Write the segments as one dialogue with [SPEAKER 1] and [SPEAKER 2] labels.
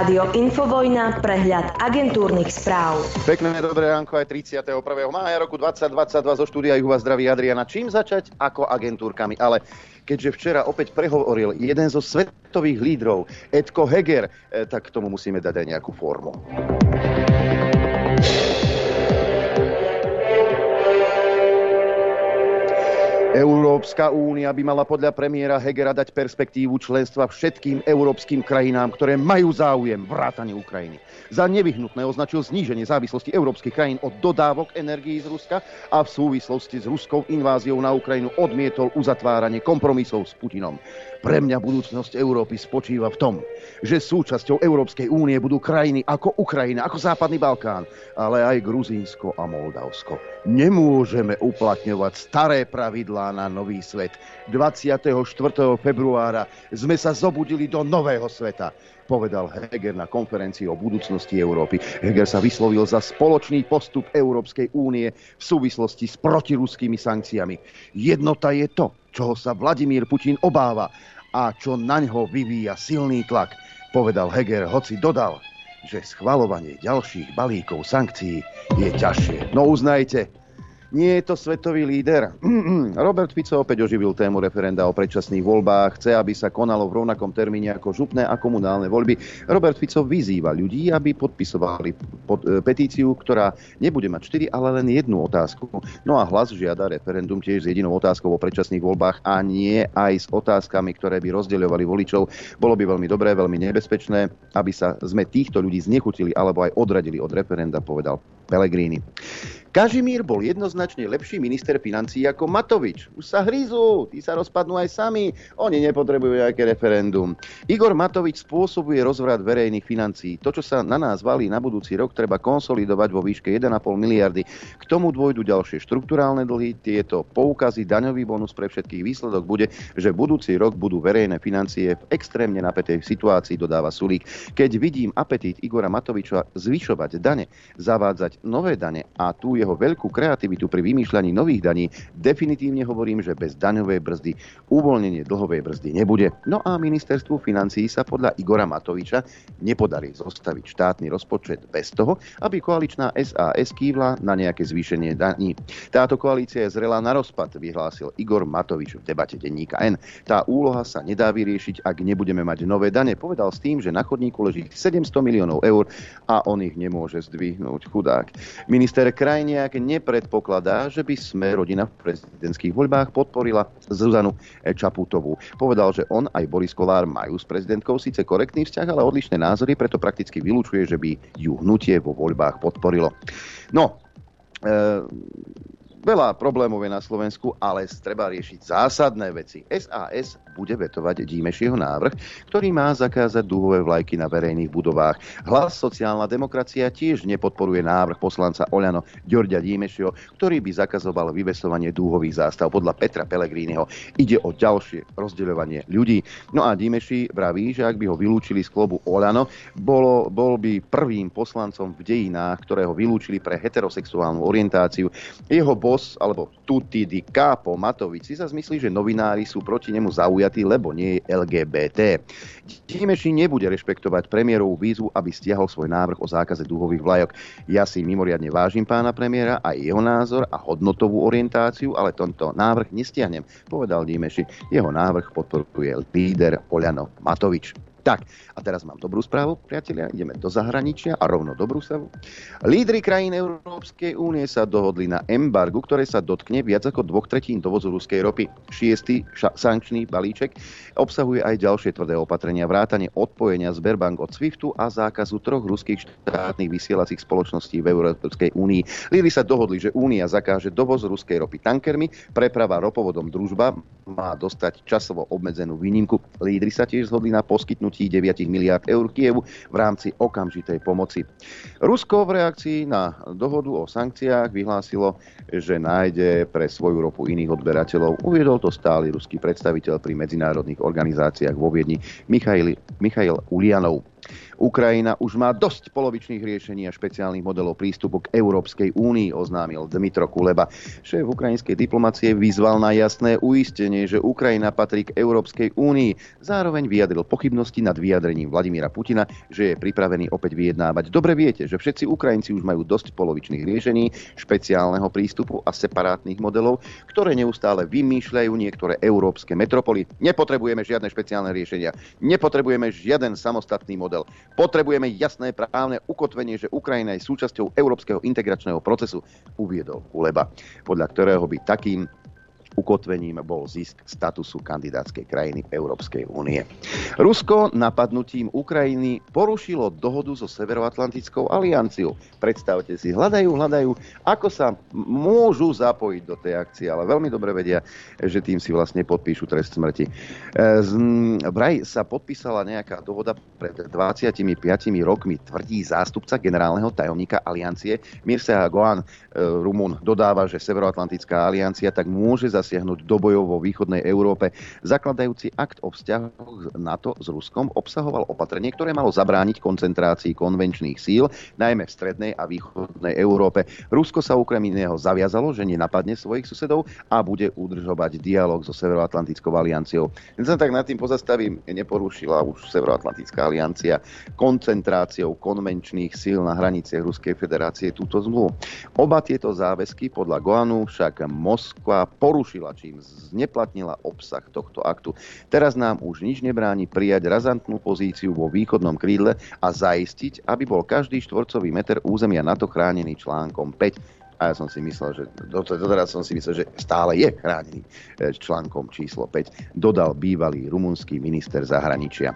[SPEAKER 1] Rádio Infovojna, prehľad agentúrnych správ.
[SPEAKER 2] Pekné dobré ránko aj 31. mája roku 2022 zo štúdia Juha zdraví Adriana. Čím začať? Ako agentúrkami. Ale keďže včera opäť prehovoril jeden zo svetových lídrov, Edko Heger, eh, tak k tomu musíme dať aj nejakú formu. Európska únia by mala podľa premiéra Hegera dať perspektívu členstva všetkým európskym krajinám, ktoré majú záujem vrátane Ukrajiny. Za nevyhnutné označil zníženie závislosti európskych krajín od dodávok energií z Ruska a v súvislosti s ruskou inváziou na Ukrajinu odmietol uzatváranie kompromisov s Putinom. Pre mňa budúcnosť Európy spočíva v tom, že súčasťou Európskej únie budú krajiny ako Ukrajina, ako Západný Balkán, ale aj Gruzínsko a Moldavsko. Nemôžeme uplatňovať staré pravidlá na nový svet. 24. februára sme sa zobudili do nového sveta povedal Heger na konferencii o budúcnosti Európy. Heger sa vyslovil za spoločný postup Európskej únie v súvislosti s protiruskými sankciami. Jednota je to, čoho sa Vladimír Putin obáva a čo na ňo vyvíja silný tlak, povedal Heger, hoci dodal, že schvalovanie ďalších balíkov sankcií je ťažšie. No uznajte, nie je to svetový líder. Robert Fico opäť oživil tému referenda o predčasných voľbách. Chce, aby sa konalo v rovnakom termíne ako župné a komunálne voľby. Robert Fico vyzýva ľudí, aby podpisovali pod, e, petíciu, ktorá nebude mať 4, ale len jednu otázku. No a hlas žiada referendum tiež s jedinou otázkou o predčasných voľbách a nie aj s otázkami, ktoré by rozdeľovali voličov. Bolo by veľmi dobré, veľmi nebezpečné, aby sa sme týchto ľudí znechutili alebo aj odradili od referenda, povedal Pellegrini. Kažimír bol jednoznačne lepší minister financií ako Matovič. Už sa hryzú, tí sa rozpadnú aj sami, oni nepotrebujú nejaké referendum. Igor Matovič spôsobuje rozvrat verejných financií. To, čo sa na nás valí na budúci rok, treba konsolidovať vo výške 1,5 miliardy. K tomu dôjdu ďalšie štruktúrálne dlhy, tieto poukazy, daňový bonus pre všetkých výsledok bude, že budúci rok budú verejné financie v extrémne napätej situácii, dodáva Sulík. Keď vidím apetít Igora Matoviča zvyšovať dane, zavádzať nové dane a tu jeho veľkú kreativitu pri vymýšľaní nových daní, definitívne hovorím, že bez daňovej brzdy uvoľnenie dlhovej brzdy nebude. No a ministerstvu financií sa podľa Igora Matoviča nepodarí zostaviť štátny rozpočet bez toho, aby koaličná SAS kývla na nejaké zvýšenie daní. Táto koalícia je zrelá na rozpad, vyhlásil Igor Matovič v debate denníka N. Tá úloha sa nedá vyriešiť, ak nebudeme mať nové dane. Povedal s tým, že na chodníku leží 700 miliónov eur a on ich nemôže zdvihnúť chudák. Minister krajiny nejak nepredpokladá, že by sme rodina v prezidentských voľbách podporila Zuzanu Čaputovú. Povedal, že on aj Boris Kolár majú s prezidentkou síce korektný vzťah, ale odlišné názory, preto prakticky vylúčuje, že by ju hnutie vo voľbách podporilo. No, e, Veľa problémov je na Slovensku, ale treba riešiť zásadné veci. SAS bude vetovať Dímešieho návrh, ktorý má zakázať dúhové vlajky na verejných budovách. Hlas sociálna demokracia tiež nepodporuje návrh poslanca Oľano Ďorďa Dímešieho, ktorý by zakazoval vyvesovanie dúhových zástav. Podľa Petra Pelegríneho ide o ďalšie rozdeľovanie ľudí. No a Dímeši vraví, že ak by ho vylúčili z klubu Oľano, bolo, bol by prvým poslancom v dejinách, ktorého vylúčili pre heterosexuálnu orientáciu. Jeho boss, alebo capo Matovič si sa zmyslí, že novinári sú proti nemu zaujatí, lebo nie je LGBT. Dimeši nebude rešpektovať premiérovú výzvu, aby stiahol svoj návrh o zákaze dúhových vlajok. Ja si mimoriadne vážim pána premiéra a jeho názor a hodnotovú orientáciu, ale tento návrh nestiahnem, povedal Dimeši. Jeho návrh podporuje líder Oľano Matovič. Tak, a teraz mám dobrú správu, priatelia. Ideme do zahraničia a rovno do Bruselu. Lídry krajín Európskej únie sa dohodli na embargu, ktoré sa dotkne viac ako dvoch tretín dovozu ruskej ropy. Šiestý ša- sankčný balíček obsahuje aj ďalšie tvrdé opatrenia, vrátanie odpojenia Sberbank od SWIFTu a zákazu troch ruských štátnych vysielacích spoločností v Európskej únii. Lídry sa dohodli, že únia zakáže dovoz ruskej ropy tankermi, preprava ropovodom družba má dostať časovo obmedzenú výnimku. Lídry sa tiež zhodli na poskytnúť poskytnutí 9 miliard eur Kievu v rámci okamžitej pomoci. Rusko v reakcii na dohodu o sankciách vyhlásilo, že nájde pre svoju ropu iných odberateľov. Uviedol to stály ruský predstaviteľ pri medzinárodných organizáciách vo Viedni Michail, Michail Ulianov. Ukrajina už má dosť polovičných riešení a špeciálnych modelov prístupu k Európskej únii, oznámil Dmitro Kuleba. Šéf ukrajinskej diplomacie vyzval na jasné uistenie, že Ukrajina patrí k Európskej únii. Zároveň vyjadril pochybnosti nad vyjadrením Vladimíra Putina, že je pripravený opäť vyjednávať. Dobre viete, že všetci Ukrajinci už majú dosť polovičných riešení, špeciálneho prístupu a separátnych modelov, ktoré neustále vymýšľajú niektoré európske metropoly. Nepotrebujeme žiadne špeciálne riešenia, nepotrebujeme žiaden samostatný model. Potrebujeme jasné právne ukotvenie, že Ukrajina je súčasťou európskeho integračného procesu, uviedol Kuleba, podľa ktorého by takým ukotvením bol zisk statusu kandidátskej krajiny Európskej únie. Rusko napadnutím Ukrajiny porušilo dohodu so Severoatlantickou alianciou. Predstavte si, hľadajú, hľadajú, ako sa môžu zapojiť do tej akcie, ale veľmi dobre vedia, že tým si vlastne podpíšu trest smrti. E, vraj sa podpísala nejaká dohoda pred 25 rokmi, tvrdí zástupca generálneho tajomníka aliancie Mircea Goan. E, Rumun dodáva, že Severoatlantická aliancia tak môže za zasiahnuť do bojov vo východnej Európe. Zakladajúci akt o vzťahoch NATO s Ruskom obsahoval opatrenie, ktoré malo zabrániť koncentrácii konvenčných síl, najmä v strednej a východnej Európe. Rusko sa okrem iného zaviazalo, že nenapadne svojich susedov a bude udržovať dialog so Severoatlantickou alianciou. Keď sa tak nad tým pozastavím, neporušila už Severoatlantická aliancia koncentráciou konvenčných síl na hraniciach Ruskej federácie túto zmluvu. Oba tieto záväzky podľa Goanu však Moskva porušila porušila, čím zneplatnila obsah tohto aktu. Teraz nám už nič nebráni prijať razantnú pozíciu vo východnom krídle a zaistiť, aby bol každý štvorcový meter územia NATO chránený článkom 5 a ja som si myslel, že doteraz som si myslel, že stále je chránený e, článkom číslo 5, dodal bývalý rumunský minister zahraničia.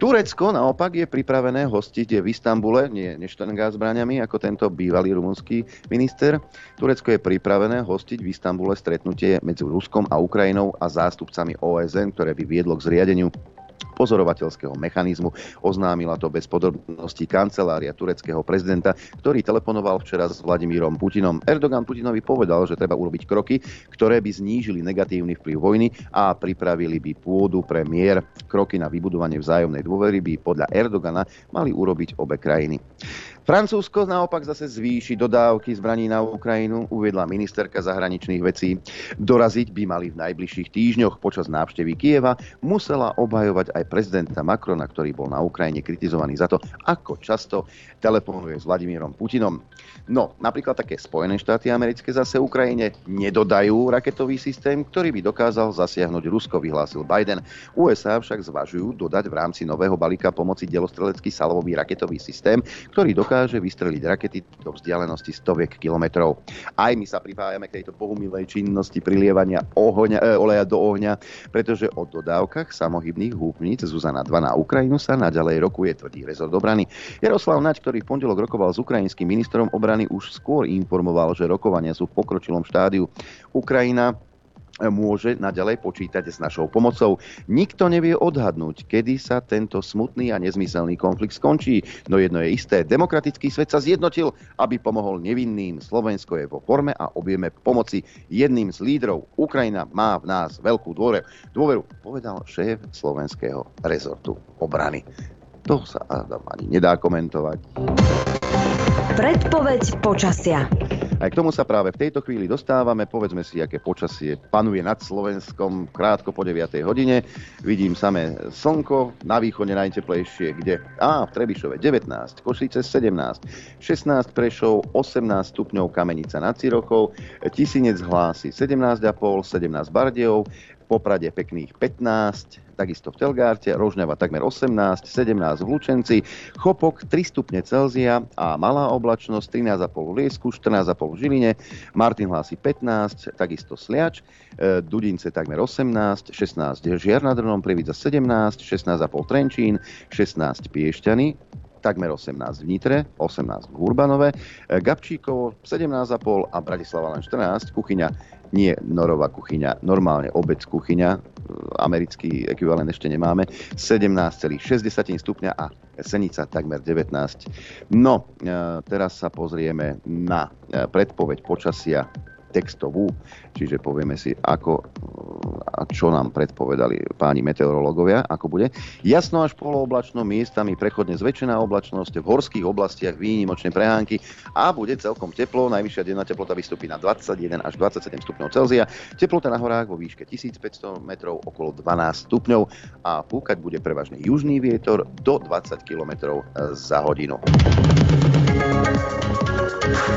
[SPEAKER 2] Turecko naopak je pripravené hostiť v Istambule, nie neštrngá zbraniami, ako tento bývalý rumunský minister. Turecko je pripravené hostiť v Istambule stretnutie medzi Ruskom a Ukrajinou a zástupcami OSN, ktoré by viedlo k zriadeniu pozorovateľského mechanizmu. Oznámila to bez podrobností kancelária tureckého prezidenta, ktorý telefonoval včera s Vladimírom Putinom. Erdogan Putinovi povedal, že treba urobiť kroky, ktoré by znížili negatívny vplyv vojny a pripravili by pôdu pre mier. Kroky na vybudovanie vzájomnej dôvery by podľa Erdogana mali urobiť obe krajiny. Francúzsko naopak zase zvýši dodávky zbraní na Ukrajinu, uviedla ministerka zahraničných vecí. Doraziť by mali v najbližších týždňoch počas návštevy Kieva musela obhajovať aj prezidenta Macrona, ktorý bol na Ukrajine kritizovaný za to, ako často telefonuje s Vladimírom Putinom. No, napríklad také Spojené štáty americké zase Ukrajine nedodajú raketový systém, ktorý by dokázal zasiahnuť Rusko, vyhlásil Biden. USA však zvažujú dodať v rámci nového balíka pomoci delostrelecký salový raketový systém, ktorý dokáže dokáže vystreliť rakety do vzdialenosti stoviek kilometrov. Aj my sa pripájame k tejto bohumilej činnosti prilievania ohoňa, e, oleja do ohňa, pretože o dodávkach samohybných húbnic Zuzana 2 na Ukrajinu sa naďalej rokuje, tvrdý rezort obrany. Jaroslav Naď, ktorý v pondelok rokoval s ukrajinským ministrom obrany, už skôr informoval, že rokovania sú v pokročilom štádiu. Ukrajina môže naďalej počítať s našou pomocou. Nikto nevie odhadnúť, kedy sa tento smutný a nezmyselný konflikt skončí. No jedno je isté, demokratický svet sa zjednotil, aby pomohol nevinným. Slovensko je vo forme a objeme pomoci jedným z lídrov. Ukrajina má v nás veľkú dôveru, dôveru povedal šéf slovenského rezortu obrany. To sa Adam ani nedá komentovať.
[SPEAKER 1] Predpoveď počasia.
[SPEAKER 2] Aj k tomu sa práve v tejto chvíli dostávame. Povedzme si, aké počasie panuje nad Slovenskom krátko po 9. hodine. Vidím samé slnko, na východe najteplejšie, kde? Á, v Trebišove 19, Košice 17, 16 Prešov, 18 stupňov Kamenica nad Cirochou, Tisinec hlási 17,5, 17 Bardejov, Poprade pekných 15, takisto v Telgárte, Rožňava takmer 18, 17 v Lučenci, Chopok 3 stupne Celzia a malá oblačnosť 13,5 v Liesku, 14,5 v Žiline, Martin hlási 15, takisto Sliač, e, Dudince takmer 18, 16 Žiar nad Drnom, Prievidza 17, 16,5 Trenčín, 16 Piešťany, takmer 18 v Nitre, 18 v Urbanove, e, Gabčíkovo 17,5 a Bratislava len 14, kuchyňa nie norová kuchyňa, normálne obec kuchyňa, e, americký ekvivalent ešte nemáme, 17,6 stupňa a Senica takmer 19. No, e, teraz sa pozrieme na predpoveď počasia textovú, čiže povieme si, ako a čo nám predpovedali páni meteorológovia, ako bude. Jasno až polooblačno, miestami prechodne zväčšená oblačnosť, v horských oblastiach výnimočné prehánky a bude celkom teplo. Najvyššia denná teplota vystúpi na 21 až 27 stupňov Celzia. Teplota na horách vo výške 1500 metrov okolo 12 stupňov a púkať bude prevažne južný vietor do 20 km za hodinu.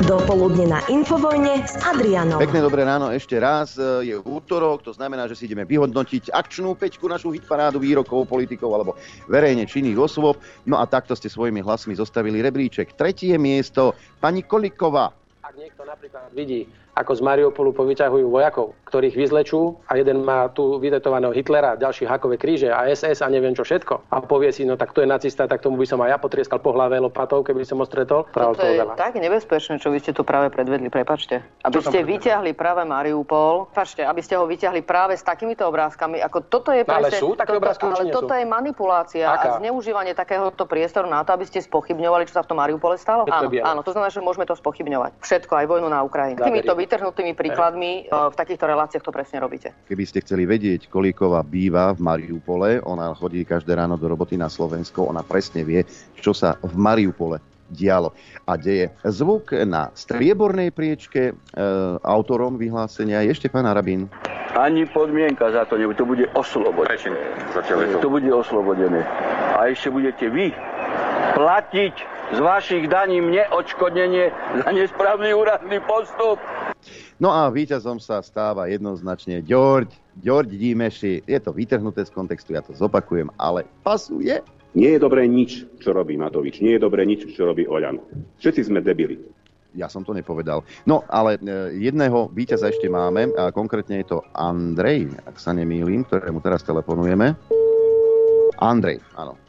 [SPEAKER 1] Dopoludne na Infovojne s Adrianom.
[SPEAKER 2] Pekné dobré ráno ešte raz. Je útorok, to znamená, že si ideme vyhodnotiť akčnú peťku, našu hitparádu výrokov politikov alebo verejne činných osôb. No a takto ste svojimi hlasmi zostavili rebríček. Tretie miesto, pani Koliková.
[SPEAKER 3] Ak niekto napríklad vidí ako z Mariupolu povyťahujú vojakov, ktorých vyzlečú a jeden má tu vytetovaného Hitlera, ďalší hakové kríže a SS a neviem čo všetko. A povie si, no tak to je nacista, tak tomu by som aj ja potrieskal po hlave lopatou, keby som ho stretol.
[SPEAKER 4] Toto je veľa. tak nebezpečné, čo vy ste tu práve predvedli, prepačte. Aby ste vyťahli práve Mariupol, pačte, aby ste ho vyťahli práve s takýmito obrázkami, ako toto je
[SPEAKER 3] presne, no, ale sú také
[SPEAKER 4] toto,
[SPEAKER 3] obrázky,
[SPEAKER 4] ale toto sú? je manipulácia Aká? a zneužívanie takéhoto priestoru na to, aby ste spochybňovali, čo sa v tom Mariupole stalo. Áno, áno, to znamená, že môžeme to spochybňovať. Všetko, aj vojnu na Ukrajine. Týmito vytrhnutými príkladmi e, v takýchto reláciách to presne robíte.
[SPEAKER 2] Keby ste chceli vedieť, Kolíková býva v Mariupole, ona chodí každé ráno do roboty na Slovensko, ona presne vie, čo sa v Mariupole dialo a deje. Zvuk na striebornej priečke e, autorom vyhlásenia je Štefan Arabín.
[SPEAKER 5] Ani podmienka za to nebude, to bude oslobodené. To bude oslobodené. A ešte budete vy platiť z vašich daní mne odškodnenie za nesprávny úradný postup.
[SPEAKER 2] No a víťazom sa stáva jednoznačne Ďorď, Ďorď Dímeši. Je to vytrhnuté z kontextu, ja to zopakujem, ale pasuje.
[SPEAKER 6] Nie je dobré nič, čo robí Matovič. Nie je dobré nič, čo robí Oľan. Všetci sme debili.
[SPEAKER 2] Ja som to nepovedal. No, ale e, jedného víťaza ešte máme, a konkrétne je to Andrej, ak sa nemýlim, ktorému teraz telefonujeme. Andrej, áno.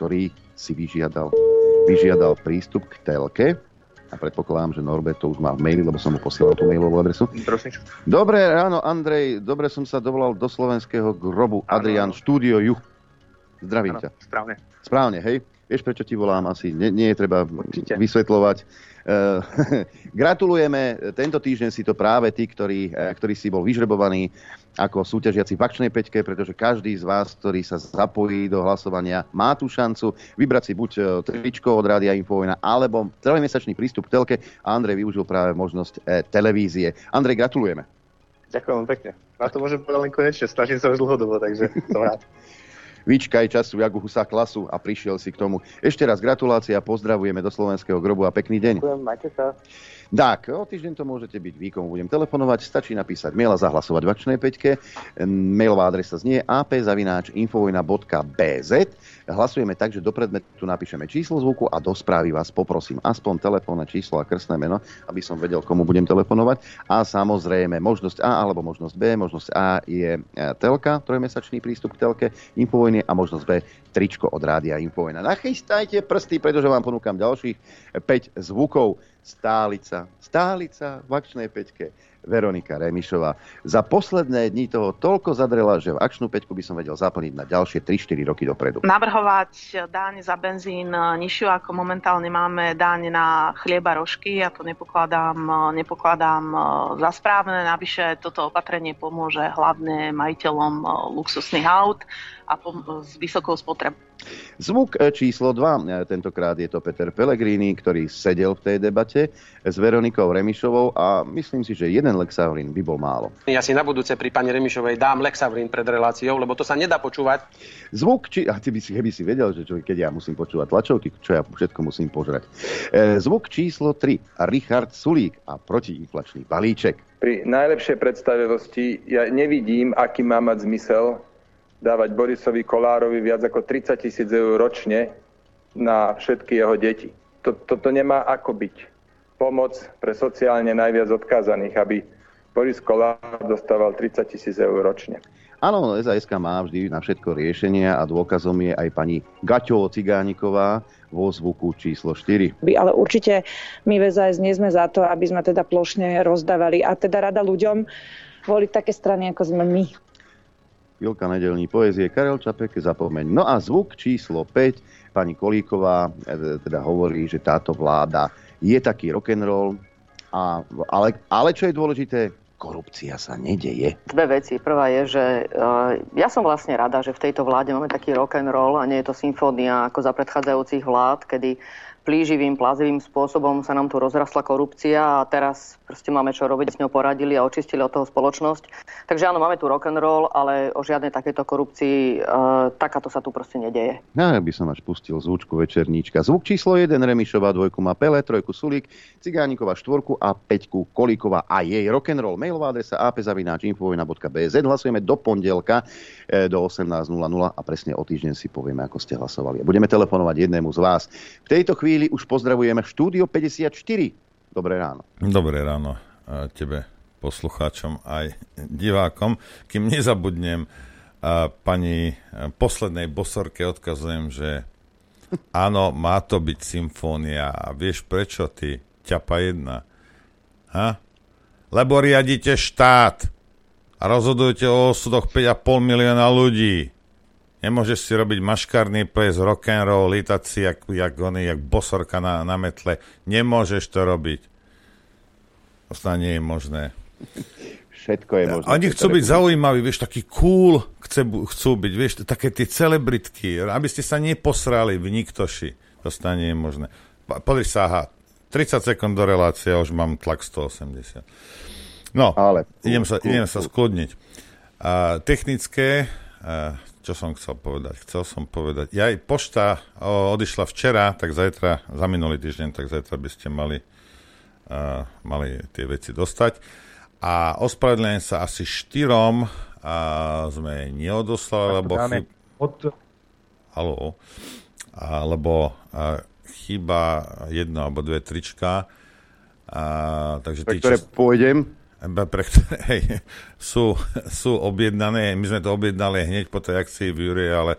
[SPEAKER 2] Ktorý si vyžiadal, vyžiadal prístup k telke a predpokladám, že Norbert to už má v maili, lebo som mu posielal tú mailovú adresu.
[SPEAKER 7] Prosím.
[SPEAKER 2] Dobre ráno, Andrej, dobre som sa dovolal do slovenského grobu. Adrian, štúdio Juh. Zdravím ano, ťa.
[SPEAKER 7] Správne.
[SPEAKER 2] Správne, hej. Vieš, prečo ti volám asi? Nie, nie je treba Určite. vysvetľovať. Uh, gratulujeme. Tento týždeň si to práve tí, ktorí, uh, ktorí si bol vyžrebovaný ako súťažiaci v akčnej peťke, pretože každý z vás, ktorý sa zapojí do hlasovania, má tú šancu vybrať si buď e, tričko od Rádia Infovojna, alebo trojmesačný prístup k telke a Andrej využil práve možnosť e, televízie. Andrej, gratulujeme.
[SPEAKER 7] Ďakujem pekne. Na to môžem povedať len konečne. Snažím sa už dlhodobo, takže som rád.
[SPEAKER 2] Vyčkaj času, jak Husa klasu a prišiel si k tomu. Ešte raz gratulácia, pozdravujeme do slovenského grobu a pekný deň.
[SPEAKER 7] Ďakujem, majte sa.
[SPEAKER 2] Tak, o týždeň to môžete byť vy, komu budem telefonovať. Stačí napísať mail a zahlasovať v akčnej peťke. Mailová adresa znie apzavináč.infovojna.bz Hlasujeme tak, že do predmetu napíšeme číslo zvuku a do správy vás poprosím aspoň telefónne číslo a krstné meno, aby som vedel, komu budem telefonovať. A samozrejme možnosť A alebo možnosť B. Možnosť A je e, telka, trojmesačný prístup k telke Infovojny a možnosť B tričko od rádia Infovojna. Nachystajte prsty, pretože vám ponúkam ďalších 5 zvukov. Stálica, stálica v akčnej peťke, Veronika Remišová. Za posledné dni toho toľko zadrela, že v akčnú peťku by som vedel zaplniť na ďalšie 3-4 roky dopredu.
[SPEAKER 8] Navrhovať daň za benzín nižšiu, ako momentálne máme daň na chlieba rožky, ja to nepokladám, nepokladám e, za správne. Navyše toto opatrenie pomôže hlavne majiteľom luxusných aut a s vysokou spotrebou.
[SPEAKER 2] Zvuk e, číslo 2, e, tentokrát je to Peter Pellegrini, ktorý sedel v tej debate s Veronikou Remišovou a myslím si, že jeden Lexaurin by bol málo.
[SPEAKER 3] Ja si na budúce pri pani Remišovej dám Lexaurin pred reláciou, lebo to sa nedá počúvať.
[SPEAKER 2] Zvuk, či... a ty by si, keby si vedel, že čo, keď ja musím počúvať tlačovky, čo ja všetko musím požrať. E, zvuk číslo 3, Richard Sulík a protiinflačný balíček.
[SPEAKER 9] Pri najlepšej predstavivosti ja nevidím, aký má mať zmysel dávať Borisovi Kolárovi viac ako 30 tisíc eur ročne na všetky jeho deti. Toto nemá ako byť. Pomoc pre sociálne najviac odkázaných, aby Boris Kolár dostával 30 tisíc eur ročne.
[SPEAKER 2] Áno, SAS má vždy na všetko riešenia a dôkazom je aj pani Gaťo Cigániková vo zvuku číslo 4.
[SPEAKER 10] Ale určite my v SAS nie sme za to, aby sme teda plošne rozdávali a teda rada ľuďom voliť také strany, ako sme my.
[SPEAKER 2] Chvíľka nedelní poezie, Karel Čapek, zapomeň. No a zvuk číslo 5, pani Kolíková e, teda hovorí, že táto vláda je taký rock'n'roll, A, ale, ale čo je dôležité, korupcia sa nedeje.
[SPEAKER 4] Dve veci. Prvá je, že uh, ja som vlastne rada, že v tejto vláde máme taký rock and roll a nie je to symfónia ako za predchádzajúcich vlád, kedy plíživým, plazivým spôsobom sa nám tu rozrastla korupcia a teraz proste máme čo robiť, s ňou poradili a očistili od toho spoločnosť. Takže áno, máme tu rock and roll, ale o žiadnej takéto korupcii e, takáto sa tu proste nedeje.
[SPEAKER 2] Ja by som až pustil zvučku večerníčka. Zvuk číslo 1 Remišová, dvojku má Pele, trojku Sulík, Cigániková štvorku a peťku Kolíková a jej rock and roll. Mailová adresa apzavináčinfovojna.bz. Hlasujeme do pondelka e, do 18.00 a presne o týždeň si povieme, ako ste hlasovali. A budeme telefonovať jednému z vás. V tejto chvíli už pozdravujeme Štúdio 54. Dobré ráno.
[SPEAKER 11] Dobré ráno tebe, poslucháčom aj divákom. Kým nezabudnem, pani poslednej bosorke odkazujem, že áno, má to byť symfónia. A vieš prečo ty? Ťapa jedna. Ha? Lebo riadite štát a rozhodujete o osudoch 5,5 milióna ľudí. Nemôžeš si robiť maškarný ples, rock and roll, lítať si jak, jak, ony, jak bosorka na, na metle. Nemôžeš to robiť. To nie je možné.
[SPEAKER 2] Všetko je možné.
[SPEAKER 11] Oni chcú byť zaujímaví, vieš, taký cool chcú, chcú byť, vieš, také tie celebritky, aby ste sa neposrali v niktoši. To nie je možné. Pozri sa, aha, 30 sekúnd do relácie, už mám tlak 180. No, Ale, idem, sa, idem sa skľudniť. A, technické, a, čo som chcel povedať? Chcel som povedať, ja aj pošta o, odišla včera, tak zajtra, za minulý týždeň, tak zajtra by ste mali, uh, mali tie veci dostať. A ospravedlňujem sa asi štyrom a sme neodoslali, lebo... Chyb... Od... Haló. Alebo uh, chyba jedno alebo dve trička. A, takže
[SPEAKER 2] Pre ktoré čo... pôjdem?
[SPEAKER 11] Pre ktoré hej, sú, sú objednané. My sme to objednali hneď po tej akcii v Júri, ale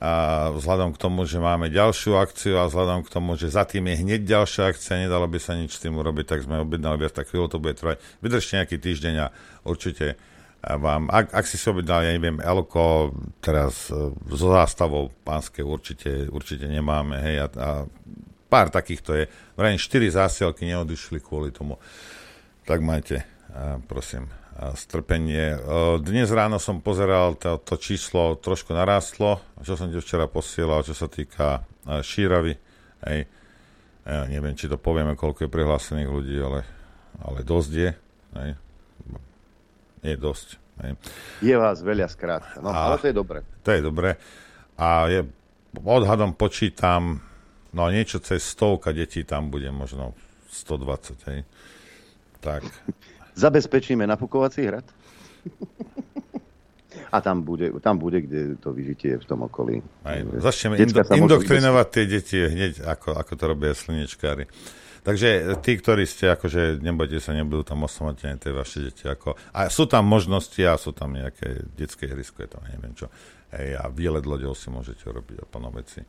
[SPEAKER 11] a vzhľadom k tomu, že máme ďalšiu akciu a vzhľadom k tomu, že za tým je hneď ďalšia akcia, nedalo by sa nič s tým urobiť, tak sme objednali viac, tak chvíľu to bude trvať. Vydržte nejaký týždeň a určite vám, ak, ak si si objednali, ja neviem, Elko teraz e, so zástavou pánskej určite, určite nemáme, hej, a, a pár takýchto je. Vrajím, štyri zásielky neodišli kvôli tomu tak majte, prosím, strpenie. Dnes ráno som pozeral, to, to číslo trošku narástlo, čo som ti včera posielal, čo sa týka šíravy. Hej. Ja neviem, či to povieme, koľko je prihlásených ľudí, ale, ale dosť je. Hej. Je dosť. Hej.
[SPEAKER 2] Je vás veľa skrátka, no, a, ale to je dobre.
[SPEAKER 11] To je dobre. A je, odhadom počítam, no niečo cez stovka detí tam bude, možno 120, hej. Tak.
[SPEAKER 2] Zabezpečíme napukovací hrad. A tam bude, tam bude, kde to vyžitie v tom okolí.
[SPEAKER 11] Aj, začneme indo, indoktrinovať tie deti hneď, ako, ako to robia slnečkári. Takže tí, ktorí ste, akože nebojte sa, nebudú tam osamotené tie vaše deti. Ako, a sú tam možnosti a sú tam nejaké detské hrysko, je tam neviem čo. Hej, a výlet loďou si môžete robiť a plno veci.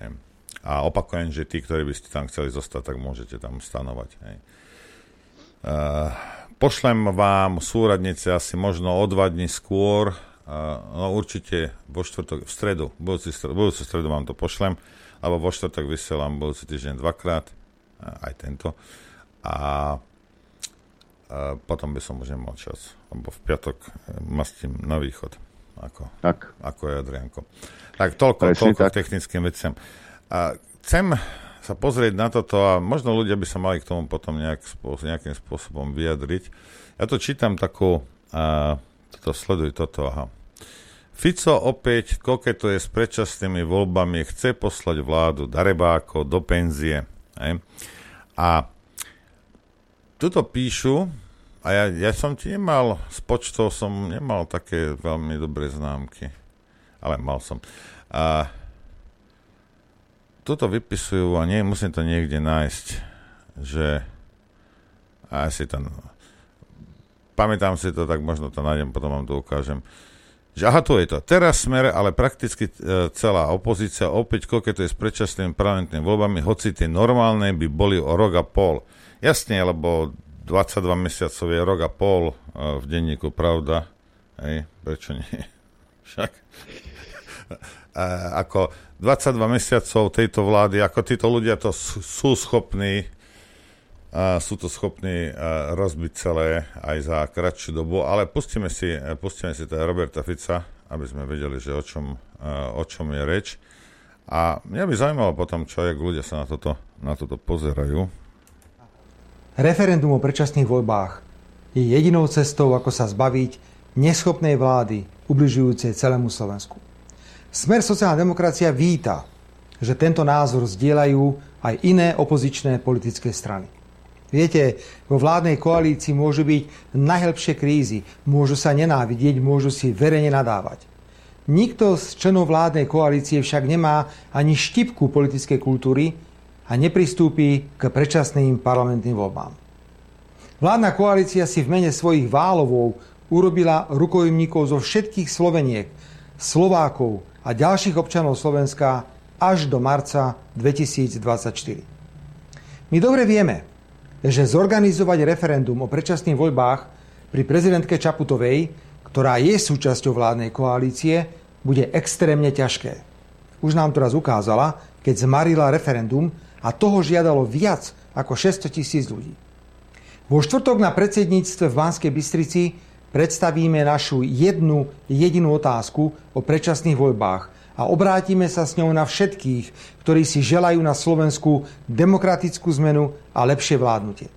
[SPEAKER 11] Hej. A opakujem, že tí, ktorí by ste tam chceli zostať, tak môžete tam stanovať. Hej. Uh, pošlem vám súradnice asi možno o dva dní skôr, uh, no určite vo štvrtok, v stredu, budúci, budúci stredu vám to pošlem, alebo vo štvrtok vysielam budúci týždeň dvakrát, uh, aj tento. A potom by som už nemal čas, lebo v piatok mastím na východ, ako, tak. ako je Adrianko. Tak toľko, toľko tak. technickým veciam. A chcem sa pozrieť na toto a možno ľudia by sa mali k tomu potom nejak, nejakým spôsobom vyjadriť. Ja to čítam takú, a, toto sleduj toto, aha. Fico opäť koketuje s predčasnými voľbami, chce poslať vládu darebáko do penzie. Hej. A tuto píšu, a ja, ja som ti nemal, s počtou som nemal také veľmi dobré známky, ale mal som. A tuto vypisujú a nie, musím to niekde nájsť, že a si to pamätám si to, tak možno to nájdem, potom vám to ukážem. Že aha, tu je to. Teraz smer, ale prakticky e, celá opozícia opäť koketuje s predčasnými parlamentnými voľbami, hoci tie normálne by boli o rok a pol. Jasne, lebo 22 mesiacov je rok a pol e, v denníku, pravda? Hej, prečo nie? Však. E, ako 22 mesiacov tejto vlády, ako títo ľudia to sú schopní sú to schopní rozbiť celé aj za kratšiu dobu, ale pustíme si, pustíme si teda Roberta Fica, aby sme vedeli, že o čom, o čom je reč. A mňa by zaujímalo potom, čo jak ľudia sa na toto, na toto pozerajú.
[SPEAKER 12] Referendum o predčasných voľbách je jedinou cestou, ako sa zbaviť neschopnej vlády, ubližujúcej celému Slovensku. Smer sociálna demokracia víta, že tento názor zdieľajú aj iné opozičné politické strany. Viete, vo vládnej koalícii môžu byť najhlbšie krízy, môžu sa nenávidieť, môžu si verejne nadávať. Nikto z členov vládnej koalície však nemá ani štipku politickej kultúry a nepristúpi k predčasným parlamentným voľbám. Vládna koalícia si v mene svojich válovov urobila rukojemníkov zo všetkých Sloveniek, Slovákov a ďalších občanov Slovenska až do marca 2024. My dobre vieme, že zorganizovať referendum o predčasných voľbách pri prezidentke Čaputovej, ktorá je súčasťou vládnej koalície, bude extrémne ťažké. Už nám to raz ukázala, keď zmarila referendum a toho žiadalo viac ako 600 tisíc ľudí. Vo štvrtok na predsedníctve v Banskej Bystrici predstavíme našu jednu jedinú otázku o predčasných voľbách a obrátime sa s ňou na všetkých, ktorí si želajú na Slovensku demokratickú zmenu a lepšie vládnutie.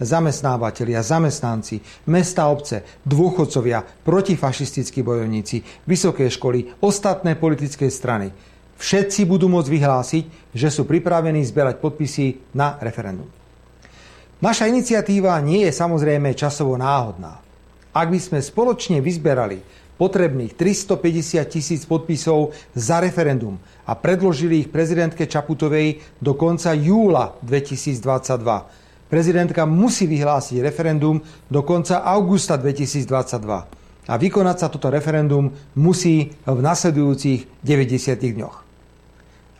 [SPEAKER 12] Zamestnávateľia, zamestnanci, mesta, obce, dôchodcovia, protifašistickí bojovníci, vysoké školy, ostatné politické strany. Všetci budú môcť vyhlásiť, že sú pripravení zbierať podpisy na referendum. Naša iniciatíva nie je samozrejme časovo náhodná. Ak by sme spoločne vyzberali potrebných 350 tisíc podpisov za referendum a predložili ich prezidentke Čaputovej do konca júla 2022. Prezidentka musí vyhlásiť referendum do konca augusta 2022 a vykonať sa toto referendum musí v nasledujúcich 90 dňoch.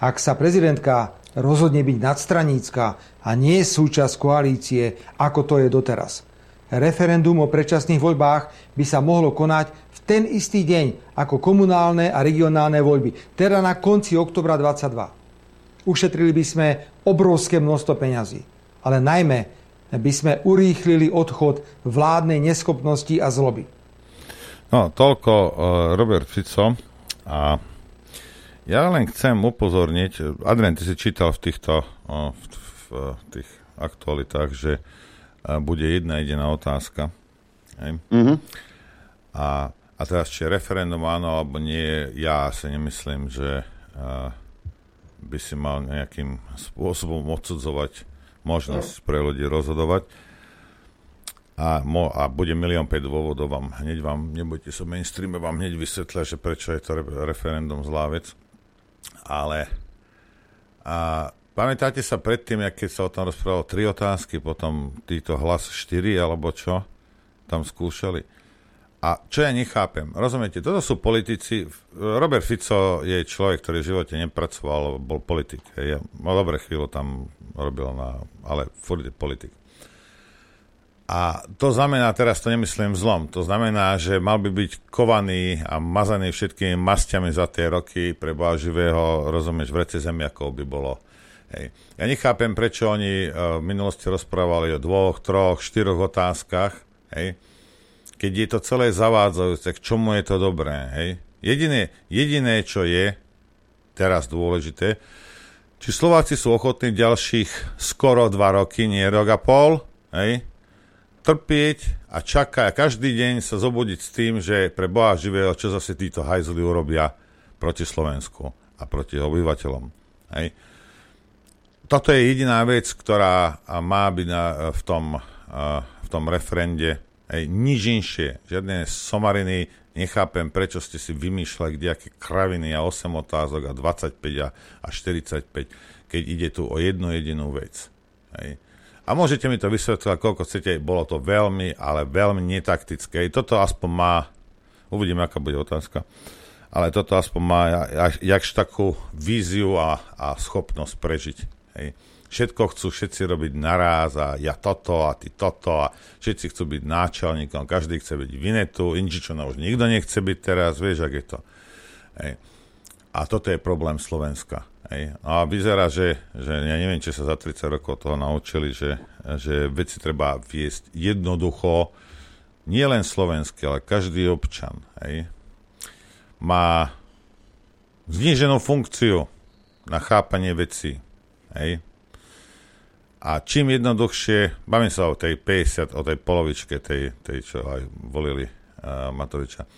[SPEAKER 12] Ak sa prezidentka rozhodne byť nadstranícka a nie súčasť koalície, ako to je doteraz. Referendum o predčasných voľbách by sa mohlo konať ten istý deň ako komunálne a regionálne voľby, teda na konci oktobra 22. Ušetrili by sme obrovské množstvo peňazí, ale najmä by sme urýchlili odchod vládnej neschopnosti a zloby.
[SPEAKER 11] No, toľko uh, Robert Fico a ja len chcem upozorniť, Adrian, ty si čítal v týchto uh, v, v, v tých aktualitách, že uh, bude jedna jediná otázka. Hej? Mm-hmm. A a teraz, či referendum áno alebo nie, ja si nemyslím, že uh, by si mal nejakým spôsobom odsudzovať možnosť pre ľudí rozhodovať. A, mo, a bude milión 5 dôvodov vám, hneď vám, nebudete sa mainstreame, vám hneď vysvetlia, že prečo je to re, referendum zlá vec. Ale a, pamätáte sa predtým, keď sa o tom rozprávalo tri otázky, potom títo hlas 4 alebo čo tam skúšali a čo ja nechápem, rozumiete, toto sú politici, Robert Fico je človek, ktorý v živote nepracoval, bol politik. Ja, mal dobre chvíľu tam robil, na, ale furt je politik. A to znamená, teraz to nemyslím zlom, to znamená, že mal by byť kovaný a mazaný všetkými masťami za tie roky pre živého, rozumieš, v rece zemiakov by bolo. Hej. Ja nechápem, prečo oni uh, v minulosti rozprávali o dvoch, troch, štyroch otázkach, hej, keď je to celé zavádzajúce, k čomu je to dobré, hej? Jediné, jediné, čo je teraz dôležité, či Slováci sú ochotní ďalších skoro dva roky, nie rok a pol, hej? trpieť a čakať a každý deň sa zobudiť s tým, že pre Boha živého, čo zase títo hajzli urobia proti Slovensku a proti obyvateľom. Hej? Toto je jediná vec, ktorá má byť na, v, tom, v tom referende Hej, nič inšie, žiadne somariny, nechápem, prečo ste si vymýšľali kdejaké kraviny a 8 otázok a 25 a, a 45, keď ide tu o jednu jedinú vec. Hej. A môžete mi to vysvetľovať, koľko chcete, bolo to veľmi, ale veľmi netaktické. Toto aspoň má, uvidím, aká bude otázka, ale toto aspoň má jakž takú víziu a, a schopnosť prežiť. Hej všetko chcú všetci robiť naraz a ja toto a ty toto a všetci chcú byť náčelníkom, každý chce byť vinetu, inčičona už nikto nechce byť teraz, vieš, ak je to. Hej. A toto je problém Slovenska. Hej. A vyzerá, že, že ja neviem, či sa za 30 rokov toho naučili, že, že veci treba viesť jednoducho, nie len slovenský, ale každý občan hej, má zníženú funkciu na chápanie veci. Hej. A čím jednoduchšie, bavím sa o tej 50, o tej polovičke, tej, tej čo aj volili uh, Matoviča,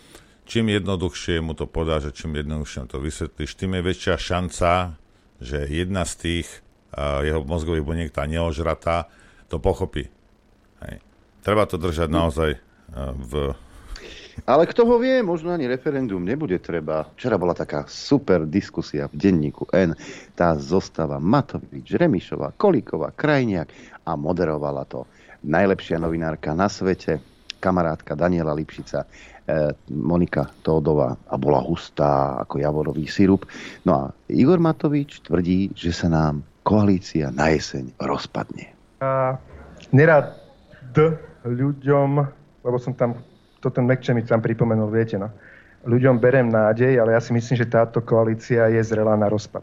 [SPEAKER 11] čím jednoduchšie mu to podá, že čím jednoduchšie mu to vysvetlíš, tým je väčšia šanca, že jedna z tých uh, jeho mozgových buniek, tá neožratá, to pochopí. Hej. Treba to držať naozaj uh, v...
[SPEAKER 2] Ale kto ho vie, možno ani referendum nebude treba. Včera bola taká super diskusia v denníku N. Tá zostava Matovič, Remišová, Kolíková, Krajniak a moderovala to najlepšia novinárka na svete, kamarátka Daniela Lipšica. E, Monika Tódová a bola hustá ako javorový sirup. No a Igor Matovič tvrdí, že sa nám koalícia na jeseň rozpadne.
[SPEAKER 13] A nerad ľuďom, lebo som tam, to ten Mekče mi tam pripomenul, viete, no. Ľuďom berem nádej, ale ja si myslím, že táto koalícia je zrelá na rozpad.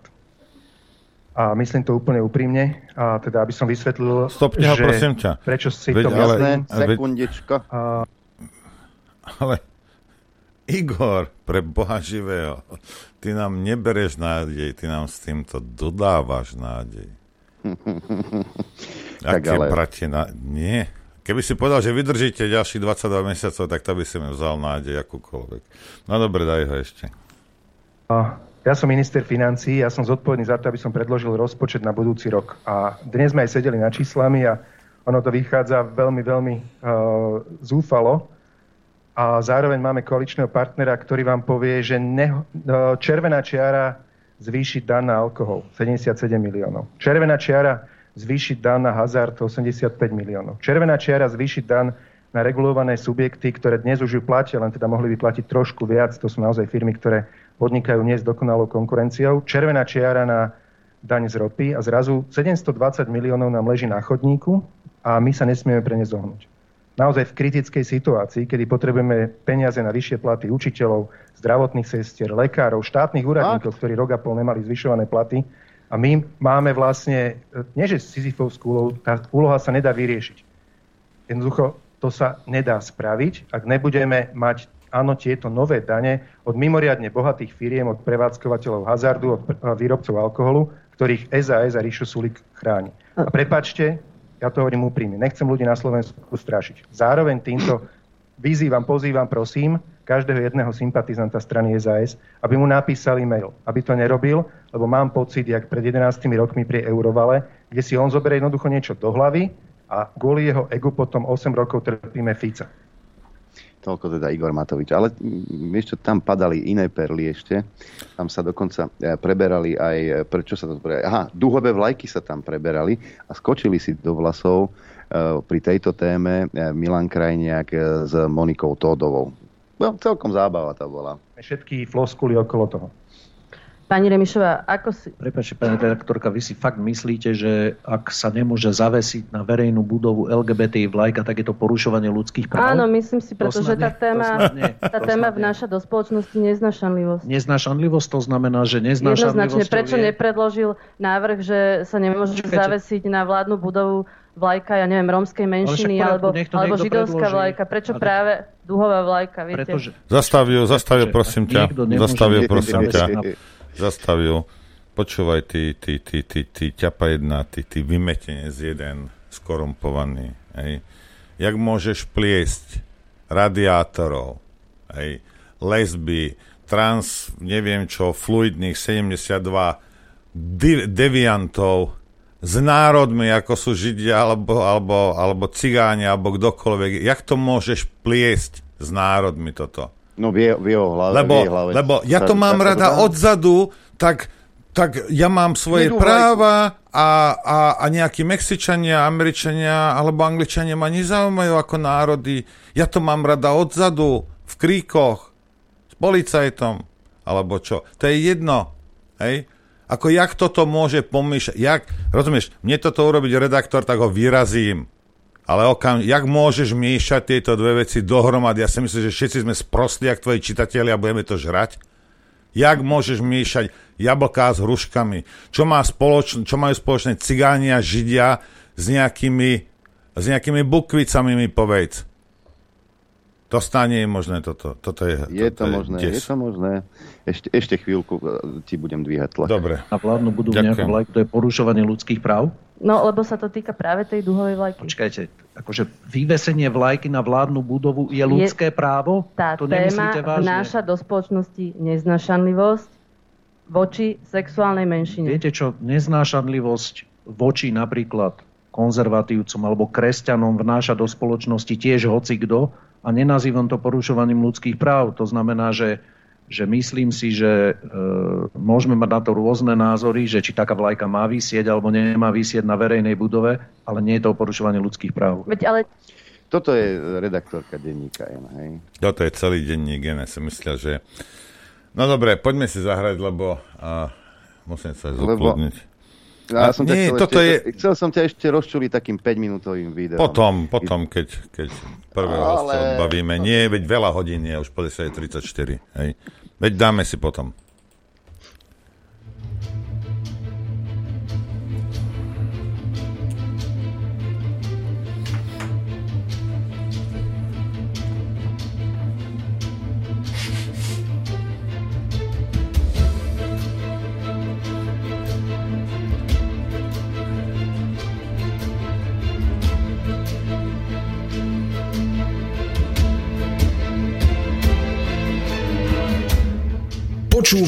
[SPEAKER 13] A myslím to úplne úprimne. A teda, aby som vysvetlil,
[SPEAKER 11] Stopne že prosím ťa.
[SPEAKER 13] prečo si
[SPEAKER 11] veď,
[SPEAKER 13] to
[SPEAKER 11] ale,
[SPEAKER 13] myslím.
[SPEAKER 2] Sekundička.
[SPEAKER 13] A,
[SPEAKER 11] ale Igor, pre Boha živého, ty nám nebereš nádej, ty nám s týmto dodávaš nádej.
[SPEAKER 2] tak
[SPEAKER 11] Aké
[SPEAKER 2] ale...
[SPEAKER 11] bratie, na... nie. Keby si povedal, že vydržíte ďalších 22 mesiacov, tak to by si mi vzal nádej akúkoľvek. No dobre, daj ho ešte.
[SPEAKER 13] ja som minister financí, ja som zodpovedný za to, aby som predložil rozpočet na budúci rok. A dnes sme aj sedeli na číslami a ono to vychádza veľmi, veľmi uh, zúfalo a zároveň máme koaličného partnera, ktorý vám povie, že ne, no, červená čiara zvýšiť dan na alkohol 77 miliónov. Červená čiara zvýšiť dan na hazard 85 miliónov. Červená čiara zvýšiť dan na regulované subjekty, ktoré dnes už ju platia, len teda mohli by platiť trošku viac. To sú naozaj firmy, ktoré podnikajú nie s dokonalou konkurenciou. Červená čiara na daň z ropy a zrazu 720 miliónov nám leží na chodníku a my sa nesmieme pre ne zohnúť naozaj v kritickej situácii, kedy potrebujeme peniaze na vyššie platy učiteľov, zdravotných sestier, lekárov, štátnych úradníkov, ktorí rok a pol nemali zvyšované platy. A my máme vlastne, nie že Sisyfovskú úlohu, tá úloha sa nedá vyriešiť. Jednoducho to sa nedá spraviť, ak nebudeme mať áno, tieto nové dane od mimoriadne bohatých firiem, od prevádzkovateľov hazardu, od výrobcov alkoholu, ktorých SAS a Ríšo Sulik chráni. A prepačte, ja to hovorím úprimne. Nechcem ľudí na Slovensku strašiť. Zároveň týmto vyzývam, pozývam, prosím, každého jedného sympatizanta strany SAS, aby mu napísal e-mail. Aby to nerobil, lebo mám pocit, jak pred 11 rokmi pri Eurovale, kde si on zoberie jednoducho niečo do hlavy a kvôli jeho egu potom 8 rokov trpíme Fica.
[SPEAKER 2] Toľko teda Igor Matovič. Ale čo, tam padali iné perly ešte. Tam sa dokonca e, preberali aj, e, prečo sa to preberali? Aha, duhové vlajky sa tam preberali a skočili si do vlasov pri tejto téme Milan Krajniak s Monikou Tódovou. No, celkom zábava to bola.
[SPEAKER 13] Všetky floskuly okolo toho.
[SPEAKER 1] Pani Remišová, ako si...
[SPEAKER 14] Prepačte, pani redaktorka, vy si fakt myslíte, že ak sa nemôže zavesiť na verejnú budovu LGBT vlajka, tak je to porušovanie ľudských práv?
[SPEAKER 1] Áno, myslím si, pretože tá téma, nie, tá téma vnáša do spoločnosti neznašanlivosť.
[SPEAKER 14] Neznašanlivosť to znamená, že neznašanlivosť...
[SPEAKER 1] Jednoznačne, prečo je... nepredložil návrh, že sa nemôže Čakajte. zavesiť na vládnu budovu vlajka, ja neviem, rómskej menšiny, Ale alebo, alebo židovská predloží. vlajka. Prečo Ale... práve duhová vlajka, viete? Pretože...
[SPEAKER 11] Zastav zastav prosím ťa. Zastav prosím ťa zastavil. Počúvaj, ty, ty, ty, ty, ty ťapa jedna, ty, ty vymetenie z jeden skorumpovaný. Hej. Jak môžeš pliesť radiátorov, hej, lesby, trans, neviem čo, fluidných 72 div, deviantov s národmi, ako sú Židia, alebo, alebo, alebo cigáni, alebo kdokoľvek. Jak to môžeš pliesť s národmi toto?
[SPEAKER 2] No v, v jeho hlave.
[SPEAKER 11] Lebo,
[SPEAKER 2] v hlave
[SPEAKER 11] lebo ja to mám rada odzadu, tak, tak ja mám svoje práva a, a, a nejakí Mexičania, Američania alebo Angličania ma nezaujímajú ako národy. Ja to mám rada odzadu, v kríkoch, s policajtom, alebo čo. To je jedno. Hej? Ako jak toto môže pomýšľať? Jak, rozumieš, mne toto urobiť redaktor, tak ho vyrazím ale okam, jak môžeš miešať tieto dve veci dohromady? Ja si myslím, že všetci sme sprostli, ak tvoji čitatelia, a budeme to žrať. Jak môžeš miešať jablká s hruškami? Čo, má spoločn- čo majú spoločné cigáni a židia s nejakými, s nejakými bukvicami, mi povedz. To stane je možné toto. toto je,
[SPEAKER 2] je to, to možné, je, je to možné. Ešte, ešte chvíľku e, ti budem dvíhať tlak.
[SPEAKER 11] Dobre.
[SPEAKER 14] A vládnu budú nejakú vlajku, to je porušovanie ľudských práv?
[SPEAKER 1] No, lebo sa to týka práve tej duhovej vlajky.
[SPEAKER 14] Počkajte, akože vyvesenie vlajky na vládnu budovu je ľudské je, právo?
[SPEAKER 1] Tá
[SPEAKER 14] to
[SPEAKER 1] téma vnáša do spoločnosti neznašanlivosť voči sexuálnej menšine.
[SPEAKER 14] Viete čo, neznášanlivosť voči napríklad konzervatívcom alebo kresťanom vnáša do spoločnosti tiež hoci kto, a nenazývam to porušovaním ľudských práv. To znamená, že, že myslím si, že e, môžeme mať na to rôzne názory, že či taká vlajka má vysieť alebo nemá vysieť na verejnej budove, ale nie je to porušovanie ľudských práv.
[SPEAKER 1] Veď ale...
[SPEAKER 2] Toto je redaktorka denníka N, hej?
[SPEAKER 11] Toto je celý denník N, ja si myslia, že... No dobre, poďme si zahrať, lebo uh, musím sa zoplodniť. Lebo
[SPEAKER 2] ja som nie, toto ešte, je... Chcel som ťa ešte rozčuliť takým 5-minútovým videom.
[SPEAKER 11] Potom, potom, keď, keď prvého Ale... hostia odbavíme. Nie, veď veľa hodín je, už 50 34. Hej. Veď dáme si potom.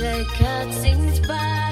[SPEAKER 15] the curtains
[SPEAKER 16] by.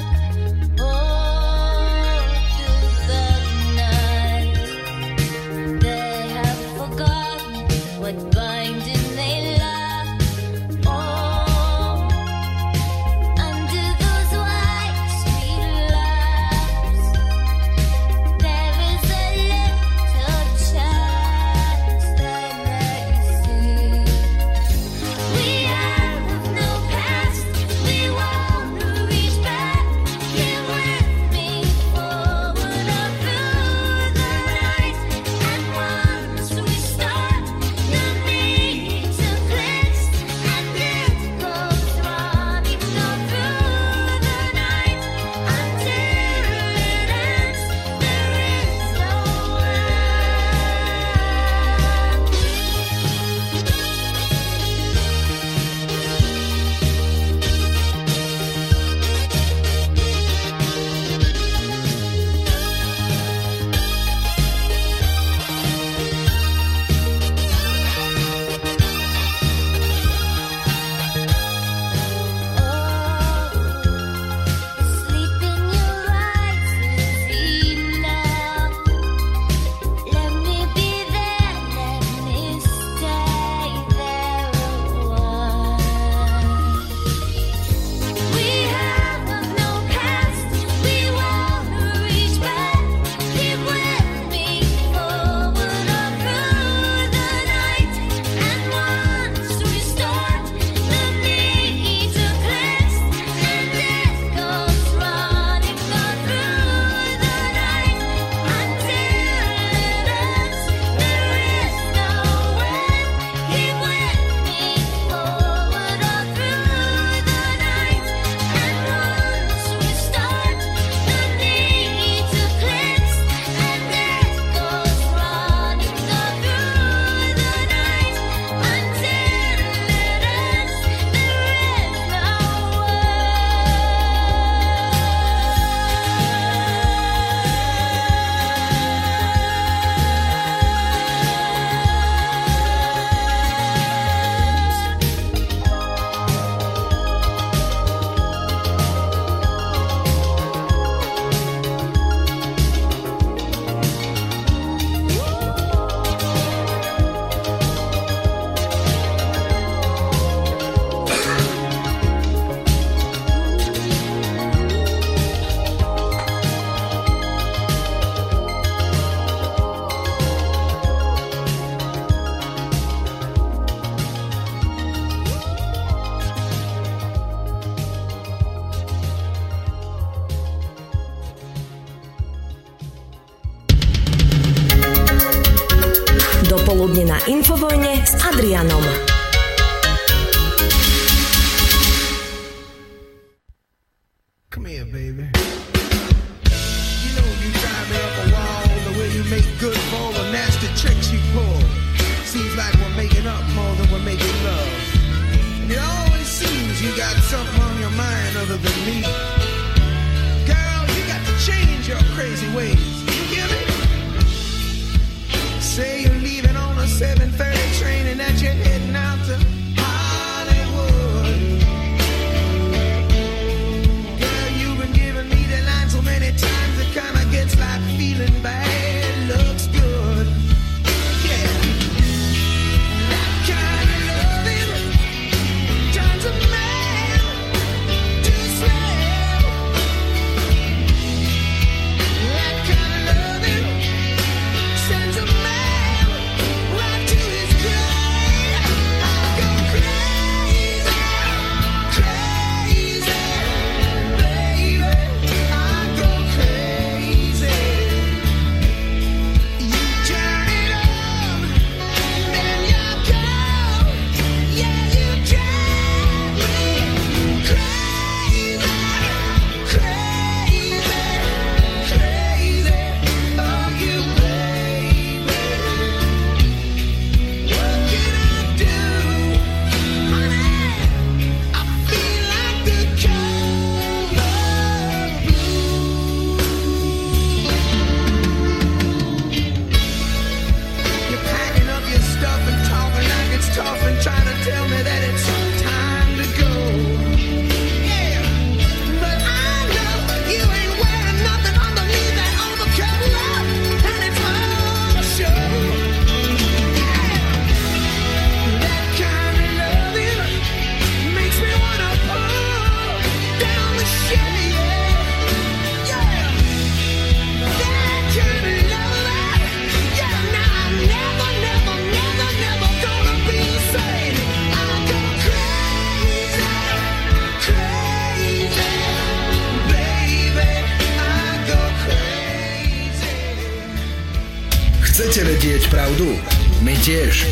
[SPEAKER 16] Vedieť pravdu? My tiež.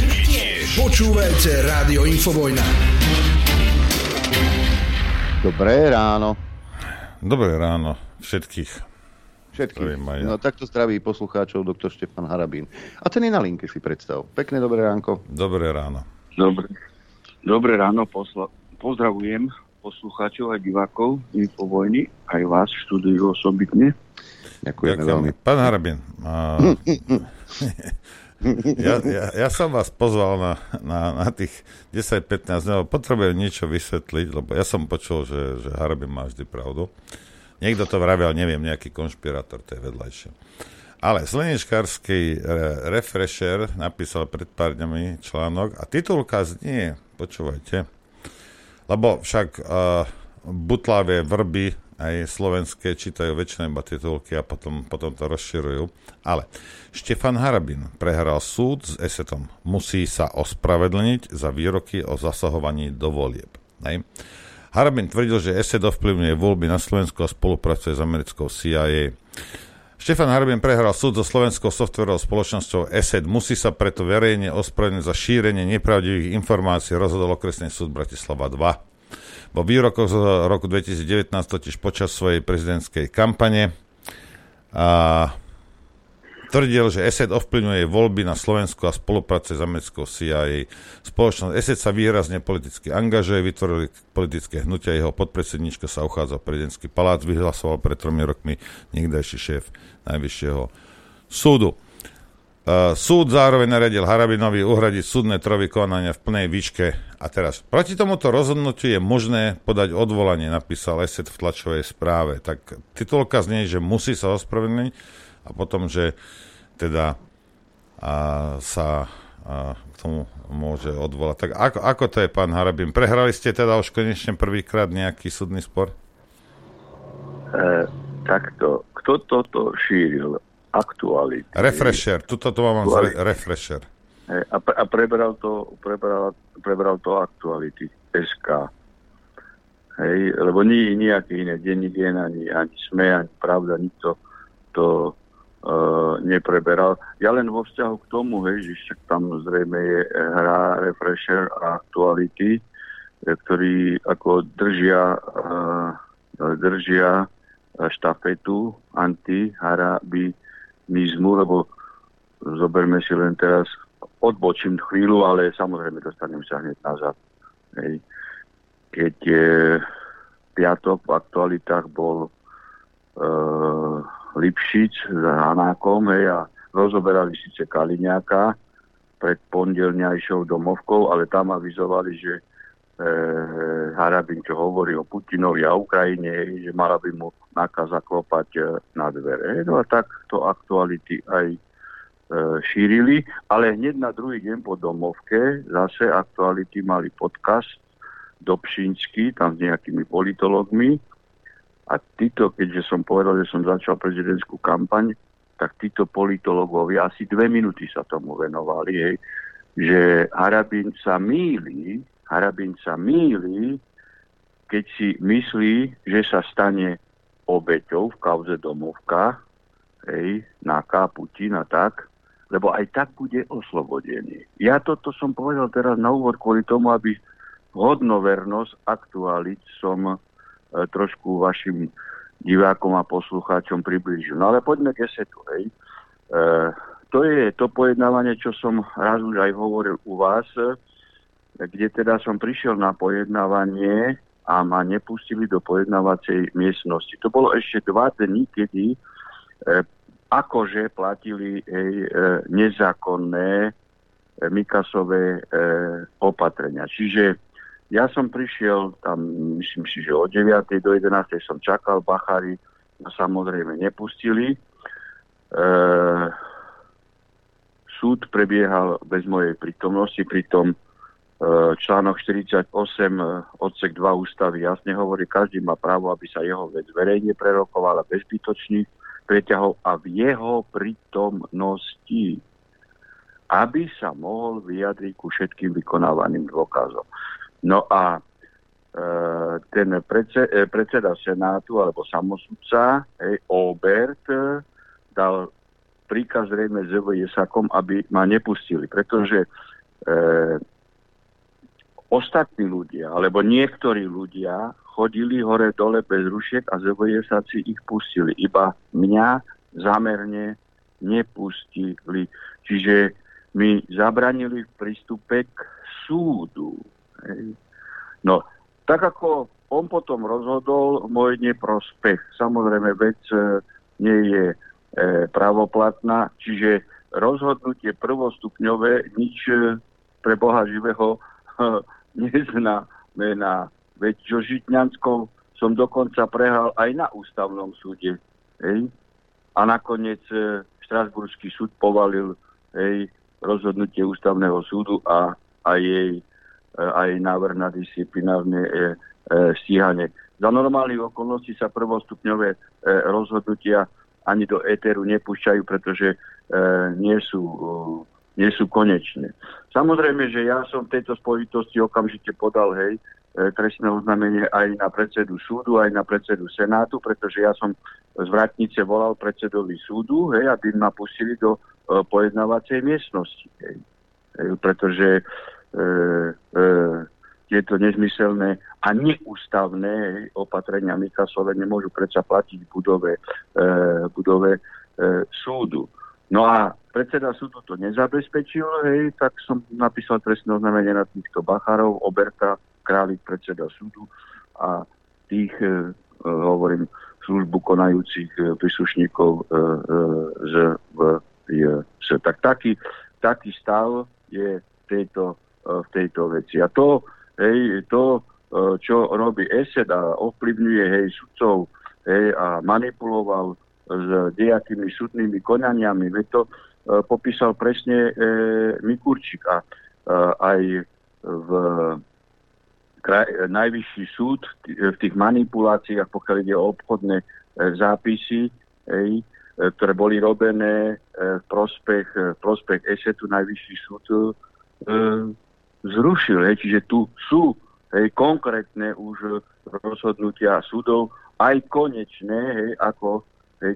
[SPEAKER 16] Počúvajte Rádio Infovojna.
[SPEAKER 2] Dobré ráno.
[SPEAKER 11] Dobré ráno všetkých.
[SPEAKER 2] Všetkých.
[SPEAKER 11] Majú.
[SPEAKER 2] No takto zdraví poslucháčov doktor Štefan Harabín. A ten je na linke, si predstav. Pekné dobré ránko.
[SPEAKER 11] Dobré ráno.
[SPEAKER 5] Dobre. Dobré ráno, posla- pozdravujem poslucháčov a divákov Infovojny, aj vás v štúdiu osobitne.
[SPEAKER 2] Ďakujeme
[SPEAKER 11] veľmi. Pán Harabin, a... ja, ja, ja som vás pozval na, na, na tých 10-15 minút. Potrebujem niečo vysvetliť, lebo ja som počul, že, že Harabin má vždy pravdu. Niekto to vravel, neviem, nejaký konšpirátor, to je vedľajšie. Ale Sleničkársky re- refresher napísal pred pár dňami článok a titulka znie, počúvajte, lebo však uh, butlavé vrby aj slovenské čítajú väčšinou iba titulky a potom, potom to rozširujú. Ale Štefan Harabin prehral súd s Esetom. Musí sa ospravedlniť za výroky o zasahovaní do volieb. Hej. Harabin tvrdil, že Eset ovplyvňuje voľby na Slovensku a spolupracuje s americkou CIA. Štefan Harabin prehral súd so slovenskou softverovou spoločnosťou ESET. Musí sa preto verejne ospravedlniť za šírenie nepravdivých informácií, rozhodol okresný súd Bratislava 2. Vo výrokoch z roku 2019 totiž počas svojej prezidentskej kampane a tvrdil, že ESET ovplyvňuje voľby na Slovensku a spolupráce s americkou CIA. Spoločnosť ESET sa výrazne politicky angažuje, vytvorili politické hnutia, jeho podpredsednička sa uchádza o prezidentský palác, vyhlasoval pred tromi rokmi niekdajší šéf Najvyššieho súdu. Uh, súd zároveň naredil Harabinovi uhradiť súdne trovy konania v plnej výške. A teraz, proti tomuto rozhodnutiu je možné podať odvolanie, napísal Eset v tlačovej správe. Tak titulka znie, že musí sa ospravedlniť a potom, že teda a, sa a, k tomu môže odvolať. Tak ako, ako to je, pán Harabin? Prehrali ste teda už konečne prvýkrát nejaký súdny spor?
[SPEAKER 5] E, takto, kto toto šíril? Aktuality.
[SPEAKER 11] Refresher, tuto to mám re, refresher.
[SPEAKER 5] E, a, pre, a prebral, to, prebral, prebral to aktuality SK. Hej, lebo ni, nejaké iné denníky, ani, ani SME, ani Pravda, nikto to nepreberal. Ja len vo vzťahu k tomu, hej, že však tam zrejme je hra Refresher a Actuality, ktorí ako držia, držia štafetu anti-harabinizmu, lebo zoberme si len teraz, odbočím chvíľu, ale samozrejme dostanem sa hneď nazad. Hej. Keď je piatok v aktualitách bol e, Lipšic s Hanákom hej, a rozoberali síce Kaliňáka pred pondelňajšou domovkou, ale tam avizovali, že e, Harabin, čo hovorí o Putinovi a Ukrajine, že mala by mu nakaz zaklopať e, na dvere. No a tak to aktuality aj e, šírili, ale hneď na druhý deň po domovke zase aktuality mali podcast Dobšinský, tam s nejakými politologmi a títo, keďže som povedal, že som začal prezidentskú kampaň, tak títo politológovia asi dve minúty sa tomu venovali, hej, že Harabin sa míli, Harabin sa míli, keď si myslí, že sa stane obeťou v kauze domovka, hej, Naka, Putin a tak, lebo aj tak bude oslobodený. Ja toto som povedal teraz na úvod kvôli tomu, aby hodnovernosť aktualit som e, trošku vašim divákom a poslucháčom priblížil. No ale poďme k esetu. Hej. E, to je to pojednávanie, čo som raz už aj hovoril u vás, kde teda som prišiel na pojednávanie a ma nepustili do pojednávacej miestnosti. To bolo ešte dva dní, kedy e, akože platili hej, e, nezákonné e, Mikasové e, opatrenia. Čiže ja som prišiel tam, myslím si, že od 9. do 11. som čakal, bachári ma samozrejme nepustili. E, súd prebiehal bez mojej prítomnosti, pritom článok 48 e, odsek 2 ústavy jasne hovorí, každý má právo, aby sa jeho vec verejne prerokovala bez zbytočných preťahov a v jeho prítomnosti aby sa mohol vyjadriť ku všetkým vykonávaným dôkazom. No a e, ten predse, e, predseda Senátu alebo samosudca, hej, Obert, e, dal príkaz zrejme ZVJ-sakom, aby ma nepustili, pretože e, ostatní ľudia, alebo niektorí ľudia chodili hore-dole bez rušiek a ZVJ-saci ich pustili. Iba mňa zamerne nepustili. Čiže mi zabranili v prístupe k súdu. No, tak ako on potom rozhodol môj neprospech. Samozrejme, vec e, nie je e, pravoplatná, čiže rozhodnutie prvostupňové nič e, pre Boha živého e, neznáme na veď so Žitňanskou som dokonca prehral aj na ústavnom súde. Hej? A nakoniec e, Štrasburský súd povalil hej, rozhodnutie ústavného súdu a, a jej E, aj návrh na disciplinárne e, e, stíhanie. Za normálnych okolností sa prvostupňové rozhodnutia ani do éteru nepúšťajú, pretože nie sú, nie sú konečné. Samozrejme, že ja som v tejto spojitosti okamžite podal, hej, trestné oznámenie aj na predsedu súdu, aj na predsedu senátu, pretože ja som z Vratnice volal predsedovi súdu, hej, aby ma pustili do pojednávacej miestnosti. Hej. Hej, pretože E, e, tieto nezmyselné a neústavné opatrenia Mikasové nemôžu predsa platiť budove, e, budove e, súdu. No a predseda súdu to nezabezpečil, hej, tak som napísal trestné oznámenie na týchto bachárov, Oberta, Králik, predseda súdu a tých, e, e, hovorím, službu konajúcich e, príslušníkov e, e, z VJS. Tak taký, taký stav je tejto v tejto veci. A to, hej, to e, čo robí ESED a ovplyvňuje hej, sudcov hej, a manipuloval s dejakými súdnymi konaniami, veď to e, popísal presne e, Mikurčík a e, aj v kraj, najvyšší súd v tých manipuláciách, pokiaľ ide o obchodné e, zápisy, hej, e, ktoré boli robené v prospech, v prospech ESETu, najvyšší súd e, zrušil. Hej, čiže tu sú hej, konkrétne už rozhodnutia súdov, aj konečné, hej, ako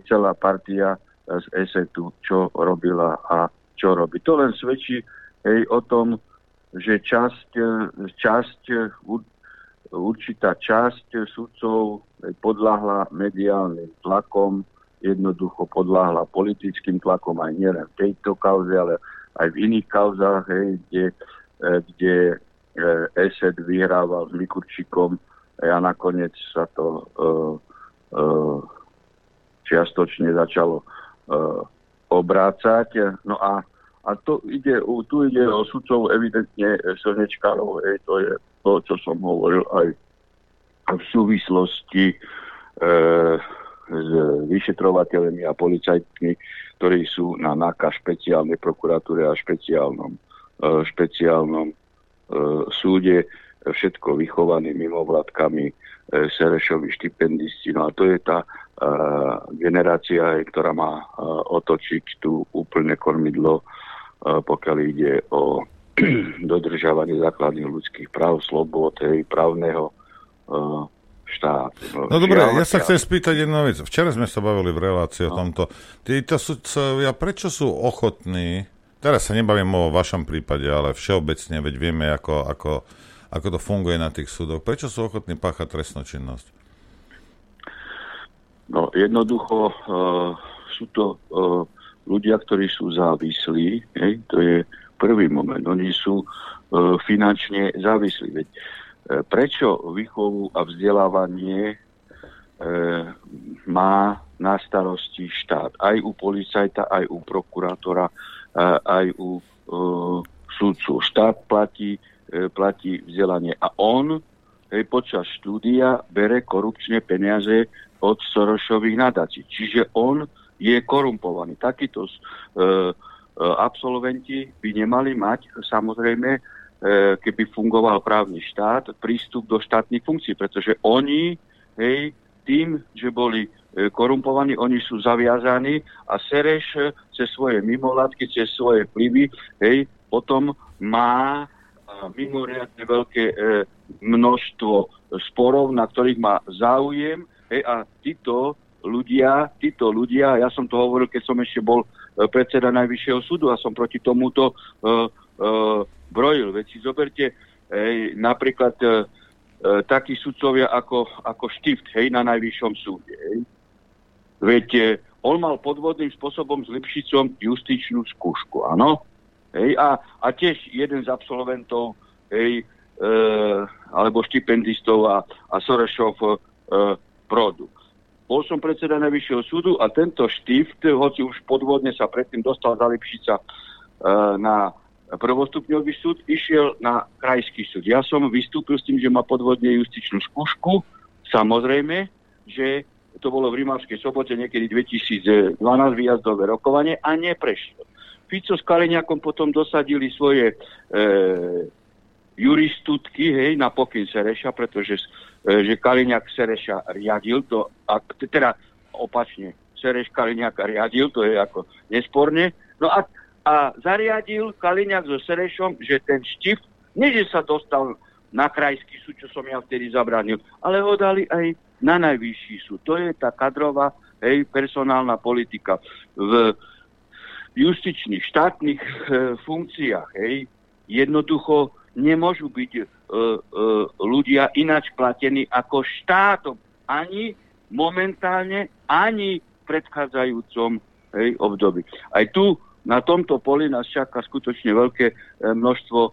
[SPEAKER 5] celá partia e, z ESETu, čo robila a čo robí. To len svedčí hej, o tom, že časť, časť, určitá časť sudcov podľahla mediálnym tlakom, jednoducho podľahla politickým tlakom aj nielen v tejto kauze, ale aj v iných kauzách, hej, kde, e, kde e, ESET vyhrával s Mikurčikom a nakoniec sa to uh, uh, čiastočne začalo uh, obrácať. No a, a to ide, tu ide o sudcov evidentne slnečkárov, hej, to je to, čo som hovoril aj v súvislosti uh, s vyšetrovateľmi a policajtmi, ktorí sú na NAKA špeciálnej prokuratúre a špeciálnom, e, špeciálnom e, súde, všetko vychovaní mimovládkami, e, Serešovi štipendisti. No a to je tá generácia, ktorá má otočiť tu úplne kormidlo, pokiaľ ide o dodržávanie základných ľudských práv, slobod, právneho štát.
[SPEAKER 11] No dobre, ja sa chcem spýtať jednu vec. Včera sme sa bavili v relácii no. o tomto. Títo sudcovia, prečo sú ochotní, teraz sa nebavím o vašom prípade, ale všeobecne, veď vieme, ako, ako, ako to funguje na tých súdoch. Prečo sú ochotní páchať trestnú činnosť?
[SPEAKER 5] No, jednoducho uh, sú to uh, ľudia, ktorí sú závislí, hej, to je prvý moment. Oni sú uh, finančne závislí. Veď E, prečo výchovu a vzdelávanie e, má na starosti štát. Aj u policajta, aj u prokurátora, aj u e, súdcu. Štát platí, platí vzdelanie a on e, počas štúdia bere korupčné peniaze od Sorošových nadácií. Čiže on je korumpovaný. Takíto e, e, absolventi by nemali mať samozrejme E, keby fungoval právny štát, prístup do štátnych funkcií, pretože oni, hej, tým, že boli e, korumpovaní, oni sú zaviazaní a Sereš e, cez svoje mimovládky, cez svoje vplyvy, hej, potom má mimoriadne veľké množstvo sporov, na ktorých má záujem hej, a títo ľudia, títo ľudia, ja som to hovoril, keď som ešte bol predseda Najvyššieho súdu a som proti tomuto uh, uh, brojil. Veď si zoberte hej, napríklad e, e, takí sudcovia ako, ako Štift hej, na najvyššom súde. Hej. Veď e, on mal podvodným spôsobom s Lipšicom justičnú skúšku, áno? Hej, a, a tiež jeden z absolventov, hej, e, alebo štipendistov a, a Sorešov e, Produ. Bol som predseda Najvyššieho súdu a tento štift, hoci už podvodne sa predtým dostal za Lipšica e, na prvostupňový súd išiel na krajský súd. Ja som vystúpil s tým, že má podvodne justičnú skúšku. Samozrejme, že to bolo v Rimavskej sobote niekedy 2012 výjazdové rokovanie a neprešlo. Fico s Kaliňakom potom dosadili svoje e, juristutky hej, na pokyn Sereša, pretože e, že Kaliňak Sereša riadil to, a, teda opačne, Sereš Kaliňaka riadil, to je ako nesporne. No a a zariadil Kaliňák so Serešom, že ten štift, nie že sa dostal na krajský súd, čo som ja vtedy zabranil, ale ho dali aj na najvyšší súd. To je tá kadrová, hej, personálna politika. V justičných, štátnych e, funkciách, hej, jednoducho nemôžu byť e, e, ľudia ináč platení ako štátom. Ani momentálne, ani v predchádzajúcom hej, období. Aj tu na tomto poli nás čaká skutočne veľké e, množstvo e,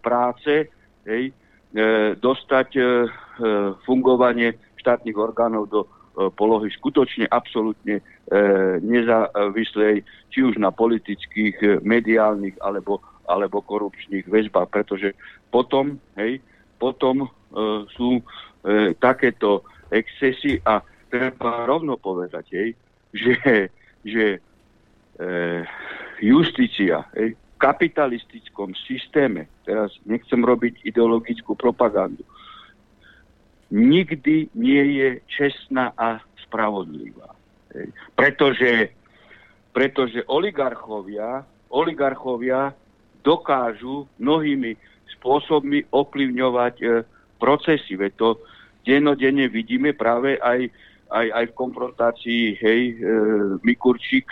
[SPEAKER 5] práce, hej, e, dostať fungovanie štátnych orgánov do polohy skutočne absolútne nezávislej, či už na politických, mediálnych alebo, alebo korupčných väzbách, pretože potom, hej, potom sú takéto excesy a treba rovno povedať, hej, že, že justícia hej, v kapitalistickom systéme, teraz nechcem robiť ideologickú propagandu, nikdy nie je čestná a spravodlivá. Pretože, pretože oligarchovia, oligarchovia dokážu mnohými spôsobmi ovplyvňovať e, procesy. Veď to dennodenne vidíme práve aj aj, aj v konfrontácii, hej, e, Mikurčík,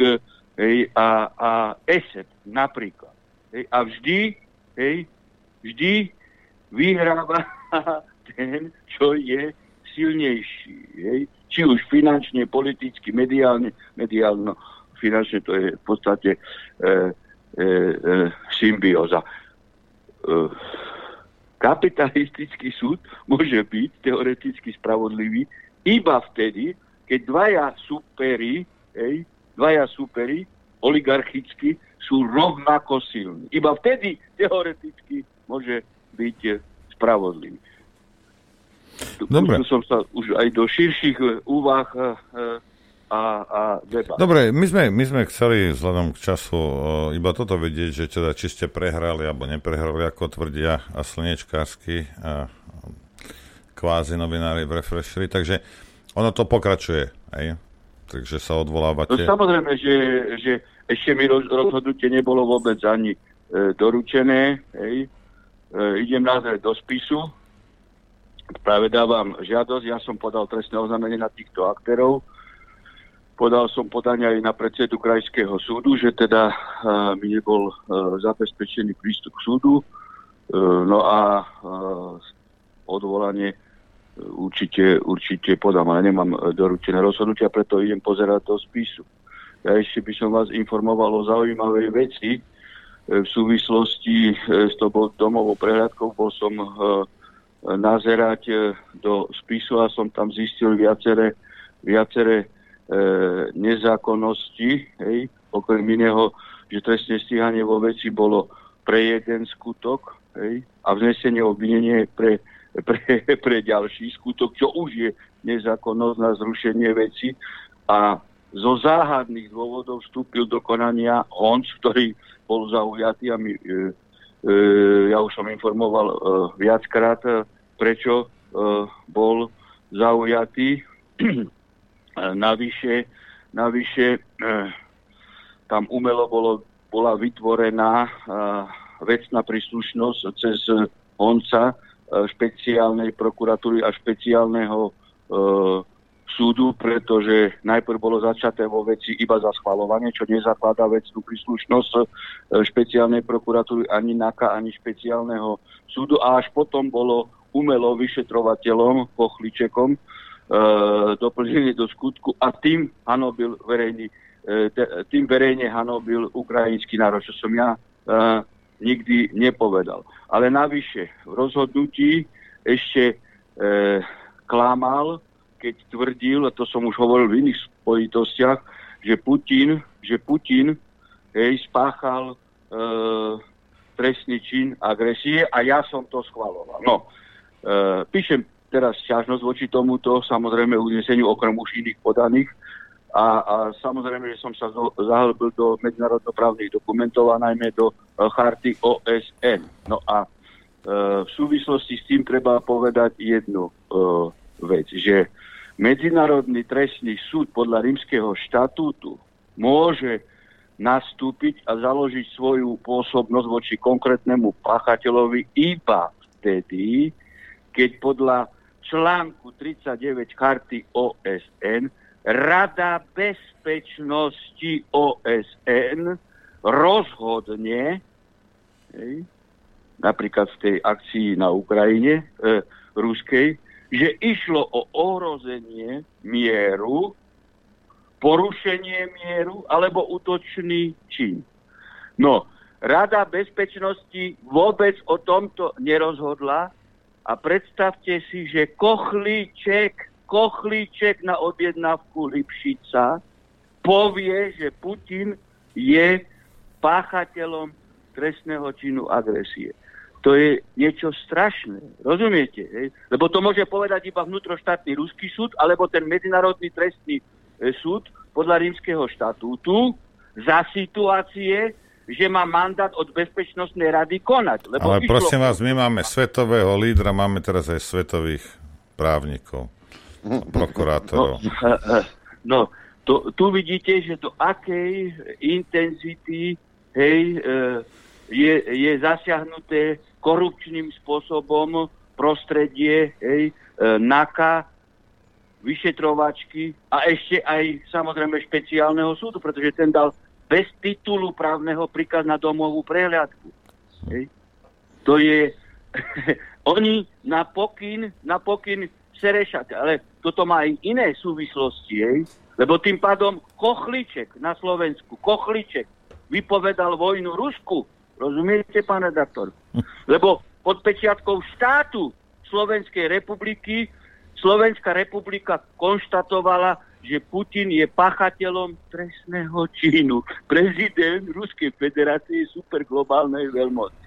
[SPEAKER 5] hej, a, a Esed napríklad. Hej, a vždy, hej, vždy vyhráva ten, čo je silnejší. Hej? Či už finančne, politicky, mediálne, mediálno, finančne to je v podstate e, e, e, symbióza. E, kapitalistický súd môže byť teoreticky spravodlivý iba vtedy, keď dvaja superi, hej, dvaja superi, oligarchicky, sú rovnako silní. Iba vtedy teoreticky môže byť spravodlivý.
[SPEAKER 11] Dobre.
[SPEAKER 5] som sa už aj do širších e, úvah e, a, a debat.
[SPEAKER 11] Dobre, my sme, my sme chceli vzhľadom k času e, iba toto vedieť, že teda či ste prehrali alebo neprehrali, ako tvrdia a slnečkársky a kvázi novinári v Refresheri, takže ono to pokračuje, aj? Takže sa odvolávate.
[SPEAKER 5] No, samozrejme, že, že ešte mi rozhodnutie nebolo vôbec ani e, doručené. Hej. E, idem nazrieť do spisu. Práve dávam žiadosť. Ja som podal trestné oznámenie na týchto aktérov. Podal som podanie aj na predsedu krajského súdu, že teda e, mi nebol e, zabezpečený prístup k súdu. E, no a e, odvolanie určite, určite podám, ale nemám doručené rozhodnutia, preto idem pozerať do spisu. Ja ešte by som vás informoval o zaujímavej veci. V súvislosti s tou domovou prehľadkou bol som e, nazerať do spisu a som tam zistil viaceré, viaceré nezákonnosti, hej, okrem iného, že trestné stíhanie vo veci bolo pre jeden skutok hej, a vznesenie obvinenie pre, pre, pre ďalší skutok, čo už je nezákonnosť na zrušenie veci. A zo záhadných dôvodov vstúpil do konania Honc, ktorý bol zaujatý a my, e, e, ja už som informoval e, viackrát, e, prečo bol zaujatý. navyše, navyše tam umelo bolo, bola vytvorená vecná príslušnosť cez Honca špeciálnej prokuratúry a špeciálneho súdu, pretože najprv bolo začaté vo veci iba za schvalovanie, čo nezakladá vecnú príslušnosť e, špeciálnej prokuratúry ani NAKA, ani špeciálneho súdu a až potom bolo umelo vyšetrovateľom, pochličekom, e, doplnenie do skutku a tým hanobil verejný, e, tým verejne hanobil ukrajinský národ, čo som ja e, nikdy nepovedal. Ale navyše v rozhodnutí ešte e, klamal keď tvrdil, a to som už hovoril v iných spojitostiach, že Putin, že Putin hej, spáchal e, trestný čin agresie a ja som to schvaloval. No, e, píšem teraz ťažnosť voči tomuto, samozrejme uzneseniu okrem už iných podaných a, a samozrejme, že som sa zahlbil do medzinárodnoprávnych dokumentov a najmä do e, charty OSN. No a e, v súvislosti s tým treba povedať jednu e, vec, že Medzinárodný trestný súd podľa rímskeho štatútu môže nastúpiť a založiť svoju pôsobnosť voči konkrétnemu páchateľovi iba vtedy, keď podľa článku 39 karty OSN Rada bezpečnosti OSN rozhodne, hej, napríklad v tej akcii na Ukrajine e, ruskej, že išlo o ohrozenie mieru, porušenie mieru alebo útočný čin. No, Rada bezpečnosti vôbec o tomto nerozhodla a predstavte si, že Kochlíček, Kochlíček na objednávku Lipšica povie, že Putin je páchateľom trestného činu agresie to je niečo strašné. Rozumiete? Hej? Lebo to môže povedať iba vnútroštátny ruský súd, alebo ten medzinárodný trestný e, súd podľa rímskeho štatútu za situácie, že má mandát od Bezpečnostnej rady konať.
[SPEAKER 11] Lebo Ale prosím vás, my máme svetového lídra, máme teraz aj svetových právnikov, prokurátorov.
[SPEAKER 5] No, e, e, no to, tu vidíte, že do akej intenzity hej, je, je zasiahnuté korupčným spôsobom prostredie hej, e, NAKA, vyšetrovačky a ešte aj samozrejme špeciálneho súdu, pretože ten dal bez titulu právneho príkaz na domovú prehliadku. Hej. To je... oni na pokyn, na pokyn Serešat, ale toto má aj iné súvislosti, hej? lebo tým pádom Kochliček na Slovensku, Kochliček vypovedal vojnu Rusku. Rozumiete, pán redaktor? Lebo pod pečiatkou štátu Slovenskej republiky Slovenská republika konštatovala, že Putin je pachateľom trestného činu. Prezident Ruskej federácie je superglobálnej veľmoci.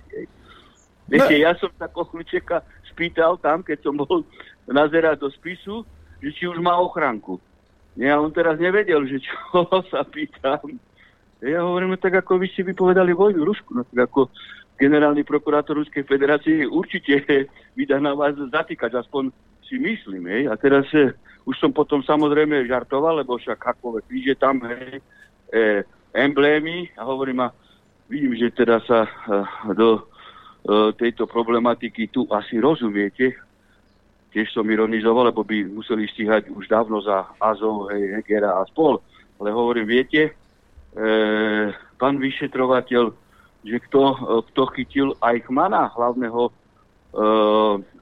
[SPEAKER 5] Viete, ja som sa Kochličeka spýtal tam, keď som bol nazerať do spisu, že či už má ochranku. Ja on teraz nevedel, že čo sa pýtam. Ja hovorím, tak ako vy ste vypovedali vojnu Rusku, no tak ako generálny prokurátor Ruskej federácie určite vydá na vás zatýkať, aspoň si myslím, hej. A teraz e, už som potom samozrejme žartoval, lebo však hakové kríže tam, hej, e, emblémy a hovorím, a vidím, že teda sa e, do e, tejto problematiky tu asi rozumiete. Tiež som ironizoval, lebo by museli stíhať už dávno za Azov, hej, Hegera a spol. Ale hovorím, viete, pán vyšetrovateľ, že kto, kto chytil Eichmana, hlavného e,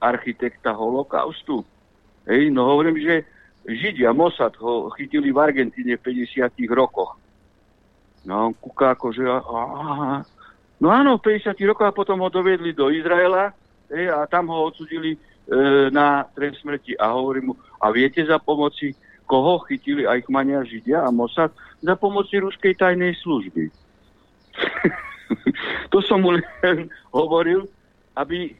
[SPEAKER 5] architekta holokaustu. Hej, no hovorím, že Židia, Mossad ho chytili v Argentíne v 50 rokoch. No on kúka ako, že aha, no áno, v 50 rokoch a potom ho doviedli do Izraela hej, a tam ho odsudili e, na trest smrti. A hovorím mu, a viete za pomoci koho chytili Eichmania, Židia a Mossad? Za pomoci ruskej tajnej služby. to som mu len hovoril, aby,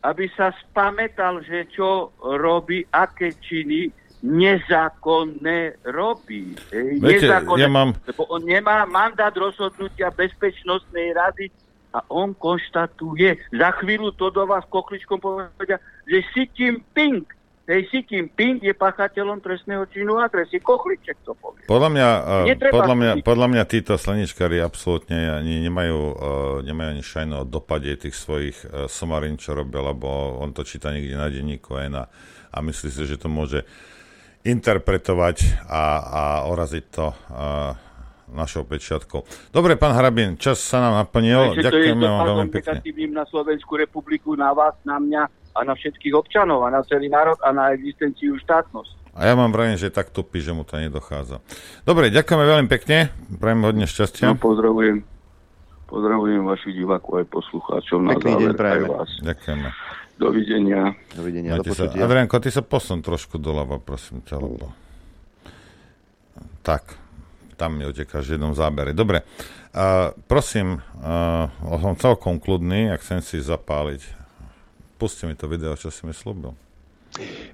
[SPEAKER 5] aby sa spametal, že čo robí, aké činy nezákonné robí.
[SPEAKER 11] Viete, nezákonné, ja mám...
[SPEAKER 5] Lebo on nemá mandát rozhodnutia Bezpečnostnej rady a on konštatuje, za chvíľu to do vás kokličkom povedia, že Xi Jinping Hej, Xi Jinping je pachateľom trestného činu agresie. Kochliček to povie.
[SPEAKER 11] Podľa mňa, uh, podľa mňa, podľa mňa títo slaničkári absolútne ani nemajú, uh, nemajú ani šajno o dopade tých svojich uh, somarín, čo robia, lebo on to číta niekde na denníku aj na, a myslí si, že to môže interpretovať a, a oraziť to uh, našou pečiatkou. Dobre, pán Hrabin, čas sa nám naplnil. Ďakujeme vám veľmi pekne.
[SPEAKER 5] na Slovensku republiku, na vás, na mňa a na všetkých občanov a na celý národ a na existenciu štátnosť.
[SPEAKER 11] A ja mám vrajím, že tak tupí, že mu to nedochádza. Dobre, ďakujeme veľmi pekne, prajem hodne šťastia.
[SPEAKER 5] No, pozdravujem. Pozdravujem vašich divákov aj poslucháčov.
[SPEAKER 2] Pekný deň prajem.
[SPEAKER 11] Vás. Ďakujeme.
[SPEAKER 5] Dovidenia.
[SPEAKER 2] Dovidenia, do
[SPEAKER 11] sa, Adrianko, ty sa posun trošku doľava, prosím ťa, lebo... Tak, tam mi otekáš v jednom zábere. Dobre, uh, prosím, uh, som celkom kľudný, ak chcem si zapáliť Pusti mi to video, čo si mi slúbil.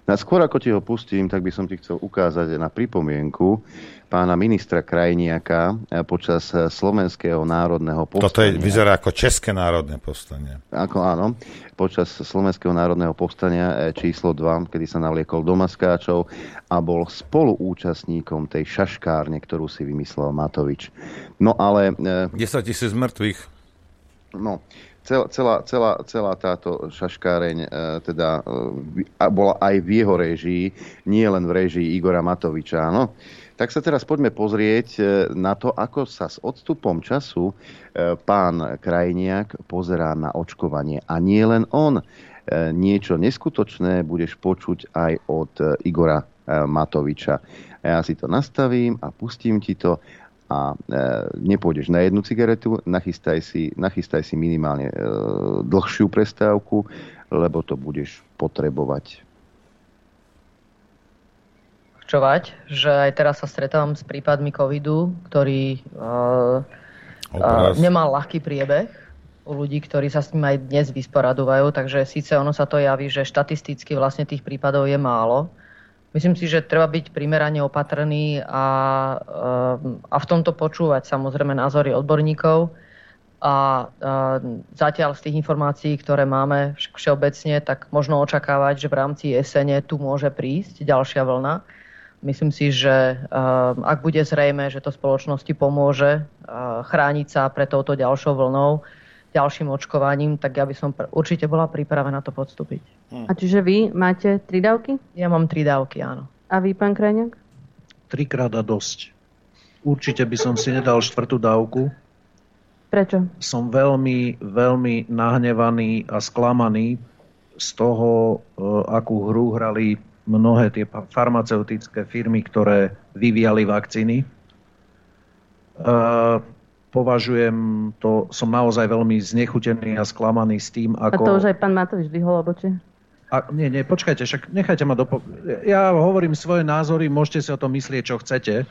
[SPEAKER 2] Na skôr ako ti ho pustím, tak by som ti chcel ukázať na pripomienku pána ministra Krajniaka eh, počas eh, Slovenského národného povstania.
[SPEAKER 11] Toto je, vyzerá ako České národné povstanie.
[SPEAKER 2] Ako áno, počas Slovenského národného povstania eh, číslo 2, kedy sa navliekol do maskáčov a bol spoluúčastníkom tej šaškárne, ktorú si vymyslel Matovič. No ale...
[SPEAKER 11] 10 tisíc mŕtvych.
[SPEAKER 2] No, celá, celá, celá táto šaškáreň e, teda e, bola aj v jeho režii, nie len v režii Igora Matoviča. No. Tak sa teraz poďme pozrieť e, na to, ako sa s odstupom času pán Krajniak pozerá na očkovanie. A nie len on. Niečo neskutočné budeš počuť aj od Igora Matoviča. Ja si to nastavím a pustím ti to a e, nepôjdeš na jednu cigaretu, nachystaj si, nachystaj si minimálne e, dlhšiu prestávku, lebo to budeš potrebovať.
[SPEAKER 17] Čovať, že aj teraz sa stretávam s prípadmi covidu, ktorý uh, uh, nemal ľahký priebeh u ľudí, ktorí sa s ním aj dnes vysporadovajú, takže síce ono sa to javí, že štatisticky vlastne tých prípadov je málo, Myslím si, že treba byť primerane opatrný a, a v tomto počúvať samozrejme názory odborníkov. A, a zatiaľ z tých informácií, ktoré máme všeobecne, tak možno očakávať, že v rámci jesene tu môže prísť ďalšia vlna. Myslím si, že ak bude zrejme, že to spoločnosti pomôže chrániť sa pred touto ďalšou vlnou, ďalším očkovaním, tak ja by som určite bola pripravená to podstúpiť.
[SPEAKER 1] Hmm. A čiže vy máte tri dávky?
[SPEAKER 17] Ja mám tri dávky, áno.
[SPEAKER 1] A vy, pán Krajňák?
[SPEAKER 14] Trikrát a dosť. Určite by som si nedal štvrtú dávku.
[SPEAKER 1] Prečo?
[SPEAKER 14] Som veľmi, veľmi nahnevaný a sklamaný z toho, e, akú hru hrali mnohé tie farmaceutické firmy, ktoré vyvíjali vakcíny. E, považujem to, som naozaj veľmi znechutený a sklamaný s tým, ako...
[SPEAKER 1] A to už aj pán Matovič vyhol, či?
[SPEAKER 14] A, nie, nie, počkajte, však nechajte ma dopo... Ja hovorím svoje názory, môžete si o tom myslieť, čo chcete.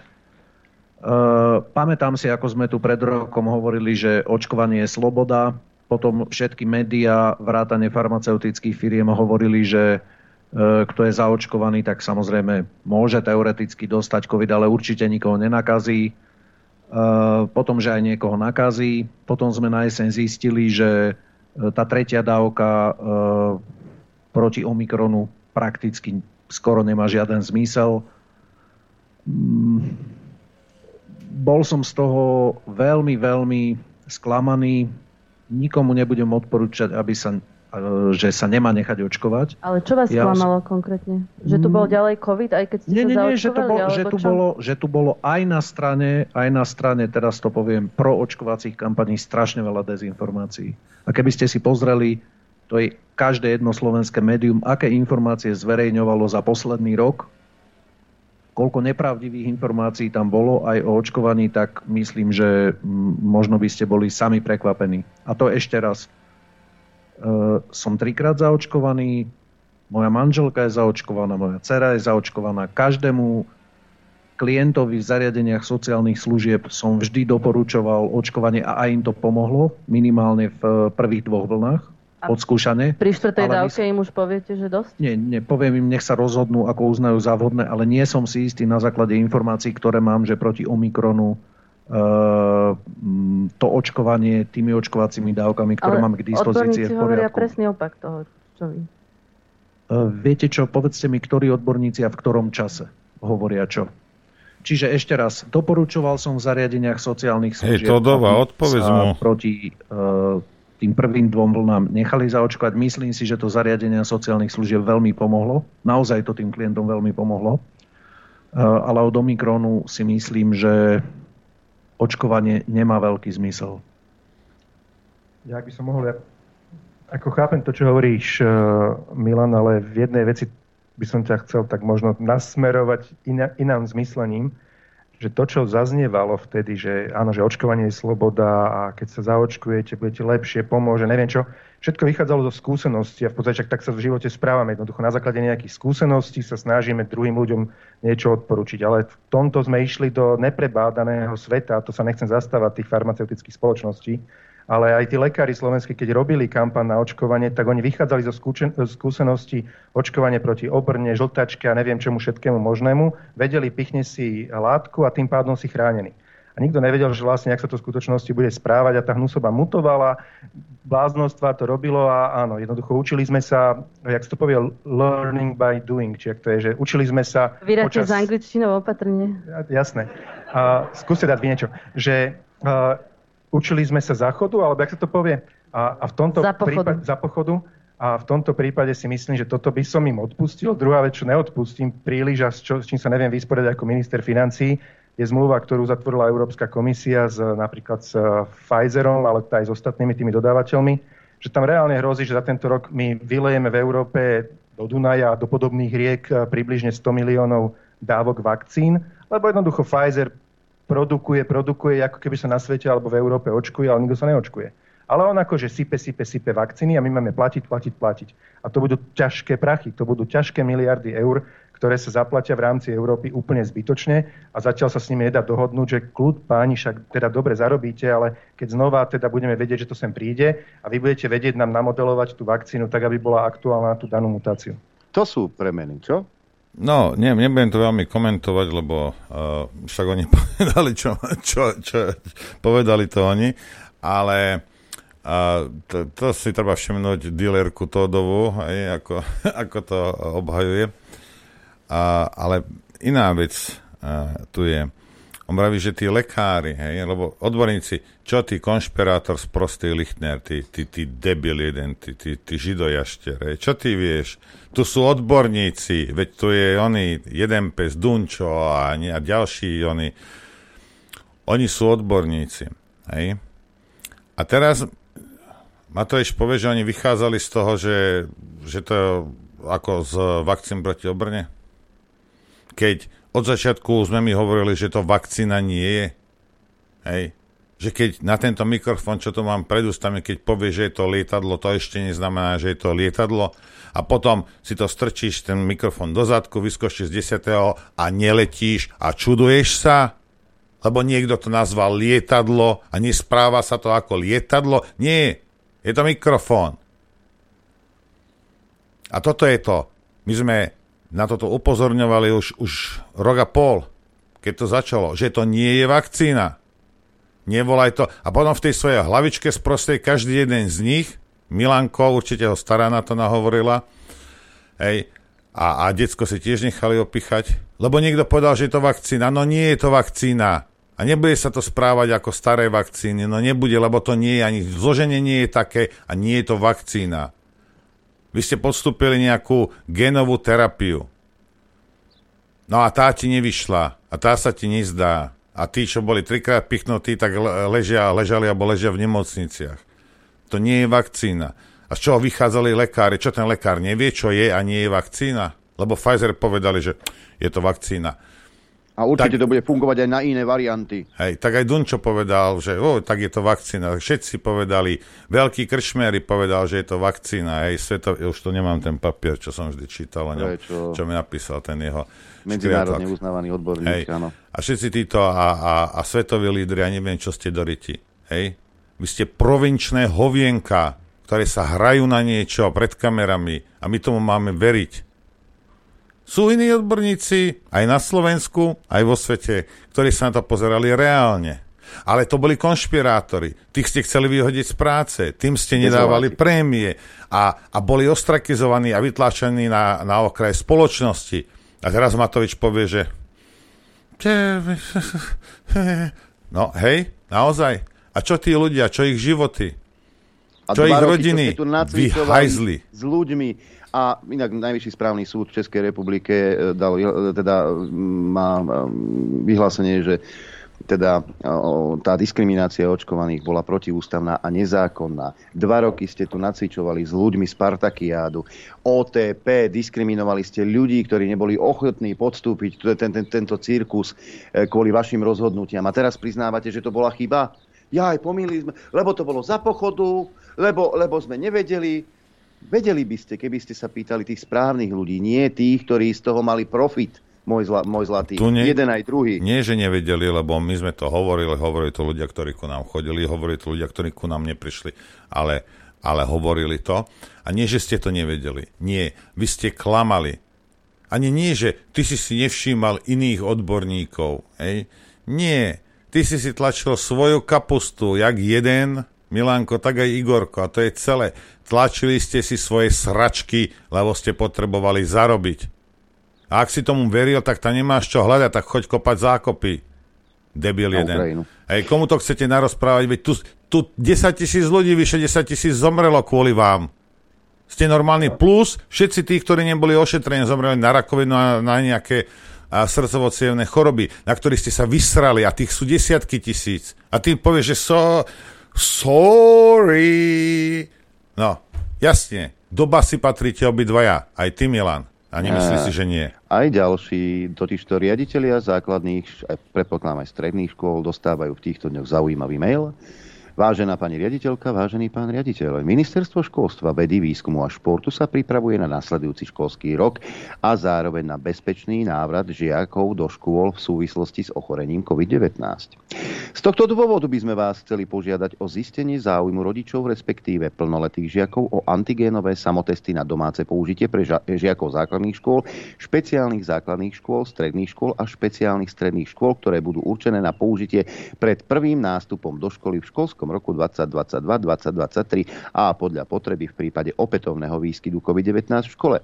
[SPEAKER 14] Uh, pamätám si, ako sme tu pred rokom hovorili, že očkovanie je sloboda. Potom všetky médiá, vrátane farmaceutických firiem hovorili, že kto je zaočkovaný, tak samozrejme môže teoreticky dostať COVID, ale určite nikoho nenakazí. Uh, potom, že aj niekoho nakazí. Potom sme na jeseň zistili, že tá tretia dávka proti Omikronu prakticky skoro nemá žiaden zmysel. Mm, bol som z toho veľmi, veľmi sklamaný. Nikomu nebudem odporúčať, aby sa, e, že sa nemá nechať očkovať.
[SPEAKER 1] Ale čo vás ja sklamalo konkrétne? Že tu bol mm. ďalej COVID, aj keď ste nie, nie, nie,
[SPEAKER 14] že tu, bol, že, tu bolo, že tu bolo aj na strane, aj na strane, teraz to poviem, pro očkovacích kampaní strašne veľa dezinformácií. A keby ste si pozreli to je každé jedno slovenské médium, aké informácie zverejňovalo za posledný rok, koľko nepravdivých informácií tam bolo aj o očkovaní, tak myslím, že možno by ste boli sami prekvapení. A to ešte raz. E, som trikrát zaočkovaný, moja manželka je zaočkovaná, moja dcera je zaočkovaná. Každému klientovi v zariadeniach sociálnych služieb som vždy doporučoval očkovanie a aj im to pomohlo, minimálne v prvých dvoch vlnách odskúšané.
[SPEAKER 1] Pri štvrtej dávke im už poviete, že dosť?
[SPEAKER 14] Nie, nie, poviem im, nech sa rozhodnú, ako uznajú za vhodné, ale nie som si istý na základe informácií, ktoré mám, že proti Omikronu to očkovanie tými očkovacími dávkami, ktoré Ale mám k dispozícii, v
[SPEAKER 1] hovoria presný opak toho, čo vy.
[SPEAKER 14] Uh, viete čo, povedzte mi, ktorí odborníci a v ktorom čase hovoria čo. Čiže ešte raz, doporučoval som v zariadeniach sociálnych služieb.
[SPEAKER 11] Hej, to dova, odpovedz mu.
[SPEAKER 14] Proti uh, tým prvým dvom vlnám nechali zaočkovať. Myslím si, že to zariadenie sociálnych služieb veľmi pomohlo. Naozaj to tým klientom veľmi pomohlo. Eh, ale od Omikronu si myslím, že očkovanie nemá veľký zmysel.
[SPEAKER 13] Ja by som mohol, ja ako chápem to, čo hovoríš, eh, Milan, ale v jednej veci by som ťa chcel tak možno nasmerovať iná, inám zmyslením že to, čo zaznievalo vtedy, že áno, že očkovanie je sloboda a keď sa zaočkujete, budete lepšie, pomôže, neviem čo, všetko vychádzalo zo skúseností a v podstate tak sa v živote správame. Jednoducho na základe nejakých skúseností sa snažíme druhým ľuďom niečo odporučiť. Ale v tomto sme išli do neprebádaného sveta, a to sa nechcem zastávať tých farmaceutických spoločností, ale aj tí lekári slovenskí, keď robili kampaň na očkovanie, tak oni vychádzali zo skúsenosti očkovanie proti obrne, žltačke a neviem čomu všetkému možnému, vedeli, pichne si látku a tým pádom si chránený. A nikto nevedel, že vlastne, ak sa to v skutočnosti bude správať a tá hnusoba mutovala, bláznostva to robilo a áno, jednoducho učili sme sa, jak sa to povie, learning by doing, či to je, že učili sme sa...
[SPEAKER 1] Vyráte počas... z angličtinou opatrne.
[SPEAKER 13] Jasné. A skúste dať vy niečo. Že uh, učili sme sa záchodu, alebo jak sa to povie? A, a v tomto
[SPEAKER 1] za pochodu. Prípade,
[SPEAKER 13] za pochodu. A v tomto prípade si myslím, že toto by som im odpustil. Druhá vec, čo neodpustím príliš a s, čo, s čím sa neviem vysporiadať ako minister financí, je zmluva, ktorú zatvorila Európska komisia s, napríklad s Pfizerom, ale aj s ostatnými tými dodávateľmi, že tam reálne hrozí, že za tento rok my vylejeme v Európe do Dunaja a do podobných riek približne 100 miliónov dávok vakcín, lebo jednoducho Pfizer produkuje, produkuje, ako keby sa na svete alebo v Európe očkuje, ale nikto sa neočkuje. Ale on akože sype, sype, sype vakcíny a my máme platiť, platiť, platiť. A to budú ťažké prachy, to budú ťažké miliardy eur, ktoré sa zaplatia v rámci Európy úplne zbytočne a zatiaľ sa s nimi nedá dohodnúť, že kľud páni však teda dobre zarobíte, ale keď znova teda budeme vedieť, že to sem príde a vy budete vedieť nám namodelovať tú vakcínu tak, aby bola aktuálna na tú danú mutáciu.
[SPEAKER 2] To sú premeny, čo?
[SPEAKER 11] No, ne, nebudem to veľmi komentovať, lebo uh, však oni povedali, čo, čo, čo, povedali to oni, ale uh, to, to si treba všimnúť dealerku Tódovú, aj, ako, ako to obhajuje. Uh, ale iná vec uh, tu je. On vraví, že tí lekári, hej, lebo odborníci, čo ty konšpirátor sprostý Lichtner, ty, ty, ty debil jeden, ty, ty, ty židojašter, hej, čo ty vieš? Tu sú odborníci, veď tu je oni, jeden pes Dunčo a, a ďalší oni. Oni sú odborníci, hej. A teraz Matovič povie, že oni vychádzali z toho, že, že to je ako z vakcín proti obrne. Keď od začiatku sme mi hovorili, že to vakcína nie je. Hej. Že keď na tento mikrofón, čo tu mám pred ústami, keď povie, že je to lietadlo, to ešte neznamená, že je to lietadlo. A potom si to strčíš, ten mikrofón do zadku, vyskočíš z 10. a neletíš a čuduješ sa, lebo niekto to nazval lietadlo a nespráva sa to ako lietadlo. Nie, je to mikrofón. A toto je to. My sme na toto upozorňovali už, už rok a pol, keď to začalo, že to nie je vakcína. Nevolaj to. A potom v tej svojej hlavičke sprostej každý jeden z nich, Milanko, určite ho stará na to nahovorila, hej, a, a decko si tiež nechali opichať, lebo niekto povedal, že je to vakcína. No nie je to vakcína. A nebude sa to správať ako staré vakcíny. No nebude, lebo to nie je ani zloženie nie je také a nie je to vakcína. Vy ste podstúpili nejakú genovú terapiu. No a tá ti nevyšla. A tá sa ti nezdá. A tí, čo boli trikrát pichnutí, tak ležia, ležali alebo ležia v nemocniciach. To nie je vakcína. A z čoho vychádzali lekári? Čo ten lekár nevie, čo je a nie je vakcína? Lebo Pfizer povedali, že je to vakcína.
[SPEAKER 2] A určite tak, to bude fungovať aj na iné varianty.
[SPEAKER 11] Hej, tak aj Dunčo povedal, že o, tak je to vakcína. Všetci povedali, veľký kršmery povedal, že je to vakcína. Hej, sveto, už to nemám ten papier, čo som vždy čítal o ňom, čo, čo mi napísal ten jeho
[SPEAKER 2] Medzinárodne uznávaný odborník,
[SPEAKER 11] hej. áno. A všetci títo a, a, a svetoví lídry, ja neviem, čo ste doriti. Hej? Vy ste provinčné hovienka, ktoré sa hrajú na niečo pred kamerami a my tomu máme veriť. Sú iní odborníci aj na Slovensku, aj vo svete, ktorí sa na to pozerali reálne. Ale to boli konšpirátori. Tých ste chceli vyhodiť z práce, tým ste nedávali prémie a, a boli ostrakizovaní a vytlačení na, na okraj spoločnosti. A teraz Matovič povie, že no hej, naozaj. A čo tí ľudia, čo ich životy? A čo ich rodiny? Vyhajzli.
[SPEAKER 2] S ľuďmi a inak Najvyšší správny súd v Českej republike e, dal, e, teda má vyhlásenie, že teda tá diskriminácia očkovaných bola protiústavná a nezákonná. Dva roky ste tu nacvičovali s ľuďmi z Partakiádu, OTP, diskriminovali ste ľudí, ktorí neboli ochotní podstúpiť ten, ten, tento cirkus e, kvôli vašim rozhodnutiam. A teraz priznávate, že to bola chyba? Ja aj pomýli sme, lebo to bolo za pochodu, lebo, lebo sme nevedeli. Vedeli by ste, keby ste sa pýtali tých správnych ľudí, nie tých, ktorí z toho mali profit, môj, zla, môj zlatý. Tu nie, Jeden aj druhý.
[SPEAKER 11] Nie, že nevedeli, lebo my sme to hovorili, hovorili to ľudia, ktorí ku nám chodili, hovorili to ľudia, ktorí ku nám neprišli, ale, ale hovorili to. A nie, že ste to nevedeli. Nie, vy ste klamali. Ani nie, že ty si si nevšímal iných odborníkov. Hej? Nie, ty si si tlačil svoju kapustu, jak jeden Milanko, tak aj Igorko. A to je celé. Tlačili ste si svoje sračky, lebo ste potrebovali zarobiť. A ak si tomu veril, tak tam nemáš čo hľadať, tak choď kopať zákopy. Debil jeden. Hej, komu to chcete narozprávať? Veď tu, tu 10 tisíc ľudí, vyše 10 tisíc zomrelo kvôli vám. Ste normálni. Plus všetci tí, ktorí neboli ošetrení, zomreli na rakovinu a na nejaké a srdcovo choroby, na ktorých ste sa vysrali a tých sú desiatky tisíc. A ty povieš, že so, Sorry. No, jasne. Doba si patríte obidvaja. Aj ty, Milan. A nemyslíš si, že nie?
[SPEAKER 2] Aj ďalší, totižto riaditeľia základných, predpokladám aj stredných škôl, dostávajú v týchto dňoch zaujímavý mail, Vážená pani riaditeľka, vážený pán riaditeľ, Ministerstvo školstva, vedy, výskumu a športu sa pripravuje na nasledujúci školský rok a zároveň na bezpečný návrat žiakov do škôl v súvislosti s ochorením COVID-19. Z tohto dôvodu by sme vás chceli požiadať o zistenie záujmu rodičov, respektíve plnoletých žiakov o antigénové samotesty na domáce použitie pre žiakov základných škôl, špeciálnych základných škôl, stredných škôl a špeciálnych stredných škôl, ktoré budú určené na použitie pred prvým nástupom do školy v školskom školskom roku 2022-2023 a podľa potreby v prípade opätovného výskytu COVID-19 v škole.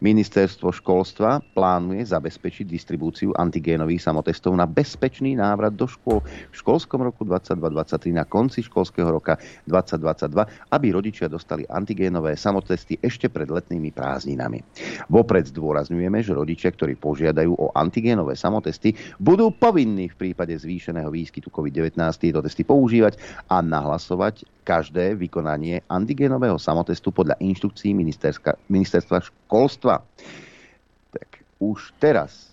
[SPEAKER 2] Ministerstvo školstva plánuje zabezpečiť distribúciu antigénových samotestov na bezpečný návrat do škôl v školskom roku 2022-2023 na konci školského roka 2022, aby rodičia dostali antigénové samotesty ešte pred letnými prázdninami. Vopred zdôrazňujeme, že rodičia, ktorí požiadajú o antigénové samotesty, budú povinní v prípade zvýšeného výskytu COVID-19 tieto testy používať a nahlasovať každé vykonanie antigénového samotestu podľa inštrukcií ministerstva školstva. Tak už teraz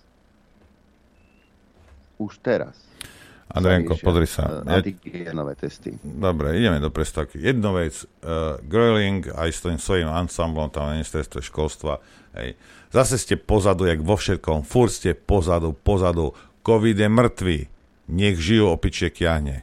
[SPEAKER 2] už teraz
[SPEAKER 11] Adrianko, pozri sa.
[SPEAKER 2] E, antigénové testy.
[SPEAKER 11] Dobre, ideme do prestávky. Jednu vec, uh, Gröling aj s tým svojím ansamblom tam na ministerstve školstva, hej, zase ste pozadu, jak vo všetkom, furt ste pozadu, pozadu, COVID je mŕtvý, nech žijú opičie kiahne.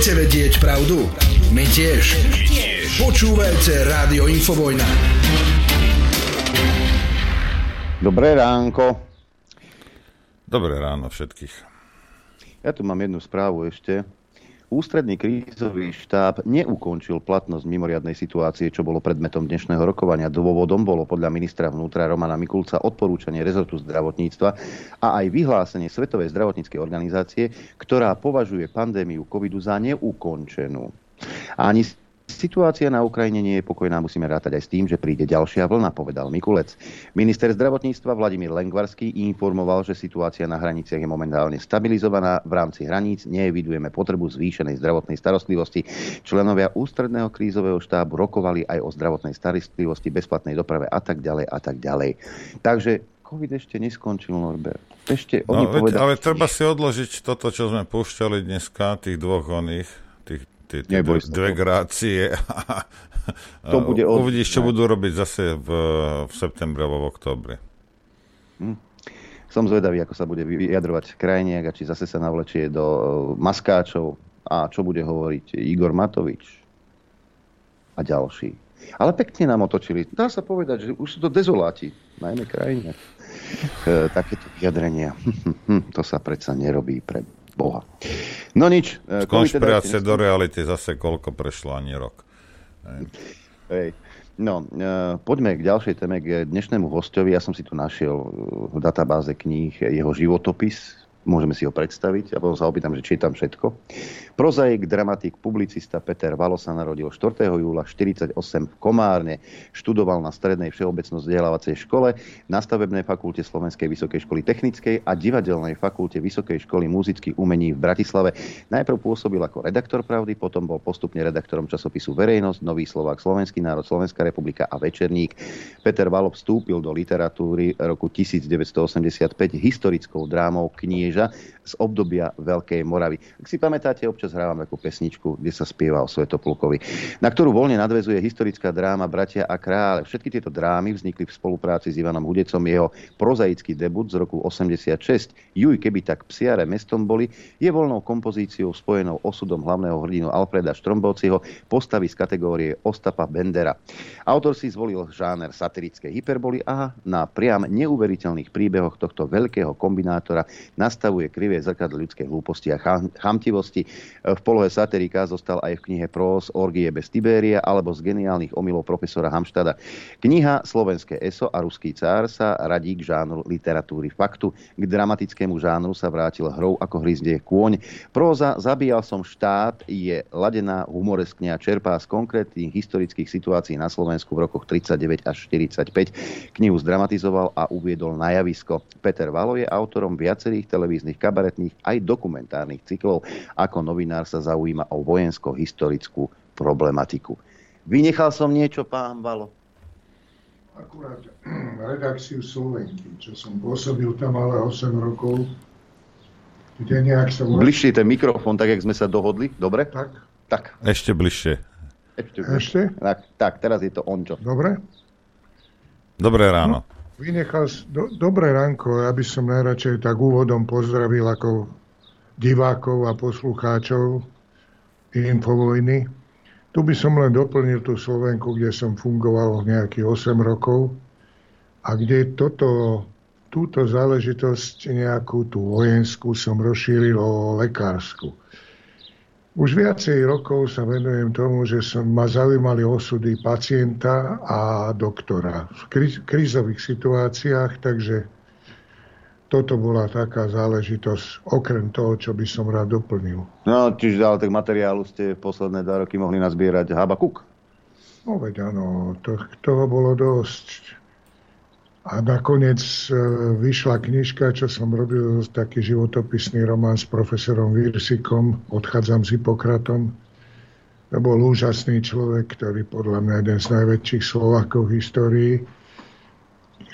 [SPEAKER 18] Chcete vedieť pravdu? My tiež. Počúvajte Rádio Infovojna.
[SPEAKER 2] Dobré ránko.
[SPEAKER 11] Dobré ráno všetkých.
[SPEAKER 2] Ja tu mám jednu správu ešte. Ústredný krízový štáb neukončil platnosť mimoriadnej situácie, čo bolo predmetom dnešného rokovania. Dôvodom bolo podľa ministra vnútra Romana Mikulca odporúčanie rezortu zdravotníctva a aj vyhlásenie Svetovej zdravotníckej organizácie, ktorá považuje pandémiu covidu za neukončenú. Ani situácia na Ukrajine nie je pokojná, musíme rátať aj s tým, že príde ďalšia vlna, povedal Mikulec. Minister zdravotníctva Vladimír Lengvarský informoval, že situácia na hraniciach je momentálne stabilizovaná. V rámci hraníc neevidujeme potrebu zvýšenej zdravotnej starostlivosti. Členovia ústredného krízového štábu rokovali aj o zdravotnej starostlivosti, bezplatnej doprave a tak ďalej a tak ďalej. Takže COVID ešte neskončil, Norbert. Ešte
[SPEAKER 11] no, oni no, povedali... Ale treba si odložiť toto, čo sme púšťali dneska, tých dvoch oných, tie, tie dve, dve grácie.
[SPEAKER 2] to bude
[SPEAKER 11] od... Uvidíš, čo budú robiť zase v, v septembri alebo v októbri.
[SPEAKER 2] Hm. Som zvedavý, ako sa bude vyjadrovať krajniak a či zase sa navlečie do e, maskáčov a čo bude hovoriť Igor Matovič a ďalší. Ale pekne nám otočili. Dá sa povedať, že už sú to dezoláti, najmä krajine. E, takéto vyjadrenia. to sa predsa nerobí pre Boha. No nič.
[SPEAKER 11] Z e, konšpirácie do reality zase koľko prešlo ani rok.
[SPEAKER 2] Hej. No, e, poďme k ďalšej téme, k dnešnému hostovi. Ja som si tu našiel v databáze kníh jeho životopis, môžeme si ho predstaviť a potom sa opýtam, že či je tam všetko. Prozaik, dramatik, publicista Peter Valo sa narodil 4. júla 48 v Komárne. Študoval na strednej všeobecno vzdelávacej škole, na stavebnej fakulte Slovenskej vysokej školy technickej a divadelnej fakulte Vysokej školy muzických umení v Bratislave. Najprv pôsobil ako redaktor Pravdy, potom bol postupne redaktorom časopisu Verejnosť, Nový Slovák, Slovenský národ, Slovenská republika a Večerník. Peter Valo vstúpil do literatúry roku 1985 historickou drámou Knieža z obdobia Veľkej Moravy. Ak si pamätáte, občas hrávam takú pesničku, kde sa spieva o Svetoplukovi, na ktorú voľne nadvezuje historická dráma Bratia a krále. Všetky tieto drámy vznikli v spolupráci s Ivanom Hudecom. Jeho prozaický debut z roku 86, Juj, keby tak psiare mestom boli, je voľnou kompozíciou spojenou osudom hlavného hrdinu Alfreda Štrombovciho, postavy z kategórie Ostapa Bendera. Autor si zvolil žáner satirickej hyperboly a na priam neuveriteľných príbehoch tohto veľkého kombinátora nastavuje krivé zrkadlo ľudskej hlúposti a chamtivosti. V polohe satirika zostal aj v knihe Pros Orgie bez Tibéria alebo z geniálnych omylov profesora Hamštada. Kniha Slovenské ESO a Ruský cár sa radí k žánru literatúry faktu. K dramatickému žánru sa vrátil hrou ako hryzdie kôň. Próza Zabíjal som štát je ladená humoreskne a čerpá z konkrétnych historických situácií na Slovensku v rokoch 39 až 45. Knihu zdramatizoval a uviedol na javisko. Peter Valo je autorom viacerých televíznych kabaret kabaretných aj dokumentárnych cyklov. Ako novinár sa zaujíma o vojensko-historickú problematiku. Vynechal som niečo, pán Valo?
[SPEAKER 19] Akurát redakciu Slovenky, čo som pôsobil tam ale 8 rokov, kde nejak som...
[SPEAKER 2] Bližšie ten mikrofón, tak jak sme sa dohodli, dobre?
[SPEAKER 19] Tak.
[SPEAKER 2] Tak.
[SPEAKER 11] Ešte bližšie.
[SPEAKER 19] Ešte? Bližšie. Ešte?
[SPEAKER 2] Tak, tak, teraz je to ončo.
[SPEAKER 19] Dobre?
[SPEAKER 11] Dobré ráno. No.
[SPEAKER 19] Vynechal, do, dobré ránko, ja by som najradšej tak úvodom pozdravil ako divákov a poslucháčov Infovojny. Tu by som len doplnil tú Slovenku, kde som fungoval nejakých 8 rokov a kde toto, túto záležitosť nejakú tú vojenskú som rozšíril o lekárskú. Už viacej rokov sa venujem tomu, že som, ma zaujímali osudy pacienta a doktora v krízových situáciách, takže toto bola taká záležitosť, okrem toho, čo by som rád doplnil.
[SPEAKER 2] No, čiže ale tak materiálu ste posledné dva roky mohli nazbierať Habakuk?
[SPEAKER 19] No veď áno, to, toho bolo dosť. A nakoniec e, vyšla knižka, čo som robil, taký životopisný román s profesorom Virsikom, Odchádzam s Hipokratom. To bol úžasný človek, ktorý podľa mňa jeden z najväčších Slovákov v histórii,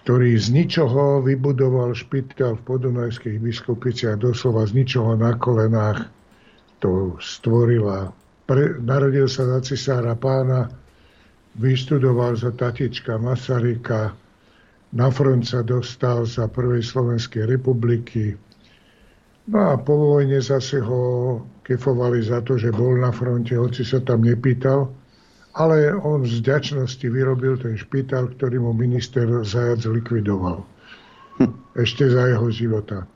[SPEAKER 19] ktorý z ničoho vybudoval špital v podunajských biskupiciach, doslova z ničoho na kolenách to stvorila. Narodil sa za cisára pána, vyštudoval za tatička Masaryka, na front sa dostal za prvej Slovenskej republiky. No a po vojne zase ho kefovali za to, že bol na fronte, hoci sa tam nepýtal. Ale on z vďačnosti vyrobil ten špitál, ktorý mu minister Zajac likvidoval. Hm. Ešte za jeho života.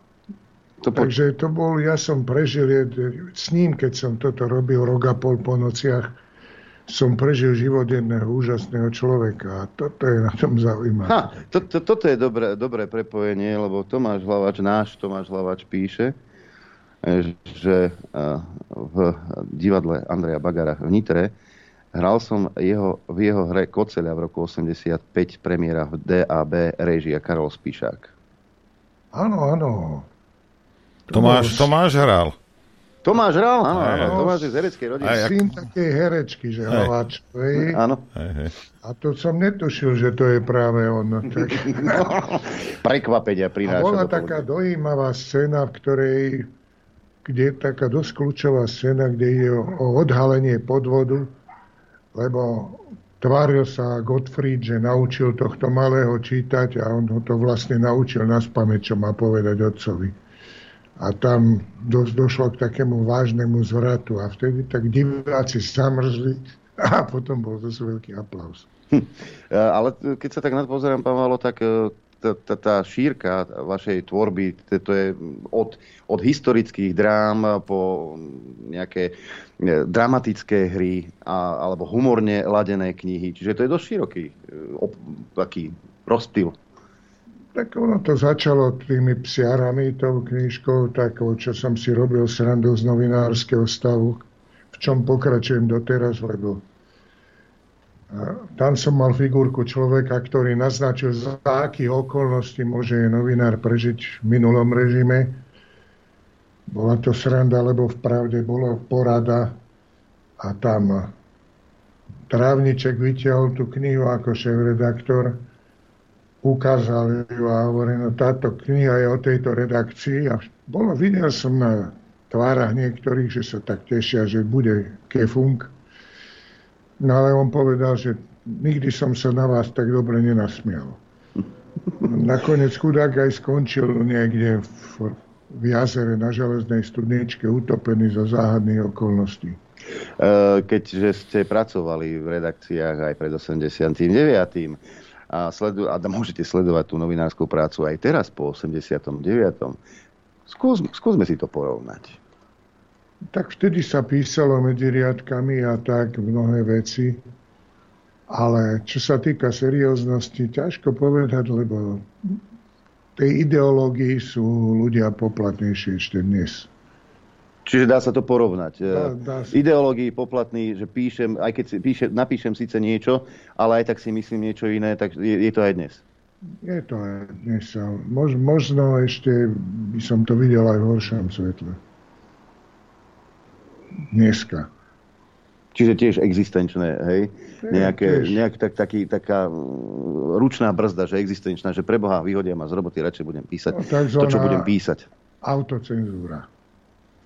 [SPEAKER 19] To po... Takže to bol, ja som prežil s ním, keď som toto robil rok a pol po nociach, som prežil život jedného úžasného človeka a toto je na tom zaujímavé. Ha,
[SPEAKER 2] to, to, toto je dobré, dobré prepojenie, lebo Tomáš Hlavač, náš Tomáš Hlavač píše, že v divadle Andreja Bagara v Nitre Hral som jeho, v jeho hre Koceľa v roku 85 premiéra v DAB režia Karol Spišák.
[SPEAKER 19] Áno, áno.
[SPEAKER 11] Tomáš, Tomáš hral.
[SPEAKER 2] Tomáš hral, áno, áno. Tomáš je z hereckej rodiny.
[SPEAKER 19] Aj, Syn takej herečky, že hlavačovej.
[SPEAKER 2] Áno.
[SPEAKER 19] A to som netušil, že to je práve on. Tak...
[SPEAKER 2] no, prekvapenia prináša.
[SPEAKER 19] A bola taká dojímavá scéna, v ktorej kde je taká dosť kľúčová scéna, kde ide o, o odhalenie podvodu lebo tváril sa Gottfried, že naučil tohto malého čítať a on ho to vlastne naučil na spameť, čo má povedať otcovi. A tam do, došlo k takému vážnemu zvratu a vtedy tak diváci zamrzli a potom bol zase veľký aplaus. Hm.
[SPEAKER 2] Ale keď sa tak nadpozerám, pán Valo, tak e, tá, tá, tá šírka vašej tvorby, to je od, od historických drám po nejaké dramatické hry a, alebo humorne ladené knihy. Čiže to je dosť široký e, op, taký rozptyl.
[SPEAKER 19] Tak ono to začalo tými psiarami, tou knižkou, takou, čo som si robil srandu z novinárskeho stavu, v čom pokračujem doteraz, lebo tam som mal figurku človeka, ktorý naznačil, za akých okolností môže novinár prežiť v minulom režime. Bola to sranda, lebo v pravde bola porada a tam Trávniček vytiahol tú knihu ako šéf-redaktor, ukázal ju a hovorí, no táto kniha je o tejto redakcii a bolo, videl som na tvárach niektorých, že sa tak tešia, že bude kefunk No ale on povedal, že nikdy som sa na vás tak dobre nenasmial. Nakoniec chudák aj skončil niekde v, v jazere na železnej studničke utopený za záhadných okolností.
[SPEAKER 2] E, keďže ste pracovali v redakciách aj pred 89. A, sledu- a môžete sledovať tú novinárskú prácu aj teraz po 89. Skús, skúsme si to porovnať
[SPEAKER 19] tak vtedy sa písalo medzi riadkami a tak mnohé veci. Ale čo sa týka serióznosti, ťažko povedať, lebo tej ideológii sú ľudia poplatnejšie ešte dnes.
[SPEAKER 2] Čiže dá sa to porovnať. Dá, dá sa. Ideológii poplatný, že píšem, aj keď si píšem, napíšem síce niečo, ale aj tak si myslím niečo iné, tak je, je to aj dnes.
[SPEAKER 19] Je to aj dnes. Mož, možno ešte by som to videl aj v horšom svetle dneska.
[SPEAKER 2] Čiže tiež existenčné, hej? Nejaké, nejak, tak, taký, taká ručná brzda, že existenčná, že preboha vyhodia ma z roboty, radšej budem písať no, to, čo budem písať.
[SPEAKER 19] Autocenzúra.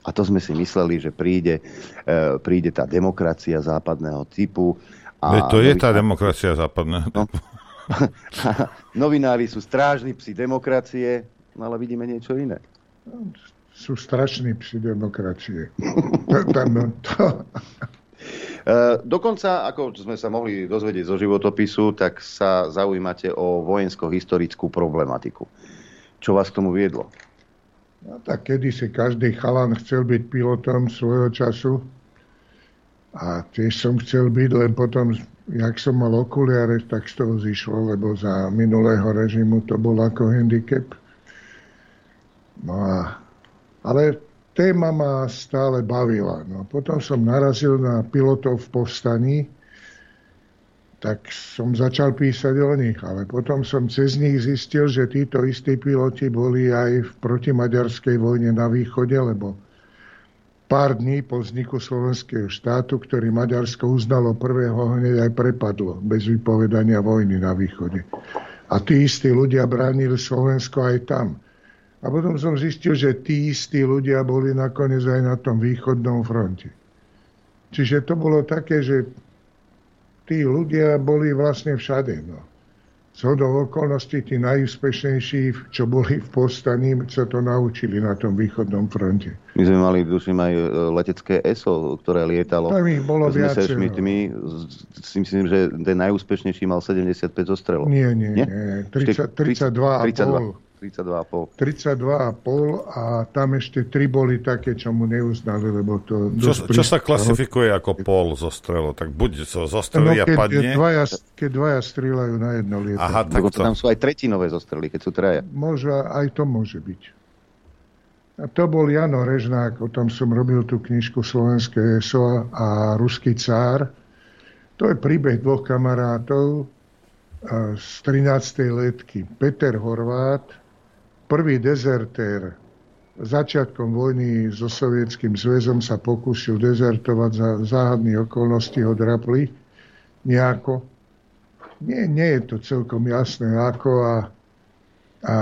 [SPEAKER 2] A to sme si mysleli, že príde, e, príde tá demokracia západného typu.
[SPEAKER 11] A Veď to je tá demokracia západného no. typu. No.
[SPEAKER 2] Novinári sú strážni psi demokracie, no ale vidíme niečo iné.
[SPEAKER 19] Sú strašní psi demokracie. Tam, to...
[SPEAKER 2] E, dokonca, ako sme sa mohli dozvedieť zo životopisu, tak sa zaujímate o vojensko-historickú problematiku. Čo vás k tomu viedlo?
[SPEAKER 19] No tak kedysi každý chalan chcel byť pilotom svojho času. A tiež som chcel byť, len potom, jak som mal okuliare, tak z toho zišlo, lebo za minulého režimu to bol ako handicap. No a ale téma ma stále bavila. No, potom som narazil na pilotov v povstaní, tak som začal písať o nich, ale potom som cez nich zistil, že títo istí piloti boli aj v protimaďarskej vojne na východe, lebo pár dní po vzniku slovenského štátu, ktorý Maďarsko uznalo prvého, hneď aj prepadlo bez vypovedania vojny na východe. A tí istí ľudia bránili Slovensko aj tam. A potom som zistil, že tí istí ľudia boli nakoniec aj na tom východnom fronte. Čiže to bolo také, že tí ľudia boli vlastne všade. No. Z hodou okolností tí najúspešnejší, čo boli v postaní, sa to naučili na tom východnom fronte.
[SPEAKER 2] My sme mali, duším, aj e, letecké ESO, ktoré lietalo.
[SPEAKER 19] Tam ich bolo viac.
[SPEAKER 2] Si myslím, že ten najúspešnejší mal 75 zostrelov.
[SPEAKER 19] Nie, nie, nie. nie. 30, 32, 32.
[SPEAKER 2] 32,5.
[SPEAKER 19] 32,5 a tam ešte tri boli také, čo mu neuznali, lebo to...
[SPEAKER 11] Čo, čo sa klasifikuje ako pol zo strelo? Tak buď zo zostrely no, a padne?
[SPEAKER 19] Dvaja, keď dvaja strieľajú na jedno lietadlo.
[SPEAKER 2] Aha, tak to... tam sú aj tretinové zostrely, keď sú traja.
[SPEAKER 19] Môže, aj to môže byť. A to bol Jano Režnák, o tom som robil tú knižku Slovenské SO a Ruský cár. To je príbeh dvoch kamarátov z 13. letky. Peter Horvát, prvý dezertér, začiatkom vojny so Sovietským zväzom sa pokúsil dezertovať za záhadné okolnosti, ho drapli nejako. Nie, nie je to celkom jasné ako a, a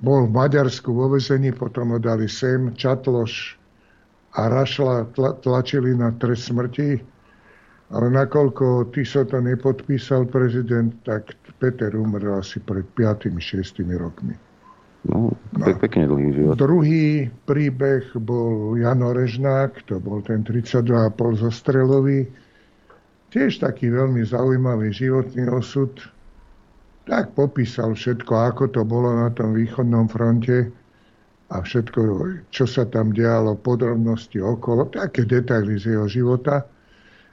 [SPEAKER 19] bol v Maďarsku vo vezení, potom ho dali sem, Čatloš a Rašla tla, tlačili na trest smrti ale nakoľko Tiso to nepodpísal prezident, tak Peter umrel asi pred 5-6 rokmi.
[SPEAKER 2] No, to je pekne dlhý život.
[SPEAKER 19] Druhý príbeh bol Jano Režnák, to bol ten 32,5 zostrelový. Tiež taký veľmi zaujímavý životný osud. Tak popísal všetko, ako to bolo na tom východnom fronte a všetko, čo sa tam dialo, podrobnosti okolo, také detaily z jeho života.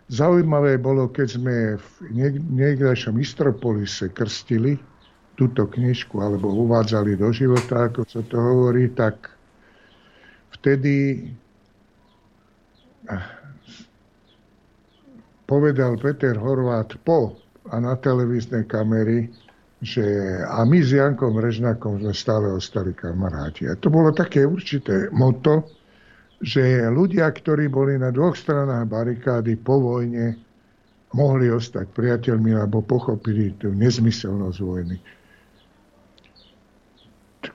[SPEAKER 19] Zaujímavé bolo, keď sme v niekdejšom Istropolise krstili túto knižku alebo uvádzali do života, ako sa to hovorí, tak vtedy povedal Peter Horvát po a na televíznej kamery, že a my s Jankom Režnakom sme stále ostali kamaráti. A to bolo také určité moto, že ľudia, ktorí boli na dvoch stranách barikády po vojne, mohli ostať priateľmi, alebo pochopili tú nezmyselnosť vojny.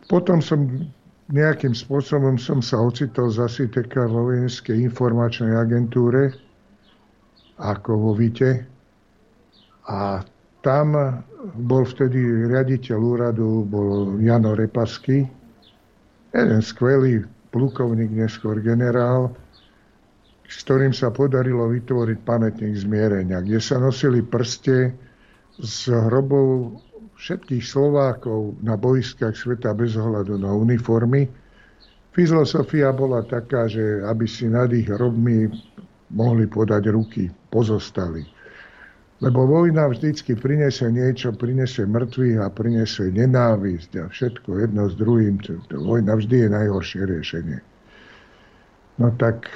[SPEAKER 19] Potom som nejakým spôsobom som sa ocitol zase taká vo vojenskej informačnej agentúre, ako vo Vite. A tam bol vtedy riaditeľ úradu, bol Jano Repasky, jeden skvelý plukovník, neskôr generál, s ktorým sa podarilo vytvoriť pamätník zmierenia, kde sa nosili prste z hrobov všetkých Slovákov na boiskách sveta bez ohľadu na uniformy. Filozofia bola taká, že aby si nad ich hrobmi mohli podať ruky pozostali. Lebo vojna vždycky prinesie niečo, prinesie mŕtvych a prinesie nenávisť a všetko jedno s druhým. Vojna vždy je najhoršie riešenie. No tak,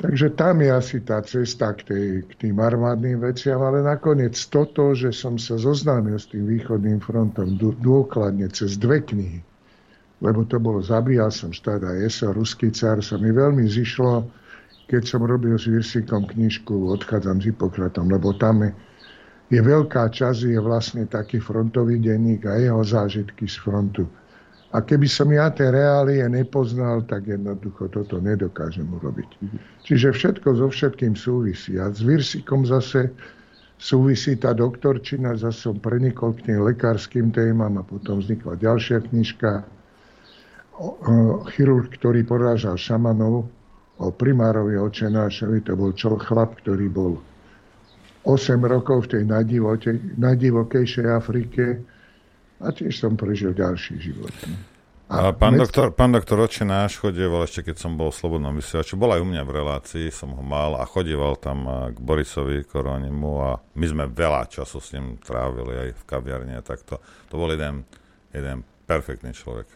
[SPEAKER 19] takže tam je asi tá cesta k, tej, k tým armádnym veciam, ale nakoniec toto, že som sa zoznámil s tým východným frontom dôkladne cez dve knihy, lebo to bolo Zabíjal som štát a Jeso, Ruský car, sa mi veľmi zišlo keď som robil s Virsikom knižku Odchádzam s Hipokratom, lebo tam je, je veľká časť, je vlastne taký frontový denník a jeho zážitky z frontu. A keby som ja tie reálie nepoznal, tak jednoducho toto nedokážem urobiť. Čiže všetko so všetkým súvisí. A s Virsikom zase súvisí tá doktorčina, zase som prenikol k tým lekárským témam a potom vznikla ďalšia knižka chirurg, ktorý porážal šamanov, o primárovi očenášovi, to bol čo chlap, ktorý bol 8 rokov v tej najdivokejšej Afrike a tiež som prežil ďalší život.
[SPEAKER 11] A pán, med... doktor, pán doktor Očenáš chodieval ešte, keď som bol v Slobodnom vysielači, bol aj u mňa v relácii, som ho mal a chodieval tam k Borisovi Koronimu a my sme veľa času s ním trávili aj v kaviarni a takto. To bol jeden, jeden perfektný človek.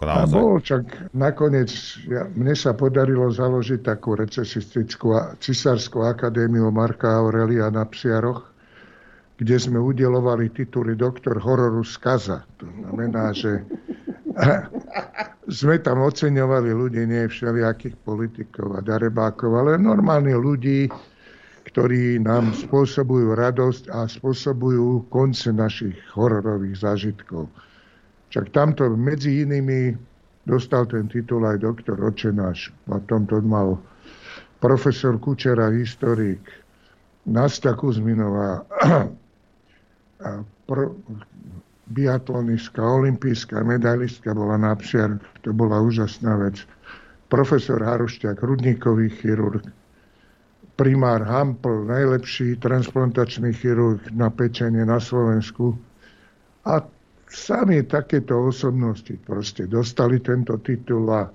[SPEAKER 19] A bol, čak nakoniec ja, mne sa podarilo založiť takú recesistickú cisárskú akadémiu Marka Aurelia na Psiaroch, kde sme udelovali tituly doktor hororu skaza. To znamená, že sme tam oceňovali ľudí, nie všelijakých politikov a darebákov, ale normálne ľudí, ktorí nám spôsobujú radosť a spôsobujú konce našich hororových zážitkov. Čak tamto medzi inými dostal ten titul aj doktor Očenáš. Potom to mal profesor Kučera, historik, Nastia Kuzminová, pro, biatlonistka, olimpijská medailistka bola na psiar, to bola úžasná vec. Profesor Harušťák, rudníkový chirurg, primár Hampl, najlepší transplantačný chirurg na pečenie na Slovensku. A sami takéto osobnosti proste dostali tento titul a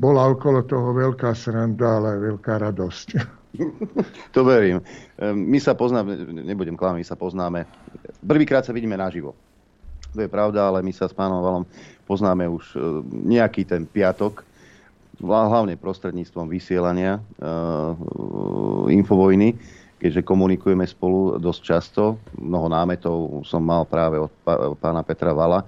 [SPEAKER 19] bola okolo toho veľká sranda, ale aj veľká radosť.
[SPEAKER 2] To verím. Ehm, my sa poznáme, nebudem klamať, my sa poznáme. Prvýkrát sa vidíme naživo. To je pravda, ale my sa s pánom Valom poznáme už ehm, nejaký ten piatok. hlavne prostredníctvom vysielania infovojny, keďže komunikujeme spolu dosť často. Mnoho námetov som mal práve od pána Petra Vala.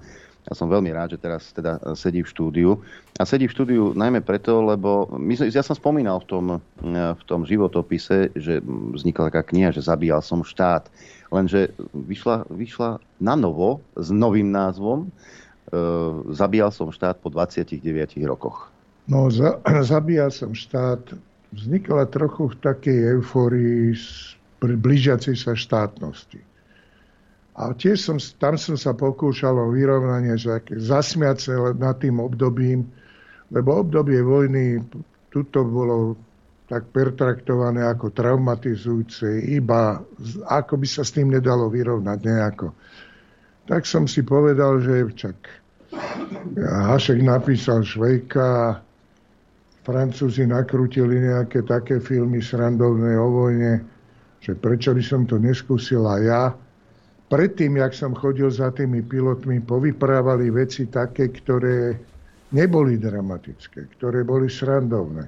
[SPEAKER 2] Ja som veľmi rád, že teraz teda sedí v štúdiu. A sedí v štúdiu najmä preto, lebo my, ja som spomínal v tom, v tom životopise, že vznikla taká kniha, že zabíjal som štát. Lenže vyšla, vyšla na novo s novým názvom e, Zabíjal som štát po 29 rokoch.
[SPEAKER 19] No, za, zabíjal som štát vznikla trochu v takej eufórii pri blížiacej sa štátnosti. A tiež som, tam som sa pokúšal o vyrovnanie, že zasmiať sa nad tým obdobím, lebo obdobie vojny, tuto bolo tak pertraktované ako traumatizujúce, iba ako by sa s tým nedalo vyrovnať nejako. Tak som si povedal, že čak Hašek napísal Švejka, Francúzi nakrútili nejaké také filmy srandovné o vojne, že prečo by som to neskúsil aj ja. Predtým, jak som chodil za tými pilotmi, povyprávali veci také, ktoré neboli dramatické, ktoré boli srandovné.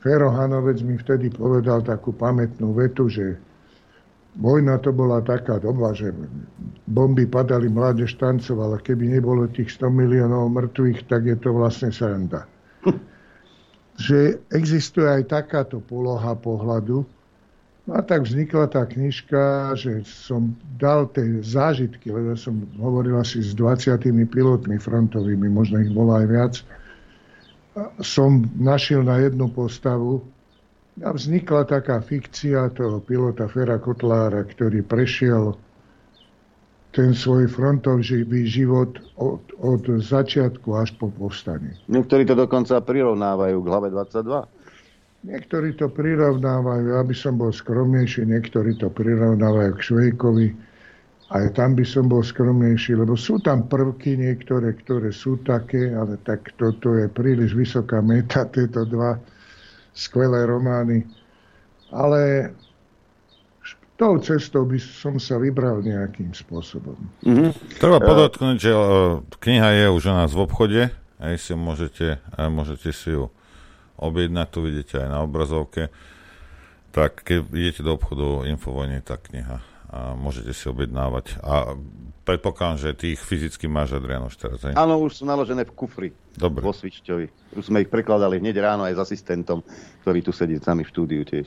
[SPEAKER 19] Fero Hanovec mi vtedy povedal takú pamätnú vetu, že vojna to bola taká doba, že bomby padali, mládež tancovala. Keby nebolo tých 100 miliónov mŕtvych, tak je to vlastne sranda že existuje aj takáto poloha pohľadu. No a tak vznikla tá knižka, že som dal tie zážitky, lebo som hovoril asi s 20 pilotmi frontovými, možno ich bolo aj viac. Som našiel na jednu postavu a vznikla taká fikcia toho pilota Fera Kotlára, ktorý prešiel ten svoj frontový život od, od začiatku až po povstanie.
[SPEAKER 2] Niektorí to dokonca prirovnávajú k hlave 22.
[SPEAKER 19] Niektorí to prirovnávajú, aby som bol skromnejší, niektorí to prirovnávajú k Švejkovi. Aj tam by som bol skromnejší, lebo sú tam prvky niektoré, ktoré sú také, ale tak toto je príliš vysoká meta, tieto dva skvelé romány. Ale tou cestou by som sa vybral nejakým spôsobom.
[SPEAKER 11] Mm-hmm. Treba podotknúť, že kniha je už u nás v obchode, aj si môžete, aj môžete si ju objednať, tu vidíte aj na obrazovke. Tak keď idete do obchodu Infovojne, tak kniha a môžete si objednávať. A predpokladám, že tých fyzicky máš Adriano už teraz,
[SPEAKER 2] Áno, už sú naložené v kufri.
[SPEAKER 11] Dobre.
[SPEAKER 2] Vo Svičťovi. Už sme ich prekladali hneď ráno aj s asistentom, ktorý tu sedí s nami v štúdiu tiež.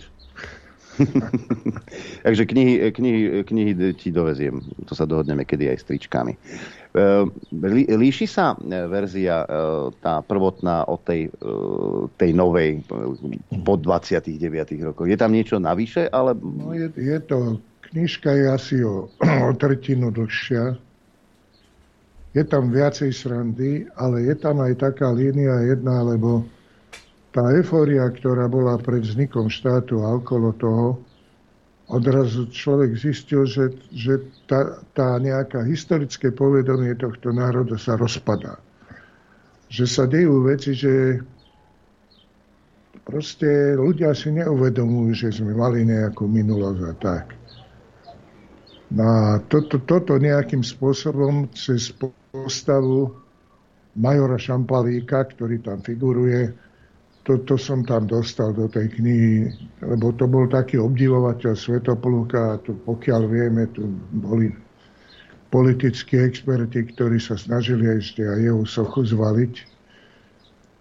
[SPEAKER 2] Takže knihy, knihy, knihy ti doveziem. To sa dohodneme kedy aj s tričkami. E, líši sa e, verzia e, tá prvotná od tej, tej novej po 29 rokoch? Je tam niečo navyše? Ale...
[SPEAKER 19] No je, je to, knižka je asi o, o tretinu dlhšia. Je tam viacej srandy, ale je tam aj taká línia jedna, lebo tá eufória, ktorá bola pred vznikom štátu a okolo toho, odrazu človek zistil, že, že tá, tá nejaká historické povedomie tohto národa sa rozpadá. Že sa dejú veci, že proste ľudia si neuvedomujú, že sme mali nejakú minulosť a tak. No a toto, toto nejakým spôsobom cez postavu majora Šampalíka, ktorý tam figuruje, toto som tam dostal do tej knihy, lebo to bol taký obdivovateľ Svetopluka a tu, pokiaľ vieme, tu boli politickí experti, ktorí sa snažili ešte aj jeho sochu zvaliť.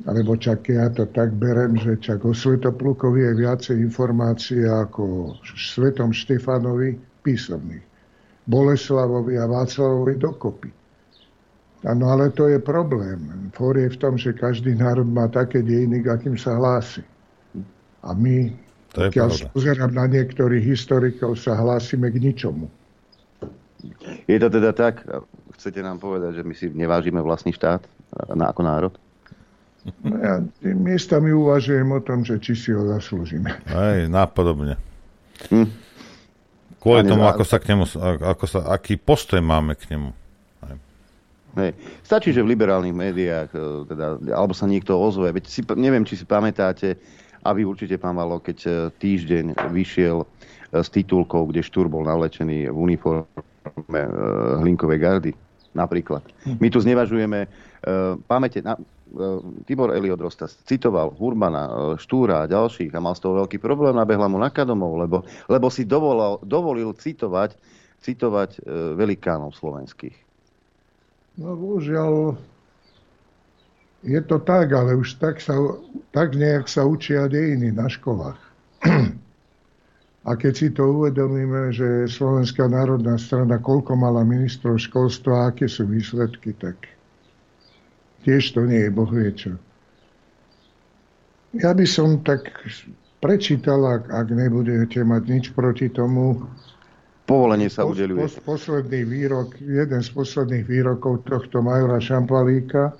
[SPEAKER 19] Alebo čak ja to tak berem, že čak o Svetoplukovi je viacej informácií ako o Svetom Štefanovi písomných. Boleslavovi a Václavovi dokopy. Áno, ale to je problém. For je v tom, že každý národ má také dejiny, akým sa hlási. A my, to keď sa pozerám na niektorých historikov, sa hlásime k ničomu.
[SPEAKER 2] Je to teda tak? Chcete nám povedať, že my si nevážime vlastný štát na, ako národ?
[SPEAKER 19] No ja miestami uvažujem o tom, že či si ho zaslúžime.
[SPEAKER 11] Aj, nápodobne. Hm. Kvôli tomu, ako sa k nemu, ako sa, aký postoj máme k nemu.
[SPEAKER 2] Hej. Stačí, že v liberálnych médiách, e, teda, alebo sa niekto ozve. Veď si, neviem, či si pamätáte, a vy určite, pán Valo, keď e, týždeň vyšiel e, s titulkou, kde Štúr bol navlečený v uniforme Hlinkovej gardy, napríklad. Hm. My tu znevažujeme, pamäte, na, Tibor Eliot Rostas citoval Hurbana, Štúra a ďalších a mal z toho veľký problém, nabehla mu na kadomov, lebo, lebo si dovolal, dovolil citovať, citovať velikánov slovenských.
[SPEAKER 19] No bohužiaľ, je to tak, ale už tak, sa, tak nejak sa učia dejiny na školách. A keď si to uvedomíme, že Slovenská národná strana koľko mala ministrov školstva aké sú výsledky, tak tiež to nie je boh vie čo. Ja by som tak prečítal, ak nebudete mať nič proti tomu,
[SPEAKER 2] Povolenie sa udeluje. Pos,
[SPEAKER 19] posledný výrok, jeden z posledných výrokov tohto majora Šampalíka,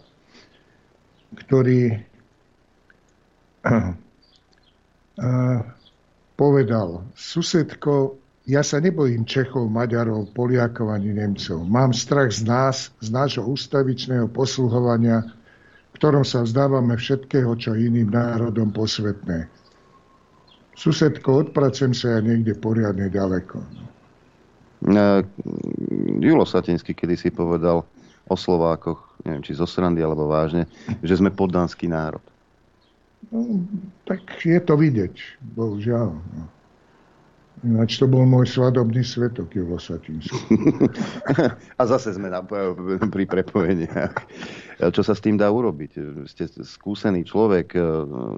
[SPEAKER 19] ktorý uh, uh, povedal, susedko, ja sa nebojím Čechov, Maďarov, Poliakov ani Nemcov. Mám strach z nás, z nášho ústavičného posluhovania, ktorom sa vzdávame všetkého, čo iným národom posvetné. Susedko, odpracujem sa ja niekde poriadne ďaleko.
[SPEAKER 2] Uh, Julo Satinsky kedy si povedal o Slovákoch, neviem, či zo srandy alebo vážne, že sme poddanský národ.
[SPEAKER 19] No, tak je to vidieť, bohužiaľ. No. Ináč to bol môj svadobný svetok, Julo Satinsky.
[SPEAKER 2] A zase sme na, pri prepojeniach. Čo sa s tým dá urobiť? Ste skúsený človek,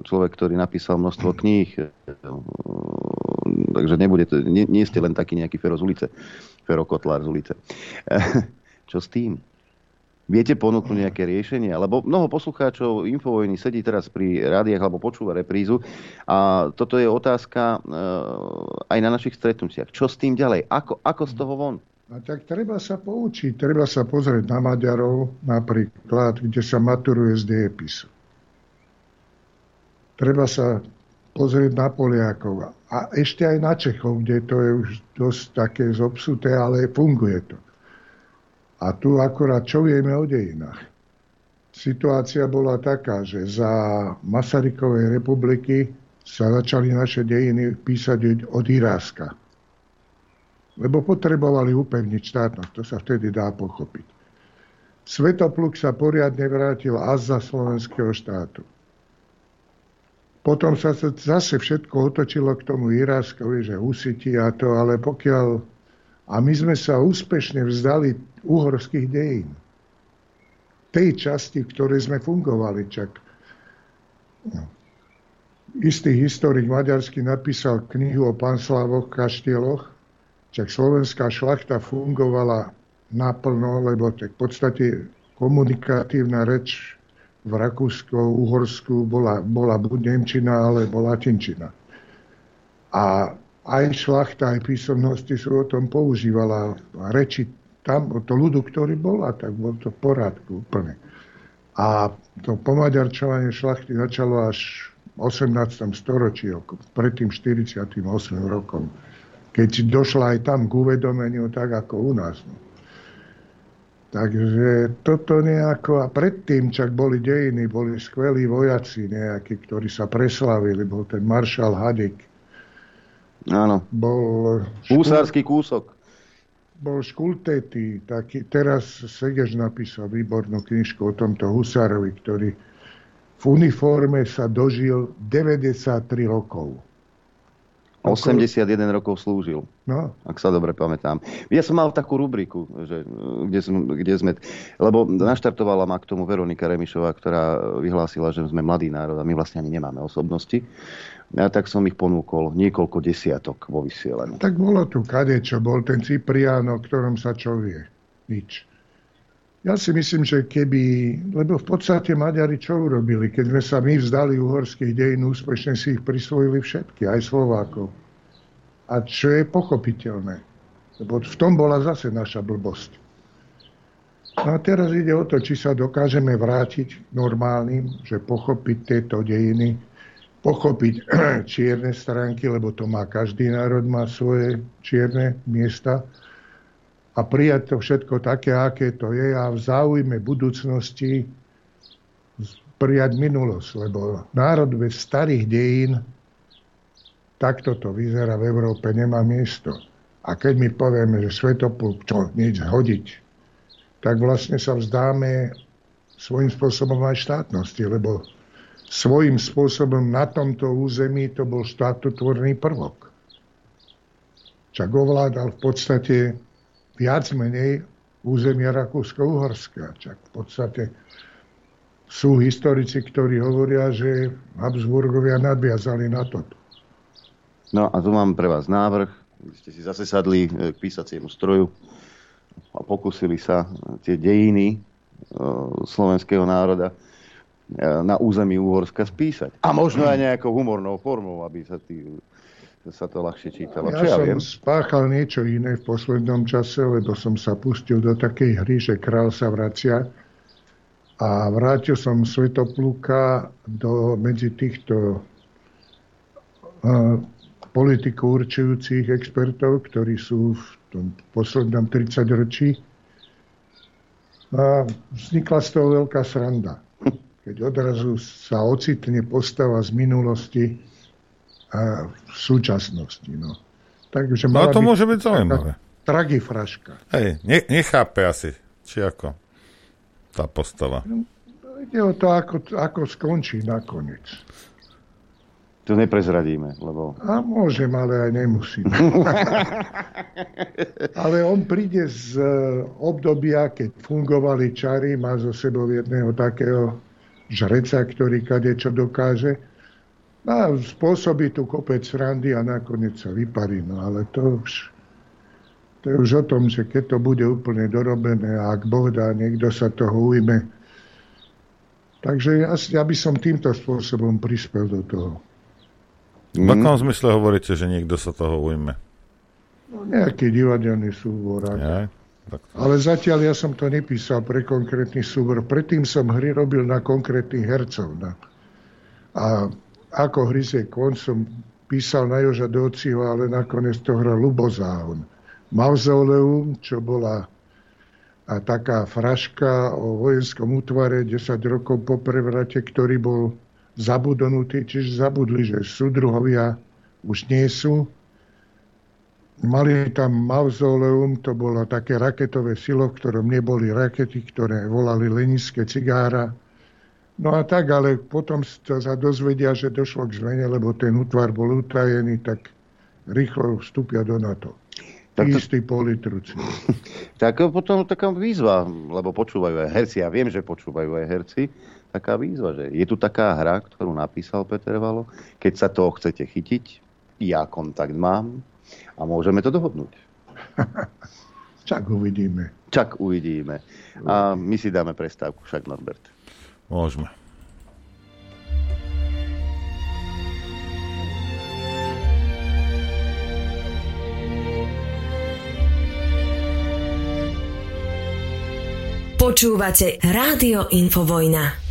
[SPEAKER 2] človek, ktorý napísal množstvo kníh, takže nebude to, nie, nie ste len taký nejaký Fero z ulice, Fero Kotlár z ulice. Čo s tým? Viete ponúknuť nejaké riešenie? Lebo mnoho poslucháčov Infovojny sedí teraz pri rádiách alebo počúva reprízu a toto je otázka uh, aj na našich stretnutiach. Čo s tým ďalej? Ako, ako z toho von?
[SPEAKER 19] A tak treba sa poučiť, treba sa pozrieť na Maďarov napríklad, kde sa maturuje z dejepisu. Treba sa pozrieť na Poliakov a ešte aj na Čechov, kde to je už dosť také zobsuté, ale funguje to. A tu akorát čo vieme o dejinách? Situácia bola taká, že za Masarykovej republiky sa začali naše dejiny písať od Iráska. Lebo potrebovali upevniť štátnosť. To sa vtedy dá pochopiť. Svetopluk sa poriadne vrátil až za slovenského štátu. Potom sa zase všetko otočilo k tomu Iráskovi, že husiti a to, ale pokiaľ a my sme sa úspešne vzdali uhorských dejín. Tej časti, v ktorej sme fungovali. Čak no. istý historik maďarský napísal knihu o panslavoch, kaštieloch, čak slovenská šlachta fungovala naplno, lebo tak v podstate komunikatívna reč v Rakúsku, Uhorsku bola, bola buď Nemčina, alebo Latinčina. A aj šlachta, aj písomnosti sú o tom používala reči tam, to ľudu, ktorý bol, a tak bol to v porádku úplne. A to pomaďarčovanie šlachty začalo až v 18. storočí, predtým 48. rokom, keď došla aj tam k uvedomeniu, tak ako u nás. No. Takže toto nejako, a predtým, čak boli dejiny, boli skvelí vojaci nejakí, ktorí sa preslavili, bol ten maršal Hadik,
[SPEAKER 2] Áno.
[SPEAKER 19] Bol
[SPEAKER 2] Húsársky kúsok.
[SPEAKER 19] Bol škultetý, taký, teraz Segež napísal výbornú knižku o tomto Husárovi, ktorý v uniforme sa dožil 93 rokov.
[SPEAKER 2] 81 rokov slúžil, no. ak sa dobre pamätám. Ja som mal takú rubriku, že, kde, sme, kde sme... Lebo naštartovala ma k tomu Veronika Remišová, ktorá vyhlásila, že sme mladý národ a my vlastne ani nemáme osobnosti a tak som ich ponúkol niekoľko desiatok vo vysielaní.
[SPEAKER 19] Tak bolo tu čo bol ten Ciprián, o ktorom sa čo vie. Nič. Ja si myslím, že keby, lebo v podstate Maďari čo urobili, keď sme sa my vzdali uhorských dejín, úspešne si ich prisvojili všetky, aj Slovákov. A čo je pochopiteľné, lebo v tom bola zase naša blbosť. No a teraz ide o to, či sa dokážeme vrátiť normálnym, že pochopiť tieto dejiny, pochopiť čierne stránky, lebo to má každý národ, má svoje čierne miesta a prijať to všetko také, aké to je a v záujme budúcnosti prijať minulosť, lebo národ bez starých dejín takto to vyzerá v Európe, nemá miesto. A keď my povieme, že Svetopluk, čo nič hodiť, tak vlastne sa vzdáme svojím spôsobom aj štátnosti, lebo svojím spôsobom na tomto území to bol štátotvorný prvok. Čak ovládal v podstate viac menej územia Rakúsko-Uhorska. Čak v podstate sú historici, ktorí hovoria, že Habsburgovia nadviazali na to.
[SPEAKER 2] No a tu mám pre vás návrh. Vy ste si zase sadli k písaciemu stroju a pokúsili sa tie dejiny slovenského národa na území Úhorska spísať. A možno aj nejakou humornou formou, aby sa, tý, sa to ľahšie čítalo.
[SPEAKER 19] Ja, Čo ja som viem? spáchal niečo iné v poslednom čase, lebo som sa pustil do takej hry, že král sa vracia a vrátil som Svetopluka do, medzi týchto uh, politiku určujúcich expertov, ktorí sú v tom poslednom 30 ročí a vznikla z toho veľká sranda. Keď odrazu sa ocitne postava z minulosti a v súčasnosti. No.
[SPEAKER 11] Takže no to môže byť zaujímavé.
[SPEAKER 19] Tragifraška.
[SPEAKER 11] Hej, ne, nechápe asi, či ako tá postava. No,
[SPEAKER 19] ide o to, ako, ako skončí nakoniec.
[SPEAKER 2] To neprezradíme, lebo...
[SPEAKER 19] A môžem, ale aj nemusím. ale on príde z e, obdobia, keď fungovali čary, má zo sebou jedného takého žreca, ktorý kade čo dokáže. A spôsobí tu kopec randy a nakoniec sa vyparí. No ale to už, to je už o tom, že keď to bude úplne dorobené a ak Boh dá, niekto sa toho ujme. Takže ja, ja by som týmto spôsobom prispel do toho.
[SPEAKER 11] V mm. akom zmysle hovoríte, že niekto sa toho ujme?
[SPEAKER 19] No, nejaký divadelný súbor. Ja, tak to... Ale zatiaľ ja som to nepísal pre konkrétny súbor. Predtým som hry robil na konkrétnych hercov. Na... A ako hryzie kon som písal na Joža Dociho, ale nakoniec to hral Lubozáhon. Mauzoleum, čo bola a taká fraška o vojenskom útvare 10 rokov po prevrate, ktorý bol zabudnutí, čiže zabudli, že súdruhovia už nie sú. Mali tam mauzoleum, to bolo také raketové silo, v ktorom neboli rakety, ktoré volali leniské cigára. No a tak, ale potom sa dozvedia, že došlo k zmene, lebo ten útvar bol utajený, tak rýchlo vstúpia do NATO. Tak to... Istí politruci.
[SPEAKER 2] tak potom taká výzva, lebo počúvajú aj herci, ja viem, že počúvajú aj herci, taká výzva, že je tu taká hra, ktorú napísal Peter Valo, keď sa toho chcete chytiť, ja kontakt mám a môžeme to dohodnúť.
[SPEAKER 19] Čak uvidíme.
[SPEAKER 2] Čak uvidíme. A my si dáme prestávku, však Norbert.
[SPEAKER 11] Môžeme.
[SPEAKER 20] Počúvate Rádio Infovojna.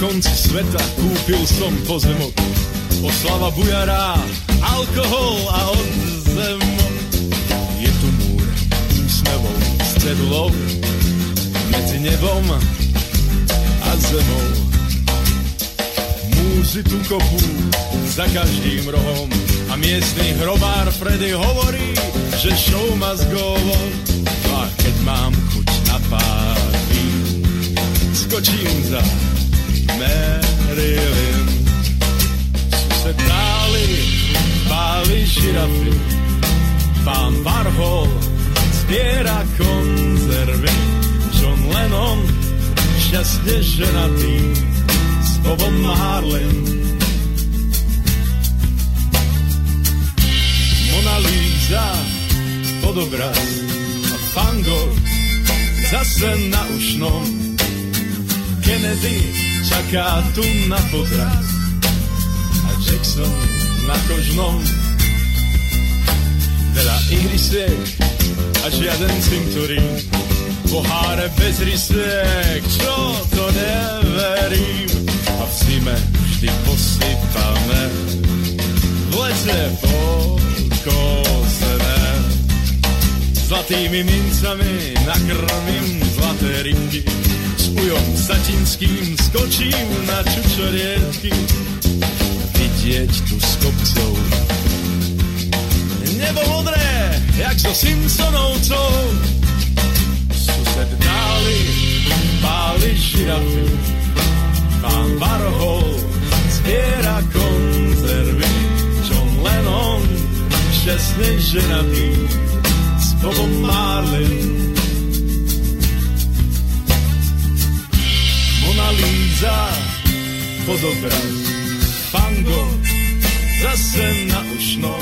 [SPEAKER 21] Konci sveta kúpil som pozemok. Oslava bujará, alkohol a odzemok. Je tu múr úsmevou s cedulou medzi nebom a zemou. Múzy tu kopú za každým rohom a miestny hrobár Freddy hovorí, že show must go on. A keď mám chuť na párty, skočím za Marilyn. Se dáli, páli žirafy, pán Varhol zbiera konzervy, John Lennon šťastne ženatý s Bobom Marlin. Mona Lisa, podobraz a Van zase na ušnom Kennedy čaká tu na podraz a Jackson na kožnom. Veľa ihrisiek a žiaden cinturín. poháre bez rysek, čo to neverím. A v zime vždy posypané, v lete pokosené. Zlatými mincami nakrmím zlaté ringy, s ujom satinským skočím na čučoriedky. Vidieť tu s kopcov nebo modré, jak so Simpsonovcov. Sused dáli, páli žirafy, pán Varhol zbiera konzervy, John Lennon šťastne ženatý s Bobom Marlin. Mona Lisa, podobraz, Van Gogh, zase na ušno,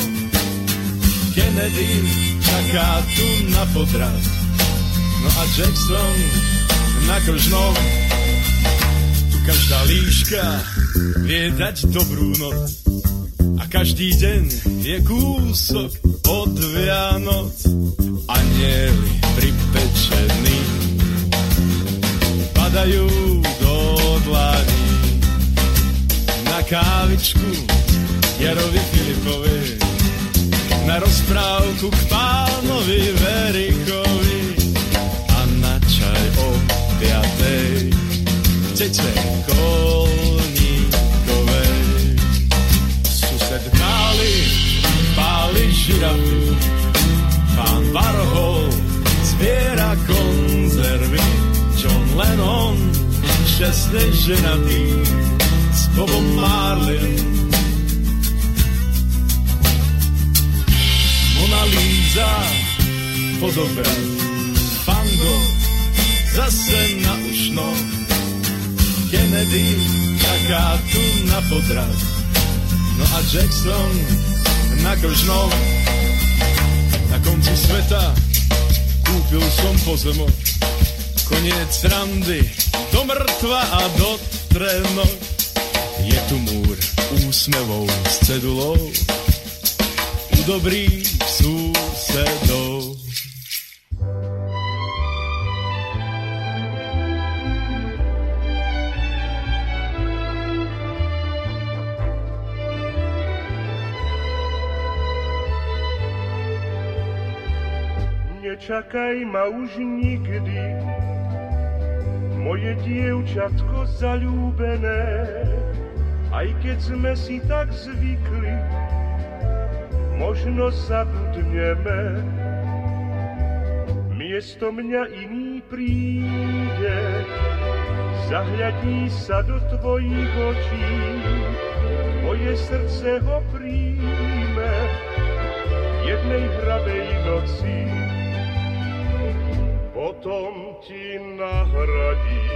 [SPEAKER 21] Kennedy čaká tu na potrat. No a Jackson na kržnom. Tu každá líška vie dať dobrú noc. A každý deň je kúsok od Vianoc. Anieli pripečení padajú do dlaní na kávičku Jarovi Filipovi na rozprávku k pánovi Verichovi a na čaj o piatej tete Kolníkovej. Sused páli, páli žirafy, pán Varhol zbiera konzervy, John Lennon šťastne ženatý s Bobom Marlin Mona Lisa, podobrat, Van zase na ušno. Kennedy čaká tu na podraz, no a Jackson na kržno. Na konci sveta kúpil som pozemok, koniec randy, do mŕtva a do trenok. Je tu múr úsmevou s cedulou, u dobrých susedov.
[SPEAKER 22] Nečakaj ma už nikdy, moje dievčatko zalúbené, aj keď sme si tak zvykli, možno zabudneme. Miesto mňa iný príde, zahľadí sa do tvojich očí, tvoje srdce ho príjme jednej hravej noci. Potom ti nahradí.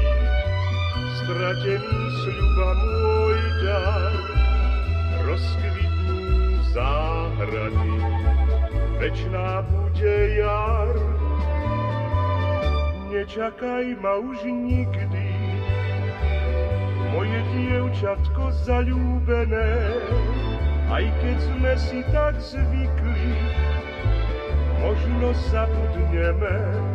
[SPEAKER 22] Stratený sľuba môj dar, rozkvitnú záhrady, večná bude jar. Nečakaj ma už nikdy, moje dievčatko zalúbené, aj keď sme si tak zvykli, možno zabudneme,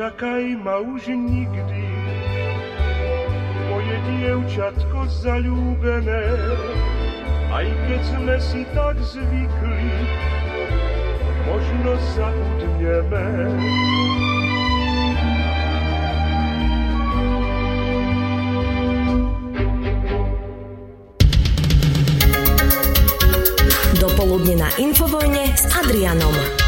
[SPEAKER 22] nečakaj ma už nikdy, moje dievčatko zalúbené, aj keď sme si tak zvykli, možno zabudneme.
[SPEAKER 20] Dopoludne na Infovojne s Adrianom.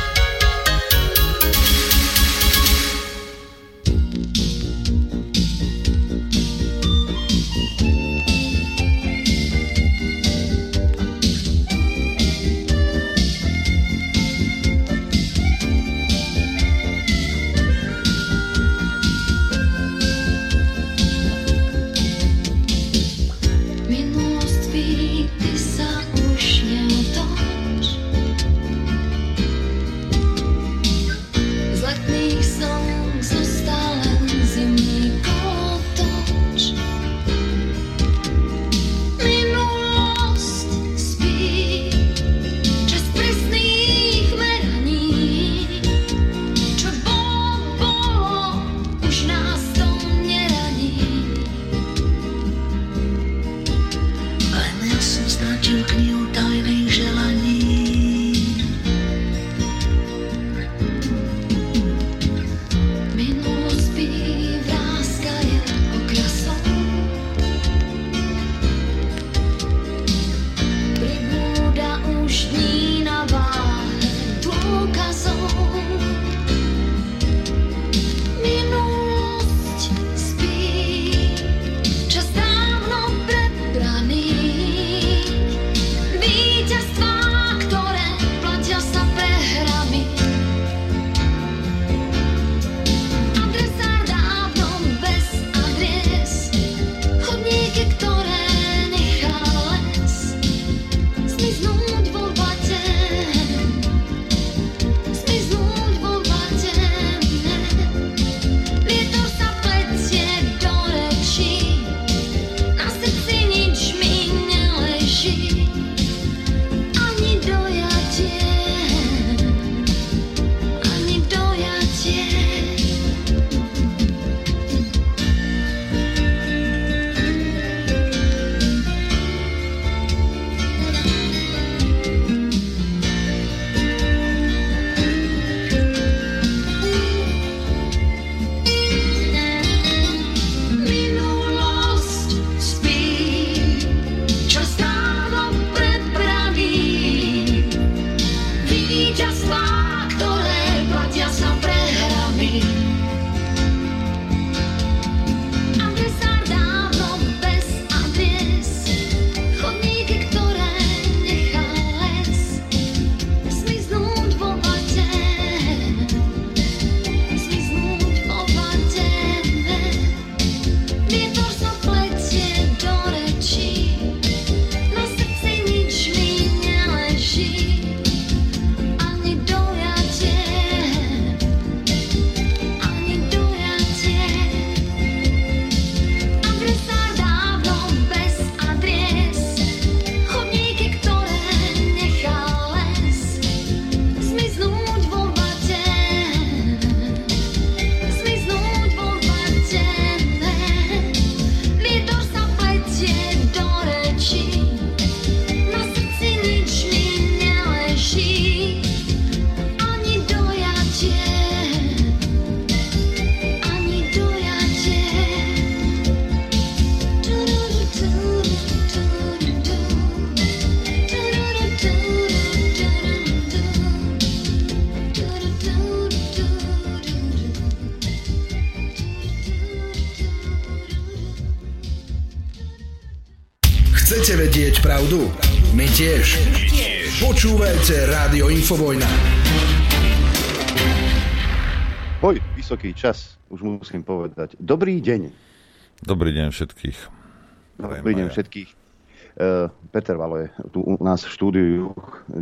[SPEAKER 16] Infovojna.
[SPEAKER 2] Boj, vysoký čas, už musím povedať. Dobrý deň.
[SPEAKER 11] Dobrý deň všetkých.
[SPEAKER 2] Dobrý deň všetkých. Uh, Peter Valo je tu u nás v štúdiu,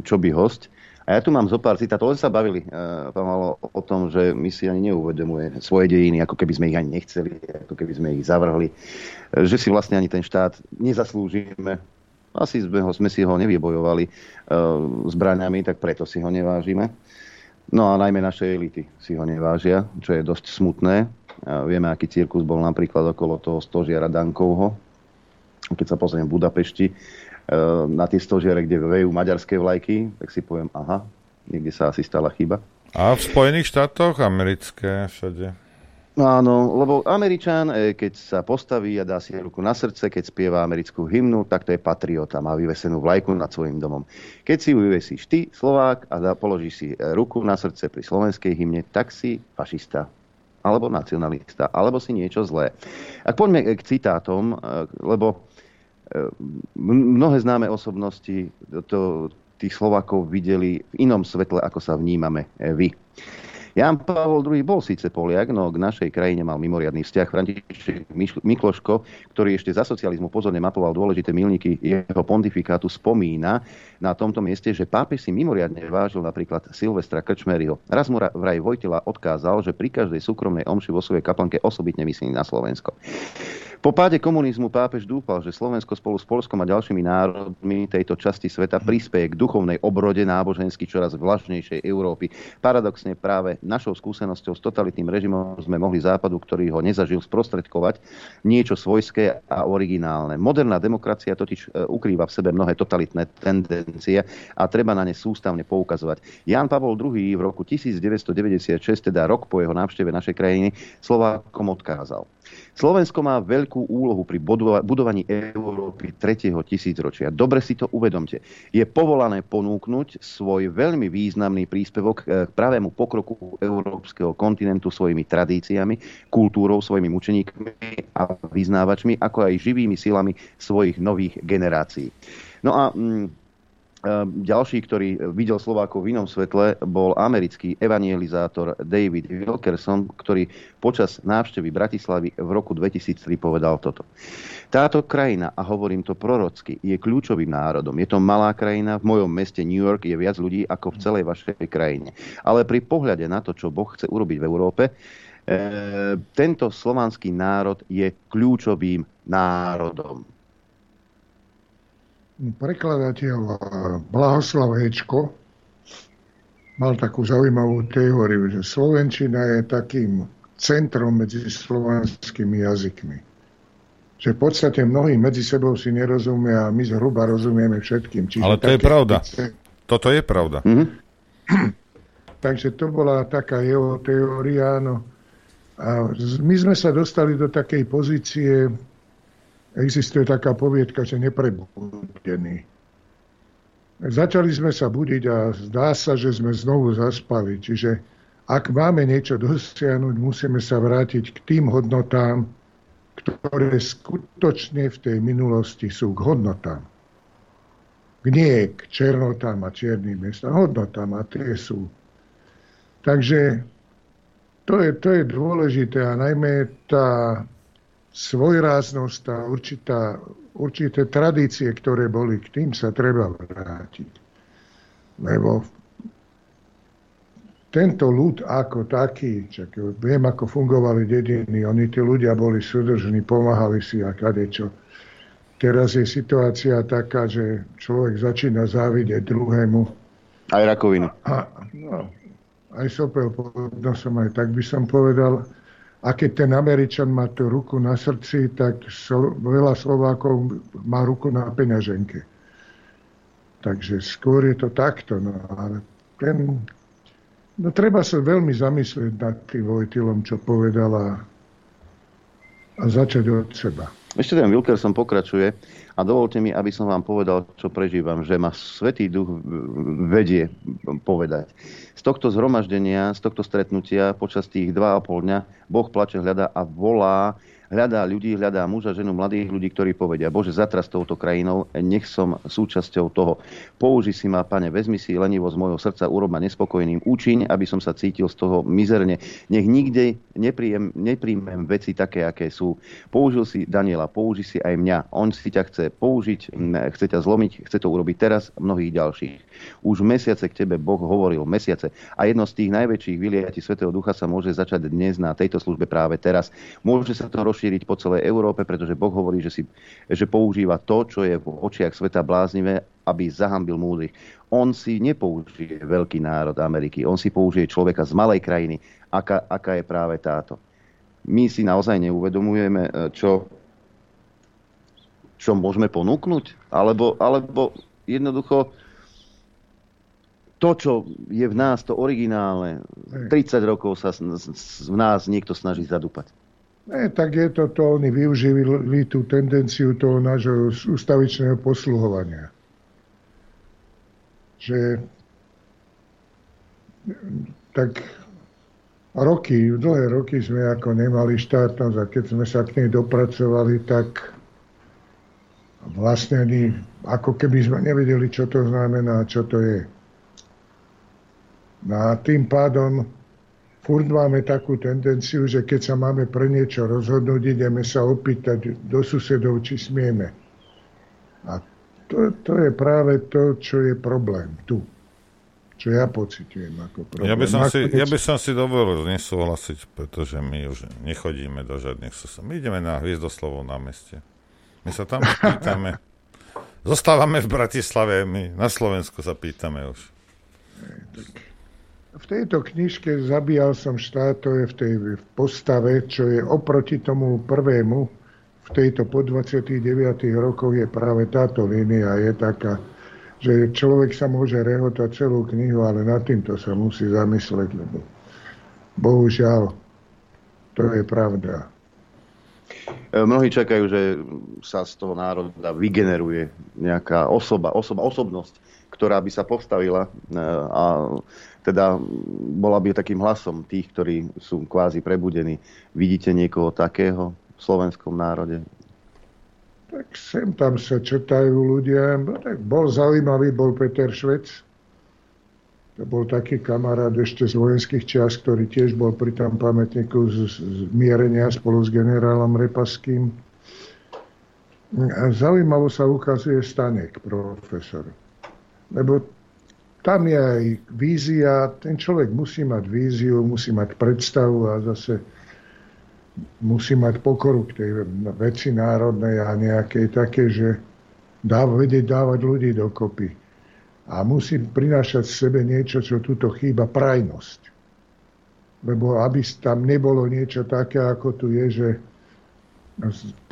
[SPEAKER 2] čo by host. A ja tu mám zo pár citátov, len sa bavili uh, Malo, o tom, že my si ani neuvedomuje svoje dejiny, ako keby sme ich ani nechceli, ako keby sme ich zavrhli, uh, že si vlastne ani ten štát nezaslúžime. Asi sme, ho, sme si ho nevybojovali uh, zbraňami, tak preto si ho nevážime. No a najmä naše elity si ho nevážia, čo je dosť smutné. Uh, vieme, aký cirkus bol napríklad okolo toho stožiara Dankovho. Keď sa pozriem v Budapešti, Eh, na tie stožiare, kde vejú maďarské vlajky, tak si poviem, aha, niekde sa asi stala chyba.
[SPEAKER 11] A v Spojených štátoch americké všade.
[SPEAKER 2] Áno, lebo Američan, eh, keď sa postaví a dá si ruku na srdce, keď spieva americkú hymnu, tak to je patriota, má vyvesenú vlajku nad svojim domom. Keď si ju vyvesíš ty, Slovák, a dá, položíš si eh, ruku na srdce pri slovenskej hymne, tak si fašista alebo nacionalista, alebo si niečo zlé. Ak poďme k citátom, lebo mnohé známe osobnosti to, tých Slovákov videli v inom svetle, ako sa vnímame e, vy. Jan Pavol II bol síce Poliak, no k našej krajine mal mimoriadný vzťah. František Mikloško, ktorý ešte za socializmu pozorne mapoval dôležité milníky jeho pontifikátu, spomína na tomto mieste, že pápež si mimoriadne vážil napríklad Silvestra Krčmeryho. Raz mu vraj Vojtila odkázal, že pri každej súkromnej omši vo svojej kaplnke osobitne myslí na Slovensko. Po páde komunizmu pápež dúfal, že Slovensko spolu s Polskom a ďalšími národmi tejto časti sveta prispieje k duchovnej obrode nábožensky čoraz vlažnejšej Európy. Paradoxne práve našou skúsenosťou s totalitným režimom sme mohli západu, ktorý ho nezažil sprostredkovať, niečo svojské a originálne. Moderná demokracia totiž e, ukrýva v sebe mnohé totalitné tendencie a treba na ne sústavne poukazovať. Jan Pavol II v roku 1996, teda rok po jeho návšteve našej krajiny, Slovákom odkázal. Slovensko má veľkú úlohu pri budovaní Európy 3. tisícročia. Dobre si to uvedomte. Je povolané ponúknuť svoj veľmi významný príspevok k pravému pokroku európskeho kontinentu svojimi tradíciami, kultúrou, svojimi mučeníkmi a vyznávačmi, ako aj živými silami svojich nových generácií. No a mm, ďalší, ktorý videl Slovákov v inom svetle, bol americký evangelizátor David Wilkerson, ktorý počas návštevy Bratislavy v roku 2003 povedal toto. Táto krajina, a hovorím to prorocky, je kľúčovým národom. Je to malá krajina, v mojom meste New York je viac ľudí ako v celej vašej krajine. Ale pri pohľade na to, čo Boh chce urobiť v Európe, e, tento slovanský národ je kľúčovým národom
[SPEAKER 19] prekladateľ eh, Blahoslav Hečko mal takú zaujímavú teóriu, že Slovenčina je takým centrom medzi slovanskými jazykmi. Že v podstate mnohí medzi sebou si nerozumia a my zhruba rozumieme všetkým.
[SPEAKER 11] Čiže Ale to je pravda. Toto je pravda. Mm-hmm.
[SPEAKER 19] Takže to bola taká jeho teória. No. A my sme sa dostali do takej pozície, existuje taká poviedka, že neprebudený. Začali sme sa budiť a zdá sa, že sme znovu zaspali. Čiže ak máme niečo dosiahnuť, musíme sa vrátiť k tým hodnotám, ktoré skutočne v tej minulosti sú k hodnotám. Nie k černotám a čiernym miestam, hodnotám a tie sú. Takže to je, to je dôležité a najmä tá svojráznosť a určitá, určité tradície, ktoré boli, k tým sa treba vrátiť. Lebo tento ľud ako taký, čak viem, ako fungovali dediny, oni tí ľudia boli súdržní, pomáhali si a kadečo. Teraz je situácia taká, že človek začína závidieť druhému.
[SPEAKER 2] Aj rakovinu.
[SPEAKER 19] A, no, aj sopel pod nosom, aj tak by som povedal. A keď ten Američan má tú ruku na srdci, tak veľa Slovákov má ruku na peňaženke. Takže skôr je to takto. No, ale ten, no, treba sa veľmi zamyslieť nad tým Vojtilom, čo povedala a začať od seba.
[SPEAKER 2] Ešte ten Wilkerson pokračuje a dovolte mi, aby som vám povedal, čo prežívam, že ma Svetý duch vedie povedať. Z tohto zhromaždenia, z tohto stretnutia počas tých 2,5 dňa Boh plače, hľada a volá hľadá ľudí, hľadá muža, ženu, mladých ľudí, ktorí povedia, Bože, zatras touto krajinou, nech som súčasťou toho. Použi si ma, pane, vezmi si lenivo z môjho srdca, urob ma nespokojným, účiň, aby som sa cítil z toho mizerne. Nech nikde nepríjem, nepríjmem veci také, aké sú. Použil si Daniela, použi si aj mňa. On si ťa chce použiť, chce ťa zlomiť, chce to urobiť teraz, mnohých ďalších. Už mesiace k tebe Boh hovoril, mesiace. A jedno z tých najväčších vyliatí Svetého Ducha sa môže začať dnes na tejto službe práve teraz. Môže sa to rozšíriť po celej Európe, pretože Boh hovorí, že, si, že používa to, čo je v očiach sveta bláznivé, aby zahambil múdrych. On si nepoužije veľký národ Ameriky, on si použije človeka z malej krajiny, aká, aká je práve táto. My si naozaj neuvedomujeme, e, čo, čo môžeme ponúknuť, alebo, alebo jednoducho to, čo je v nás, to originálne, 30 rokov sa v nás niekto snaží zadúpať.
[SPEAKER 19] Ne, tak je to to, oni využili tú tendenciu toho nášho ústavičného posluhovania. Že tak roky, dlhé roky sme ako nemali štátnosť a keď sme sa k nej dopracovali, tak vlastne ani ako keby sme nevedeli, čo to znamená, čo to je. No a tým pádom furt máme takú tendenciu, že keď sa máme pre niečo rozhodnúť, ideme sa opýtať do susedov, či smieme. A to, to je práve to, čo je problém tu. Čo ja pocitujem ako problém.
[SPEAKER 11] Ja by som, si, ja by som si dovolil nesúhlasiť, pretože my už nechodíme do žiadnych susedov. My ideme na Hviezdoslovo na meste. My sa tam pýtame. Zostávame v Bratislave, my na Slovensku sa pýtame už.
[SPEAKER 19] Tak v tejto knižke Zabíjal som štát, to je v tej postave, čo je oproti tomu prvému, v tejto po 29 rokoch je práve táto línia, je taká, že človek sa môže rehotať celú knihu, ale nad týmto sa musí zamysleť, lebo bohužiaľ, to je pravda.
[SPEAKER 2] E, mnohí čakajú, že sa z toho národa vygeneruje nejaká osoba, osoba osobnosť, ktorá by sa postavila e, a teda bola by takým hlasom tých, ktorí sú kvázi prebudení. Vidíte niekoho takého v slovenskom národe?
[SPEAKER 19] Tak sem tam sa četajú ľudia. No, tak bol zaujímavý, bol Peter Švec. To bol taký kamarát ešte z vojenských čias, ktorý tiež bol pri tom pamätníku z, z mierenia spolu s generálom Repaským. A zaujímavo sa ukazuje Stanek, profesor. Lebo tam je aj vízia, ten človek musí mať víziu, musí mať predstavu a zase musí mať pokoru k tej veci národnej a nejakej také, že dá vedieť dávať ľudí dokopy. A musí prinášať v sebe niečo, čo túto chýba, prajnosť. Lebo aby tam nebolo niečo také, ako tu je, že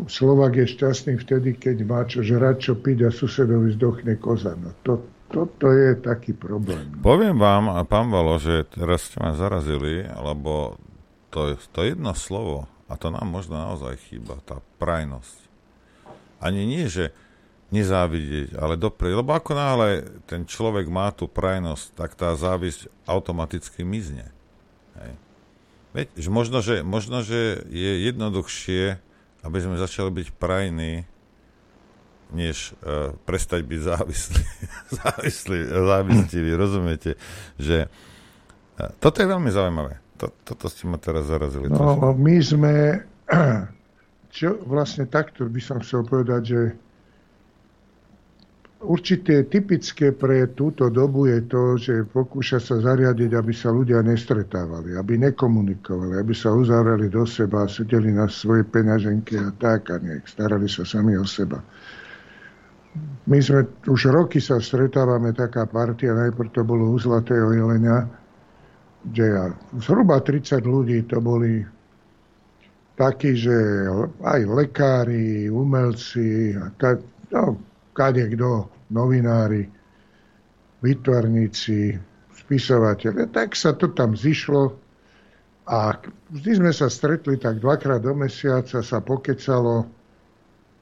[SPEAKER 19] Slovak je šťastný vtedy, keď má čo žrať, čo piť a susedovi zdochne koza. No to, toto je taký problém.
[SPEAKER 11] Poviem vám, pán Valo, že teraz ste ma zarazili, lebo to, to jedno slovo, a to nám možno naozaj chýba, tá prajnosť. Ani nie, že nezávidieť, ale doprieť. Lebo ako náhle ten človek má tú prajnosť, tak tá závisť automaticky mizne. Hej. Veď, že možno, že, možno, že je jednoduchšie, aby sme začali byť prajní, než uh, prestať byť závislý, závislý, závislivý, rozumiete? Že uh, toto je veľmi zaujímavé. To, toto ste ma teraz zarazili.
[SPEAKER 19] No, trošku. my sme, čo vlastne takto by som chcel povedať, že určité typické pre túto dobu je to, že pokúša sa zariadiť, aby sa ľudia nestretávali, aby nekomunikovali, aby sa uzavreli do seba, sedeli na svoje peňaženky a tak a nech starali sa sami o seba my sme, už roky sa stretávame, taká partia, najprv to bolo u Zlatého jelenia, kde ja, zhruba 30 ľudí to boli takí, že aj lekári, umelci, tak, no, kade kto, novinári, vytvarníci, spisovateľe. Tak sa to tam zišlo a vždy sme sa stretli tak dvakrát do mesiaca, sa pokecalo,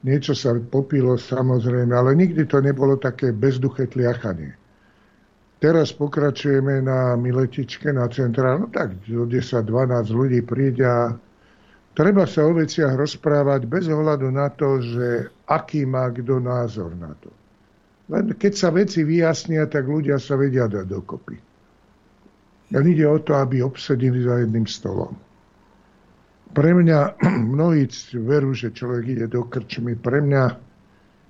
[SPEAKER 19] Niečo sa popilo samozrejme, ale nikdy to nebolo také bezduché tliachanie. Teraz pokračujeme na Miletičke, na centrálnu, tak do 10-12 ľudí príde a Treba sa o veciach rozprávať bez ohľadu na to, že aký má kto názor na to. Len keď sa veci vyjasnia, tak ľudia sa vedia dať dokopy. Len ide o to, aby obsedili za jedným stolom. Pre mňa, mnohí verú, že človek ide do krčmy. Pre mňa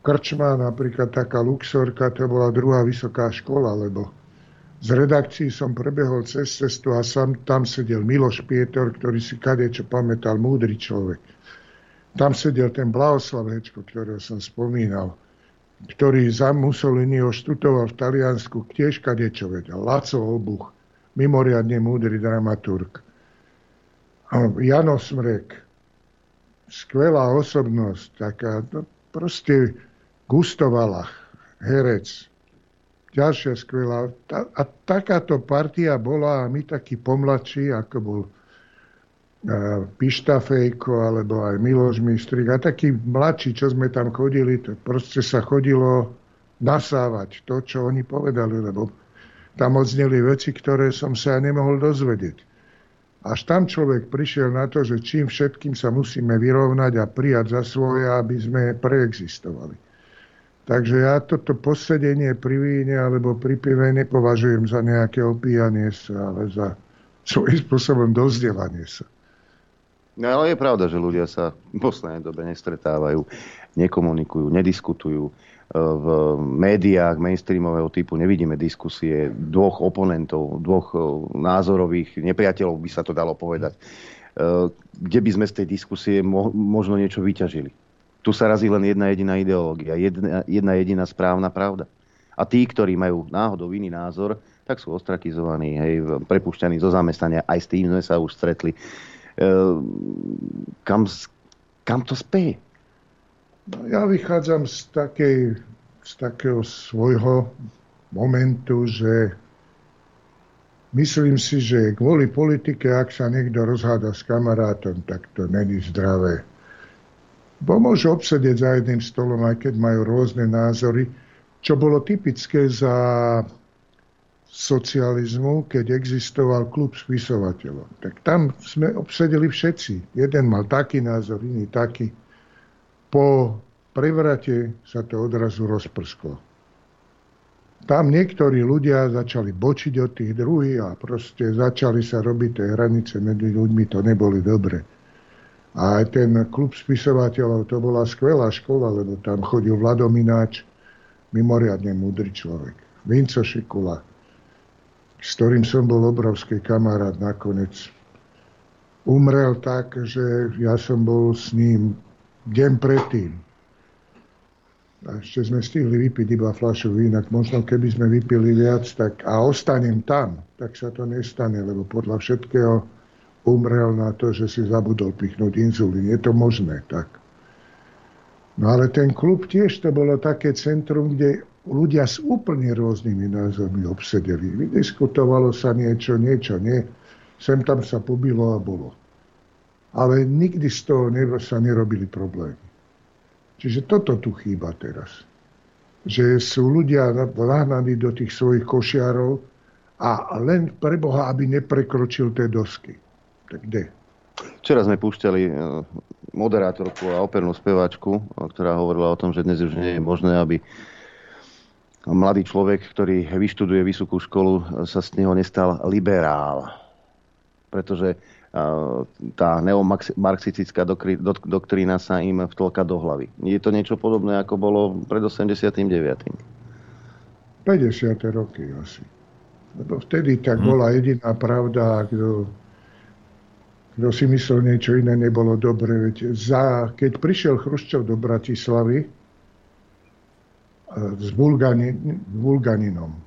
[SPEAKER 19] krčma, napríklad taká Luxorka, to bola druhá vysoká škola, lebo z redakcií som prebehol cez cestu a sam, tam sedel Miloš Pietor, ktorý si čo pamätal, múdry človek. Tam sedel ten Blahoslav Hečko, ktorého som spomínal ktorý za Mussoliniho študoval v Taliansku, tiež kadečo vedel. Laco Obuch, mimoriadne múdry dramaturg. Jano Smrek, skvelá osobnosť, taká, no, proste gustovala, herec, ďalšia skvelá. A takáto partia bola a my takí pomladší, ako bol Pištafejko alebo aj Miloš Mistrik a takí mladší, čo sme tam chodili, to proste sa chodilo nasávať to, čo oni povedali, lebo tam odzneli veci, ktoré som sa nemohol dozvedieť. Až tam človek prišiel na to, že čím všetkým sa musíme vyrovnať a prijať za svoje, aby sme preexistovali. Takže ja toto posedenie pri víne alebo pri pive nepovažujem za nejaké opíjanie sa, ale za svojím spôsobom dozdelanie sa.
[SPEAKER 2] No ale je pravda, že ľudia sa v poslednej dobe nestretávajú, nekomunikujú, nediskutujú. E, v médiách mainstreamového typu nevidíme diskusie dvoch oponentov, dvoch e, názorových nepriateľov, by sa to dalo povedať. E, kde by sme z tej diskusie možno niečo vyťažili? Tu sa razí len jedna jediná ideológia, jedna, jedna jediná správna pravda. A tí, ktorí majú náhodou iný názor, tak sú ostrakizovaní, hej, prepušťaní zo zamestnania. Aj s tým sme sa už stretli. Ehm, kam, kam to speje?
[SPEAKER 19] No, ja vychádzam z, takej, z takého svojho momentu, že myslím si, že kvôli politike, ak sa niekto rozháda s kamarátom, tak to není zdravé. Bo môže obsedieť za jedným stolom, aj keď majú rôzne názory, čo bolo typické za socializmu, keď existoval klub spisovateľov. Tak tam sme obsedeli všetci. Jeden mal taký názor, iný taký. Po prevrate sa to odrazu rozprsklo. Tam niektorí ľudia začali bočiť od tých druhých a proste začali sa robiť tie hranice medzi ľuďmi, to neboli dobre. A aj ten klub spisovateľov, to bola skvelá škola, lebo tam chodil Vladomináč, mimoriadne múdry človek. Vinco Šikula, s ktorým som bol obrovský kamarát nakoniec. Umrel tak, že ja som bol s ním deň predtým. A ešte sme stihli vypiť iba fľašu vína. Možno keby sme vypili viac tak, a ostanem tam, tak sa to nestane, lebo podľa všetkého umrel na to, že si zabudol pichnúť inzulín. Je to možné tak. No ale ten klub tiež to bolo také centrum, kde ľudia s úplne rôznymi názormi obsedeli. Vydiskutovalo sa niečo, niečo nie. Sem tam sa pobilo a bolo. Ale nikdy z toho sa nerobili problémy. Čiže toto tu chýba teraz. Že sú ľudia nahnaní do tých svojich košiarov a len pre Boha, aby neprekročil tie dosky. Tak kde?
[SPEAKER 2] Včera sme púšťali e, moderátorku a opernú speváčku, ktorá hovorila o tom, že dnes už nie je možné, aby mladý človek, ktorý vyštuduje vysokú školu, sa z neho nestal liberál. Pretože tá neomarxistická doktrína sa im vtlka do hlavy. Je to niečo podobné, ako bolo pred 89.
[SPEAKER 19] 50. roky asi. Lebo vtedy tak hm. bola jediná pravda, kto, kto si myslel niečo iné, nebolo dobre. Veď za, keď prišiel Chruščov do Bratislavy, s Vulgani, Vulganinom.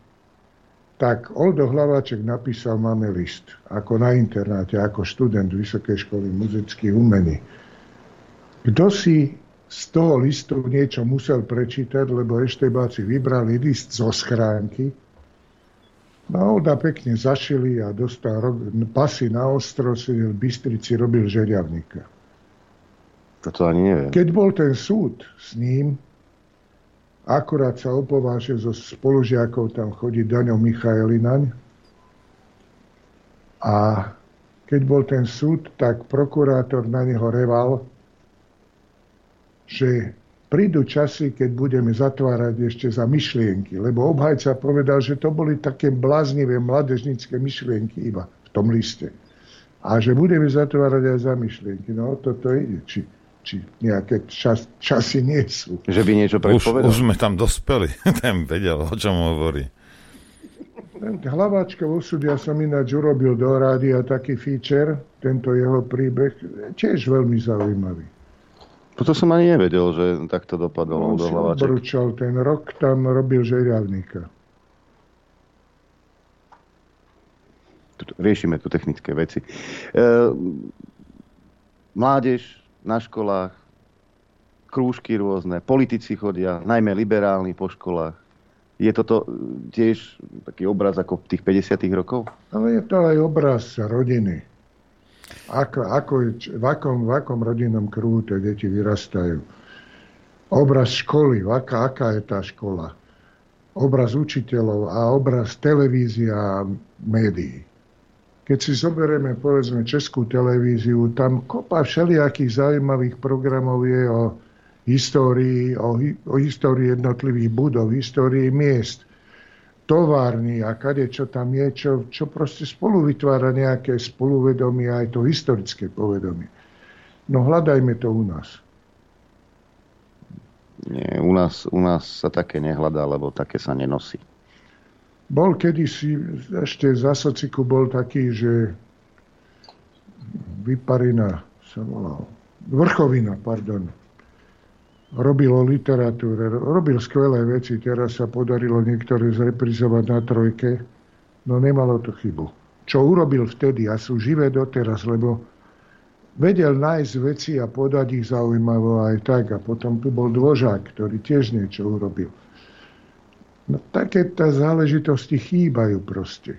[SPEAKER 19] Tak Oldo Hlavaček napísal Máme list, ako na internáte, ako študent Vysokej školy muzických umení. Kto si z toho listu niečo musel prečítať, lebo eštebáci vybrali list zo schránky, No, Olda pekne zašili a dostal pasy na ostro, si v Bystrici robil žeriavníka.
[SPEAKER 2] To ani neviem.
[SPEAKER 19] Keď bol ten súd s ním, Akurát sa opovážil zo spolužiakov tam chodí Daňo Michaelinaň. A keď bol ten súd, tak prokurátor na neho reval, že prídu časy, keď budeme zatvárať ešte za myšlienky. Lebo obhajca povedal, že to boli také bláznivé mladežnické myšlienky iba v tom liste. A že budeme zatvárať aj za myšlienky. No toto ide. Či, či nejaké čas, časy nie sú.
[SPEAKER 2] Že by niečo predpovedal?
[SPEAKER 11] Už, už sme tam dospeli. Ten vedel, o čom hovorí.
[SPEAKER 19] Hlaváčka osudu, ja som ináč urobil do rádia taký feature, tento jeho príbeh, tiež veľmi zaujímavý.
[SPEAKER 2] Toto som ani nevedel, že takto dopadlo do hlavaček.
[SPEAKER 19] Obručal ten rok, tam robil žeriavníka.
[SPEAKER 2] Riešime tu technické veci. E, mládež na školách, krúžky rôzne, politici chodia, najmä liberálni po školách. Je toto tiež taký obraz ako tých 50 rokov?
[SPEAKER 19] Ale je to aj obraz rodiny ako, ako, v, akom, v akom rodinnom kruhu tie deti vyrastajú. Obraz školy, aká, aká je tá škola. Obraz učiteľov a obraz televízia a médií. Keď si zoberieme, povedzme, Českú televíziu, tam kopa všelijakých zaujímavých programov je o histórii, o, o histórii jednotlivých budov, histórii miest továrny a kade čo tam je, čo, čo proste spolu vytvára nejaké spoluvedomie, aj to historické povedomie. No hľadajme to u nás.
[SPEAKER 2] Nie, u nás, u nás sa také nehľadá, lebo také sa nenosí.
[SPEAKER 19] Bol kedysi, ešte za sociku bol taký, že Vyparina sa volal. Vrchovina, pardon robil o literatúre, robil skvelé veci, teraz sa podarilo niektoré zreprizovať na trojke, no nemalo to chybu. Čo urobil vtedy a sú živé doteraz, lebo vedel nájsť veci a podať ich zaujímavo aj tak. A potom tu bol Dvožák, ktorý tiež niečo urobil. No takéto záležitosti chýbajú proste.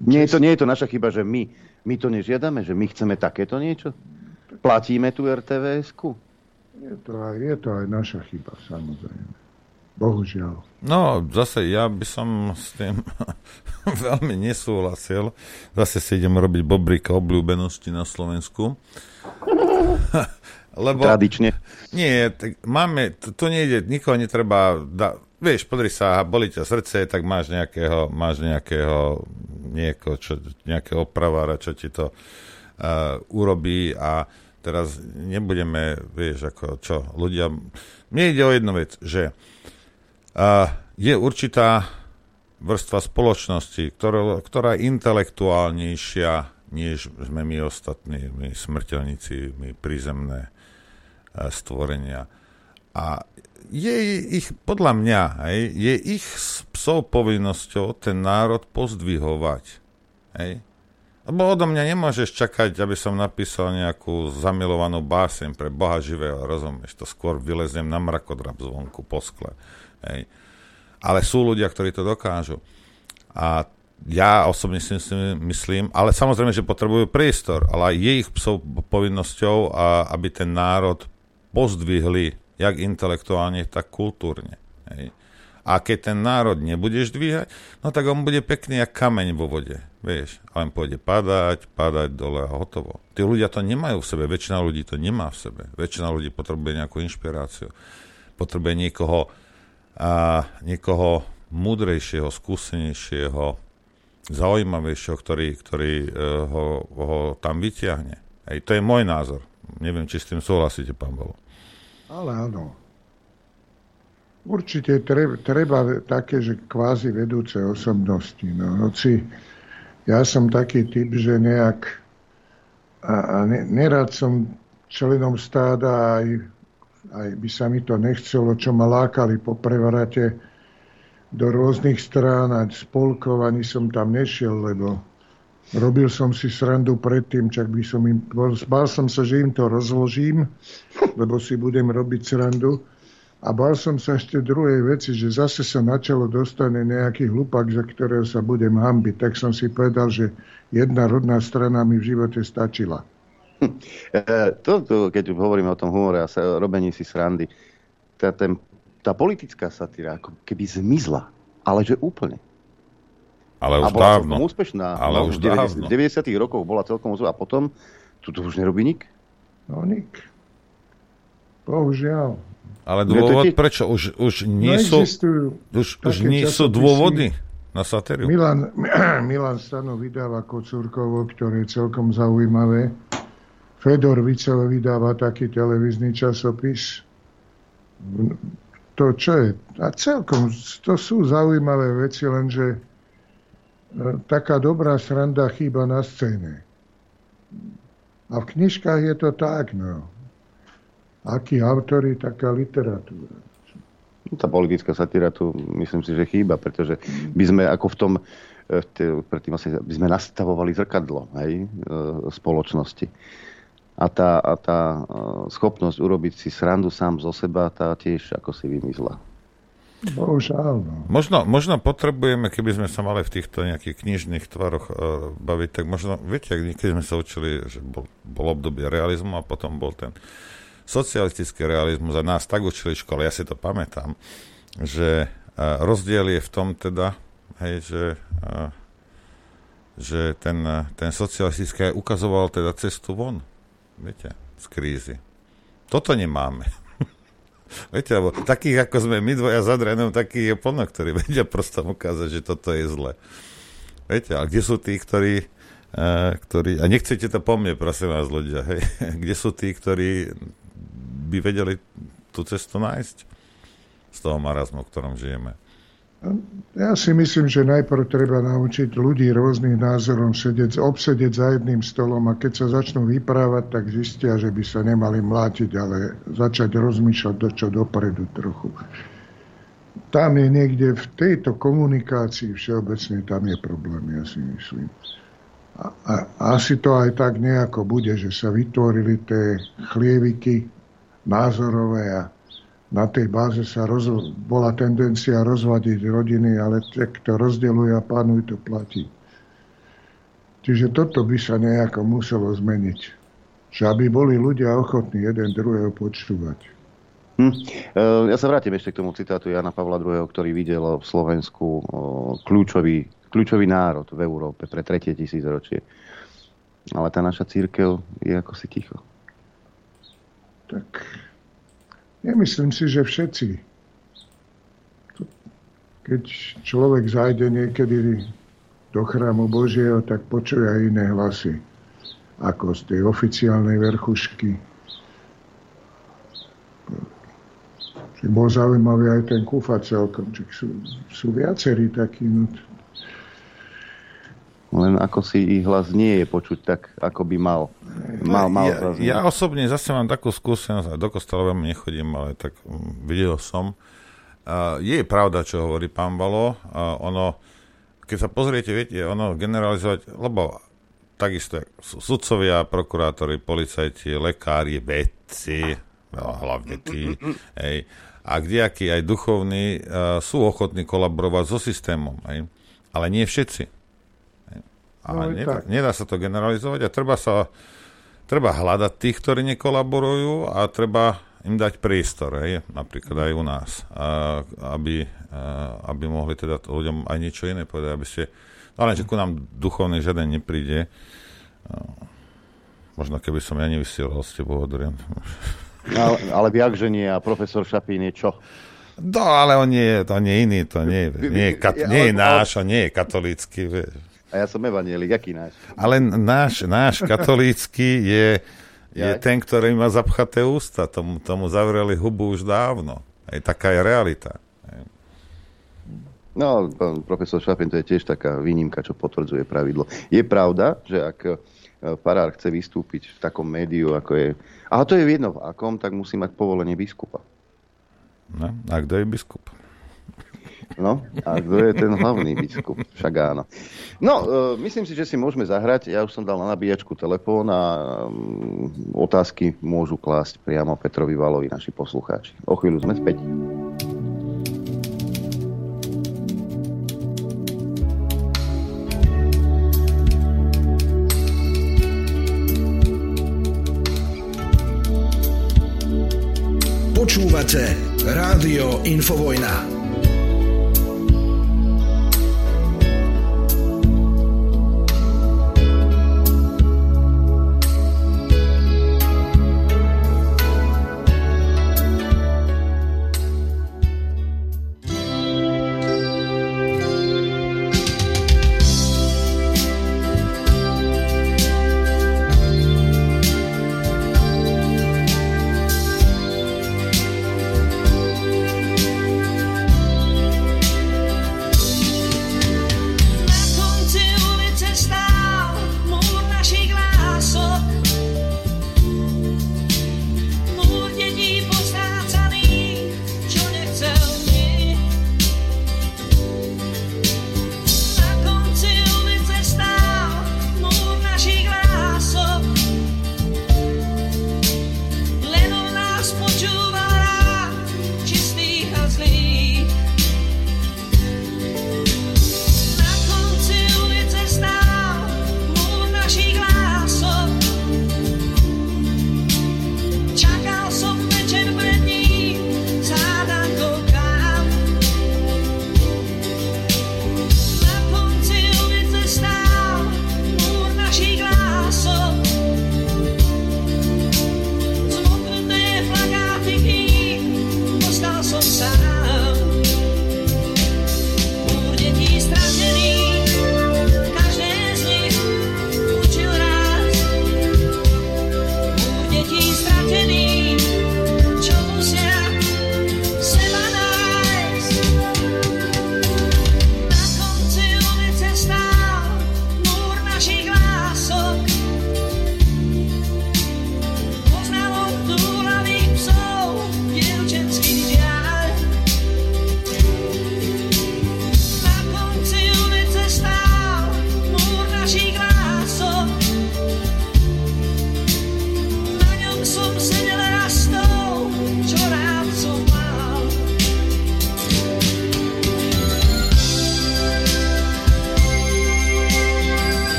[SPEAKER 2] Nie je, to, nie je to naša chyba, že my, my to nežiadame, že my chceme takéto niečo? Platíme tú RTVS-ku?
[SPEAKER 19] Je to, aj, je to aj naša chyba, samozrejme. Bohužiaľ.
[SPEAKER 11] No, zase ja by som s tým veľmi nesúhlasil. Zase si idem robiť bobrika obľúbenosti na Slovensku.
[SPEAKER 2] Lebo, Tradične.
[SPEAKER 11] Nie, tak máme, to, to nejde, nikoho netreba, da, vieš, podri sa, boli ťa srdce, tak máš nejakého, máš nejakého, nieko, čo, nejakého opravára, čo ti to uh, urobí a teraz nebudeme, vieš, ako čo, ľudia... Mne ide o jednu vec, že uh, je určitá vrstva spoločnosti, ktorá, ktorá je intelektuálnejšia, než sme my ostatní, my smrteľníci, my prízemné stvorenia. A je ich, podľa mňa, hej, je ich psov povinnosťou ten národ pozdvihovať. Hej. Lebo odo mňa nemôžeš čakať, aby som napísal nejakú zamilovanú báseň pre Boha živého, rozumieš? To skôr vyleznem na mrakodrap zvonku po skle. Hej. Ale sú ľudia, ktorí to dokážu. A ja osobne si myslím, ale samozrejme, že potrebujú priestor, ale je ich psov povinnosťou, a, aby ten národ pozdvihli, jak intelektuálne, tak kultúrne. Hej. A keď ten národ nebudeš dvíhať, no tak on bude pekný jak kameň vo vode. Vieš, a len pôjde padať, padať dole a hotovo. Tí ľudia to nemajú v sebe, väčšina ľudí to nemá v sebe. Väčšina ľudí potrebuje nejakú inšpiráciu. Potrebuje niekoho, a, niekoho múdrejšieho, skúsenejšieho, zaujímavejšieho, ktorý, ktorý uh, ho, ho tam vyťahne. Hej, to je môj názor. Neviem, či s tým súhlasíte, pán Bolo.
[SPEAKER 19] Ale áno. Určite treba, treba také, že kvázi vedúce osobnosti. No, hoci ja som taký typ, že nejak a, a ne, nerad som členom stáda aj, aj by sa mi to nechcelo, čo ma lákali po prevrate do rôznych strán a spolkov, ani som tam nešiel, lebo robil som si srandu predtým, čak by som im, bál som sa, že im to rozložím, lebo si budem robiť srandu a bál som sa ešte druhej veci, že zase sa na čelo dostane nejaký hlupak, za ktorého sa budem hambiť. Tak som si povedal, že jedna rodná strana mi v živote stačila.
[SPEAKER 2] E, to, to, keď hovoríme o tom humore a sa, robení si srandy, tá, ten, tá politická satíra ako keby zmizla, ale že úplne.
[SPEAKER 11] Ale už
[SPEAKER 2] a bola
[SPEAKER 11] dávno.
[SPEAKER 2] úspešná.
[SPEAKER 11] Ale
[SPEAKER 2] no,
[SPEAKER 11] už
[SPEAKER 2] v 90,
[SPEAKER 11] dávno.
[SPEAKER 2] 90 rokoch bola celkom úspešná. A potom, tu to už nerobí nik?
[SPEAKER 19] No nik. Bohužiaľ.
[SPEAKER 11] Ale dôvod, prečo? Už, už nie sú, už, už nie sú dôvody na satériu?
[SPEAKER 19] Milan, Milan Stano vydáva Kocúrkovo, ktoré je celkom zaujímavé. Fedor Vicel vydáva taký televízny časopis. To čo je? A celkom, to sú zaujímavé veci, lenže taká dobrá sranda chýba na scéne. A v knižkách je to tak, no. Akí autory, taká literatúra.
[SPEAKER 2] No, tá politická satíra tu myslím si, že chýba, pretože by sme ako v tom, predtým asi by sme nastavovali zrkadlo hej, spoločnosti. A tá, a tá schopnosť urobiť si srandu sám zo seba, tá tiež ako si vymyslela.
[SPEAKER 19] Bohužiaľ. No.
[SPEAKER 11] Možno, možno potrebujeme, keby sme sa mali v týchto nejakých knižných tvaroch uh, baviť, tak možno, viete, niekedy sme sa učili, že bol, bol obdobie realizmu a potom bol ten socialistický realizmus a nás tak učili v škole, ja si to pamätám, že uh, rozdiel je v tom teda, hej, že, uh, že ten, uh, ten socialistický ukazoval teda cestu von, viete, z krízy. Toto nemáme. Viete, lebo takých ako sme my dvoja za drenom, takých je plno, ktorí vedia prosto ukázať, že toto je zle. Viete, a kde sú tí, ktorí, uh, ktorí, a nechcete to po mne, prosím vás ľudia, hej, kde sú tí, ktorí by vedeli tú cestu nájsť z toho marazmu, v ktorom žijeme?
[SPEAKER 19] Ja si myslím, že najprv treba naučiť ľudí rôznych názorov sedieť, obsedieť za jedným stolom a keď sa začnú vyprávať, tak zistia, že by sa nemali mlátiť, ale začať rozmýšľať do čo dopredu trochu. Tam je niekde v tejto komunikácii všeobecne, tam je problém, ja si myslím. A, a asi to aj tak nejako bude, že sa vytvorili tie chlieviky názorové a na tej báze sa roz, bola tendencia rozvadiť rodiny, ale tak to rozdeluje a plánuj to platí. Čiže toto by sa nejako muselo zmeniť. Že aby boli ľudia ochotní jeden druhého počúvať.
[SPEAKER 2] Hm. Ja sa vrátim ešte k tomu citátu Jana Pavla II, ktorý videl v Slovensku kľúčový, kľúčový národ v Európe pre tretie tisícročie. Ale tá naša církev je ako si ticho.
[SPEAKER 19] Tak Nemyslím si, že všetci. Keď človek zajde niekedy do chrámu Božieho, tak počuje iné hlasy, ako z tej oficiálnej verchušky. Bol zaujímavý aj ten kufa celkom, sú, sú viacerí takí. No.
[SPEAKER 2] Len ako si ich hlas nie je počuť tak, ako by mal. mal, mal
[SPEAKER 11] ja, ja osobne zase mám takú skúsenosť, do kostola veľmi nechodím, ale tak um, videl som. Uh, je pravda, čo hovorí pán Balo. Uh, ono, keď sa pozriete, viete, ono generalizovať, lebo takisto sudcovia, prokurátori, policajti, lekári, vedci, no, hlavne tí, hej, a kdejakí aj duchovní uh, sú ochotní kolaborovať so systémom, hej, ale nie všetci. A no, nedá, nedá sa to generalizovať a treba sa treba hľadať tých, ktorí nekolaborujú a treba im dať priestor, hej, napríklad aj u nás, a, aby, a, aby mohli teda ľuďom aj niečo iné povedať, aby ste, no ale že ku nám duchovný žiaden nepríde, možno keby som ja nevysielal s tebou, Adrian.
[SPEAKER 2] Ale, ale viak, že nie, a profesor Šapín je čo?
[SPEAKER 11] No, ale on nie je, to nie je iný, to nie, nie, je, kat, nie je náš a nie je katolícky, vieš.
[SPEAKER 2] A ja som evanielik, aký náš?
[SPEAKER 11] Ale náš, náš katolícky je, je ten, ktorý má zapchaté ústa. Tomu, tomu zavreli hubu už dávno. Aj taká je realita.
[SPEAKER 2] No, pán profesor Šafin, to je tiež taká výnimka, čo potvrdzuje pravidlo. Je pravda, že ak e, farár chce vystúpiť v takom médiu, ako je... A to je jedno v akom, tak musí mať povolenie biskupa.
[SPEAKER 11] No, a kto je biskup?
[SPEAKER 2] No, a kto je ten hlavný biskup? Však áno. No, e, myslím si, že si môžeme zahrať. Ja už som dal na nabíjačku telefón a um, otázky môžu klásť priamo Petrovi Valovi, naši poslucháči. O chvíľu sme späť.
[SPEAKER 16] Počúvate Rádio Infovojna.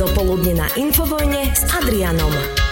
[SPEAKER 20] Dopoludne na Infovojne s Adrianom.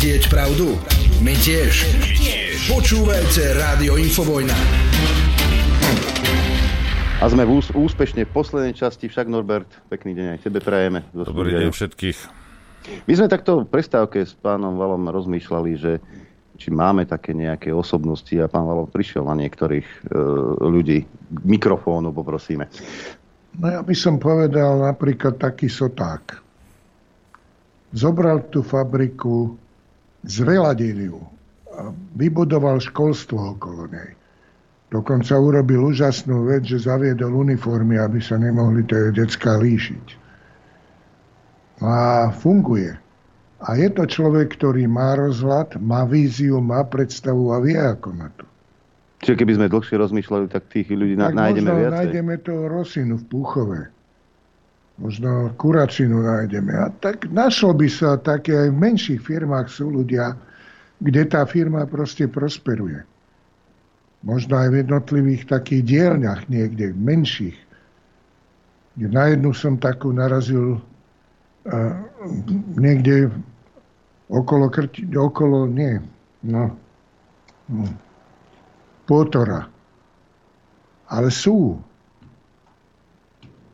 [SPEAKER 16] Vedieť pravdu? My tiež. Počúvajte Rádio Infovojna.
[SPEAKER 2] A sme v ús- úspešne v poslednej časti, však Norbert, pekný deň aj tebe prajeme.
[SPEAKER 11] Dobrý deň všetkých.
[SPEAKER 2] My sme takto v prestávke s pánom Valom rozmýšľali, že či máme také nejaké osobnosti a pán Valov prišiel na niektorých e, ľudí mikrofónu, poprosíme.
[SPEAKER 19] No ja by som povedal napríklad taký soták. Zobral tú fabriku, zreladil ju a vybudoval školstvo okolo nej. Dokonca urobil úžasnú vec, že zaviedol uniformy, aby sa nemohli tie detská líšiť. A funguje. A je to človek, ktorý má rozhľad, má víziu, má predstavu a vie, ako na to.
[SPEAKER 2] Čiže keby sme dlhšie rozmýšľali, tak tých ľudí tak nájdeme viacej?
[SPEAKER 19] nájdeme toho Rosinu v Púchove. Možno Kuračinu nájdeme. A tak našlo by sa také aj v menších firmách sú ľudia, kde tá firma proste prosperuje. Možno aj v jednotlivých takých dielňach niekde, menších. Na jednu som takú narazil uh, niekde okolo, krti, okolo nie, no, no, Potora. Ale sú.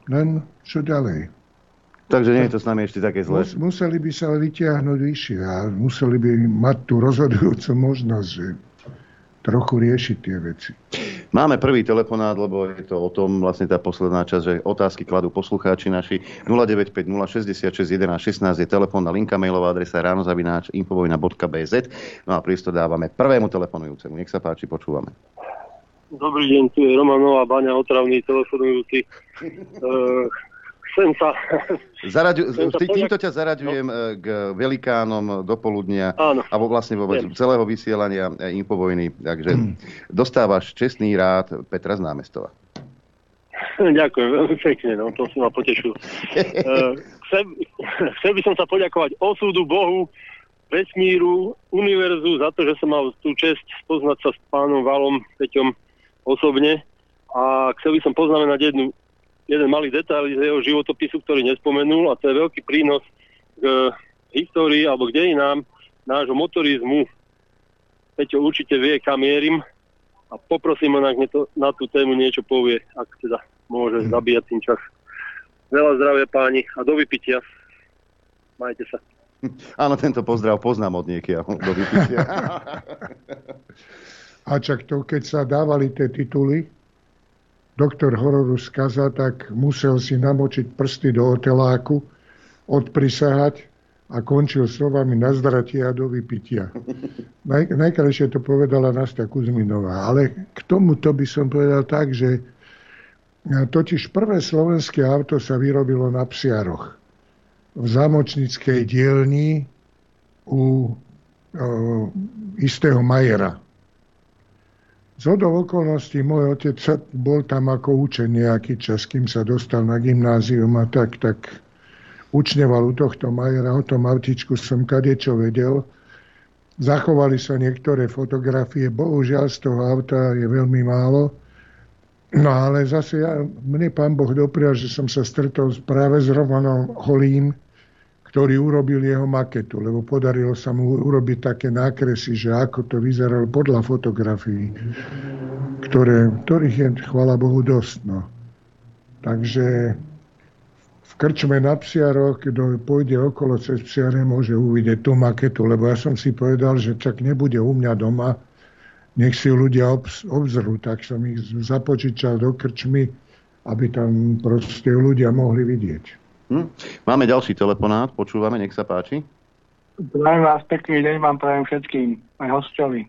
[SPEAKER 19] Len čo ďalej?
[SPEAKER 2] Takže nie je to s nami ešte také zle.
[SPEAKER 19] Museli by sa vytiahnuť vyššie a museli by mať tú rozhodujúcu možnosť, že trochu riešiť tie veci.
[SPEAKER 2] Máme prvý telefonát, lebo je to o tom vlastne tá posledná časť, že otázky kladú poslucháči naši. 095 066 11 16 je telefónna linka, mailová adresa ránozavináč infovojna.bz. No a priestor dávame prvému telefonujúcemu. Nech sa páči, počúvame.
[SPEAKER 23] Dobrý deň, tu je Romanová Baňa, otravný telefonujúci. chcem sa...
[SPEAKER 2] Zaraďu, sa týmto ťa zaraďujem no. K velikánom do poludnia, Áno. alebo vlastne vôbec Viem. celého vysielania eh, Infovojny. Takže hmm. dostávaš čestný rád Petra z námestova.
[SPEAKER 23] Ďakujem veľmi pekne, no to si ma potešil. Eh, chcel, chcel by som sa poďakovať osudu Bohu, vesmíru, univerzu za to, že som mal tú čest poznať sa s pánom Valom Peťom osobne. A chcel by som poznamenať jednu jeden malý detail z jeho životopisu, ktorý nespomenul a to je veľký prínos k histórii alebo k dejinám nášho motorizmu. Peťo určite vie, kam mierim a poprosím ho, ak to, na tú tému niečo povie, ak teda môže mm. zabíjať tým čas. Veľa zdravia páni a do vypitia. Majte sa.
[SPEAKER 2] Áno, tento pozdrav poznám od niekia do vypitia.
[SPEAKER 19] a čak to, keď sa dávali tie tituly, doktor hororu skaza, tak musel si namočiť prsty do oteláku, odprisahať a končil slovami na zdratie a do vypitia. Naj, najkrajšie to povedala Nastia Kuzminová. Ale k tomuto by som povedal tak, že totiž prvé slovenské auto sa vyrobilo na Psiaroch. V zámočnickej dielni u o, istého Majera z hodou okolností môj otec bol tam ako učen nejaký čas, kým sa dostal na gymnázium a tak, tak učneval u tohto Majera. O tom autičku som kadečo vedel. Zachovali sa niektoré fotografie. Bohužiaľ z toho auta je veľmi málo. No ale zase ja, mne pán Boh doprial, že som sa stretol práve s Romanom Holím, ktorý urobil jeho maketu, lebo podarilo sa mu urobiť také nákresy, že ako to vyzeralo podľa fotografií, ktoré, ktorých je, chvala Bohu, dosť. No. Takže v krčme na Psiaroch, kto pôjde okolo cez Psiare, môže uvidieť tú maketu, lebo ja som si povedal, že čak nebude u mňa doma, nech si ľudia obz, obzrú, tak som ich započičal do krčmy, aby tam proste ľudia mohli vidieť.
[SPEAKER 2] Hm? Máme ďalší telefonát, počúvame, nech sa páči.
[SPEAKER 24] Zdravím vás, pekný deň vám prajem všetkým, aj hostovi.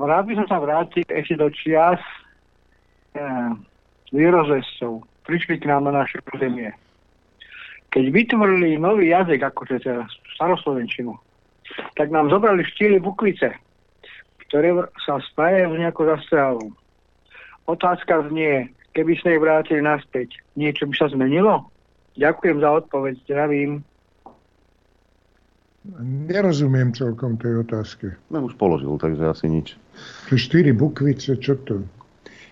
[SPEAKER 24] Rád by som sa vrátil ešte do čias e, výrozescov. Prišli k nám na naše územie. Keď vytvorili nový jazyk, akože teraz staroslovenčinu, tak nám zobrali štíly bukvice, ktoré sa spájajú s nejakou zastrávou. Otázka znie, keby sme ich vrátili naspäť, niečo by sa zmenilo? Ďakujem za odpoveď, zdravím.
[SPEAKER 19] Nerozumiem celkom tej otázke.
[SPEAKER 2] No už položil, takže asi nič.
[SPEAKER 19] Čo štyri bukvice, čo to?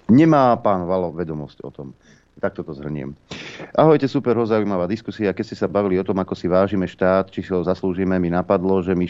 [SPEAKER 2] Nemá pán Valo vedomosť o tom. Takto to zhrniem. Ahojte, super, zaujímavá diskusia. Keď ste sa bavili o tom, ako si vážime štát, či si ho zaslúžime, mi napadlo, že my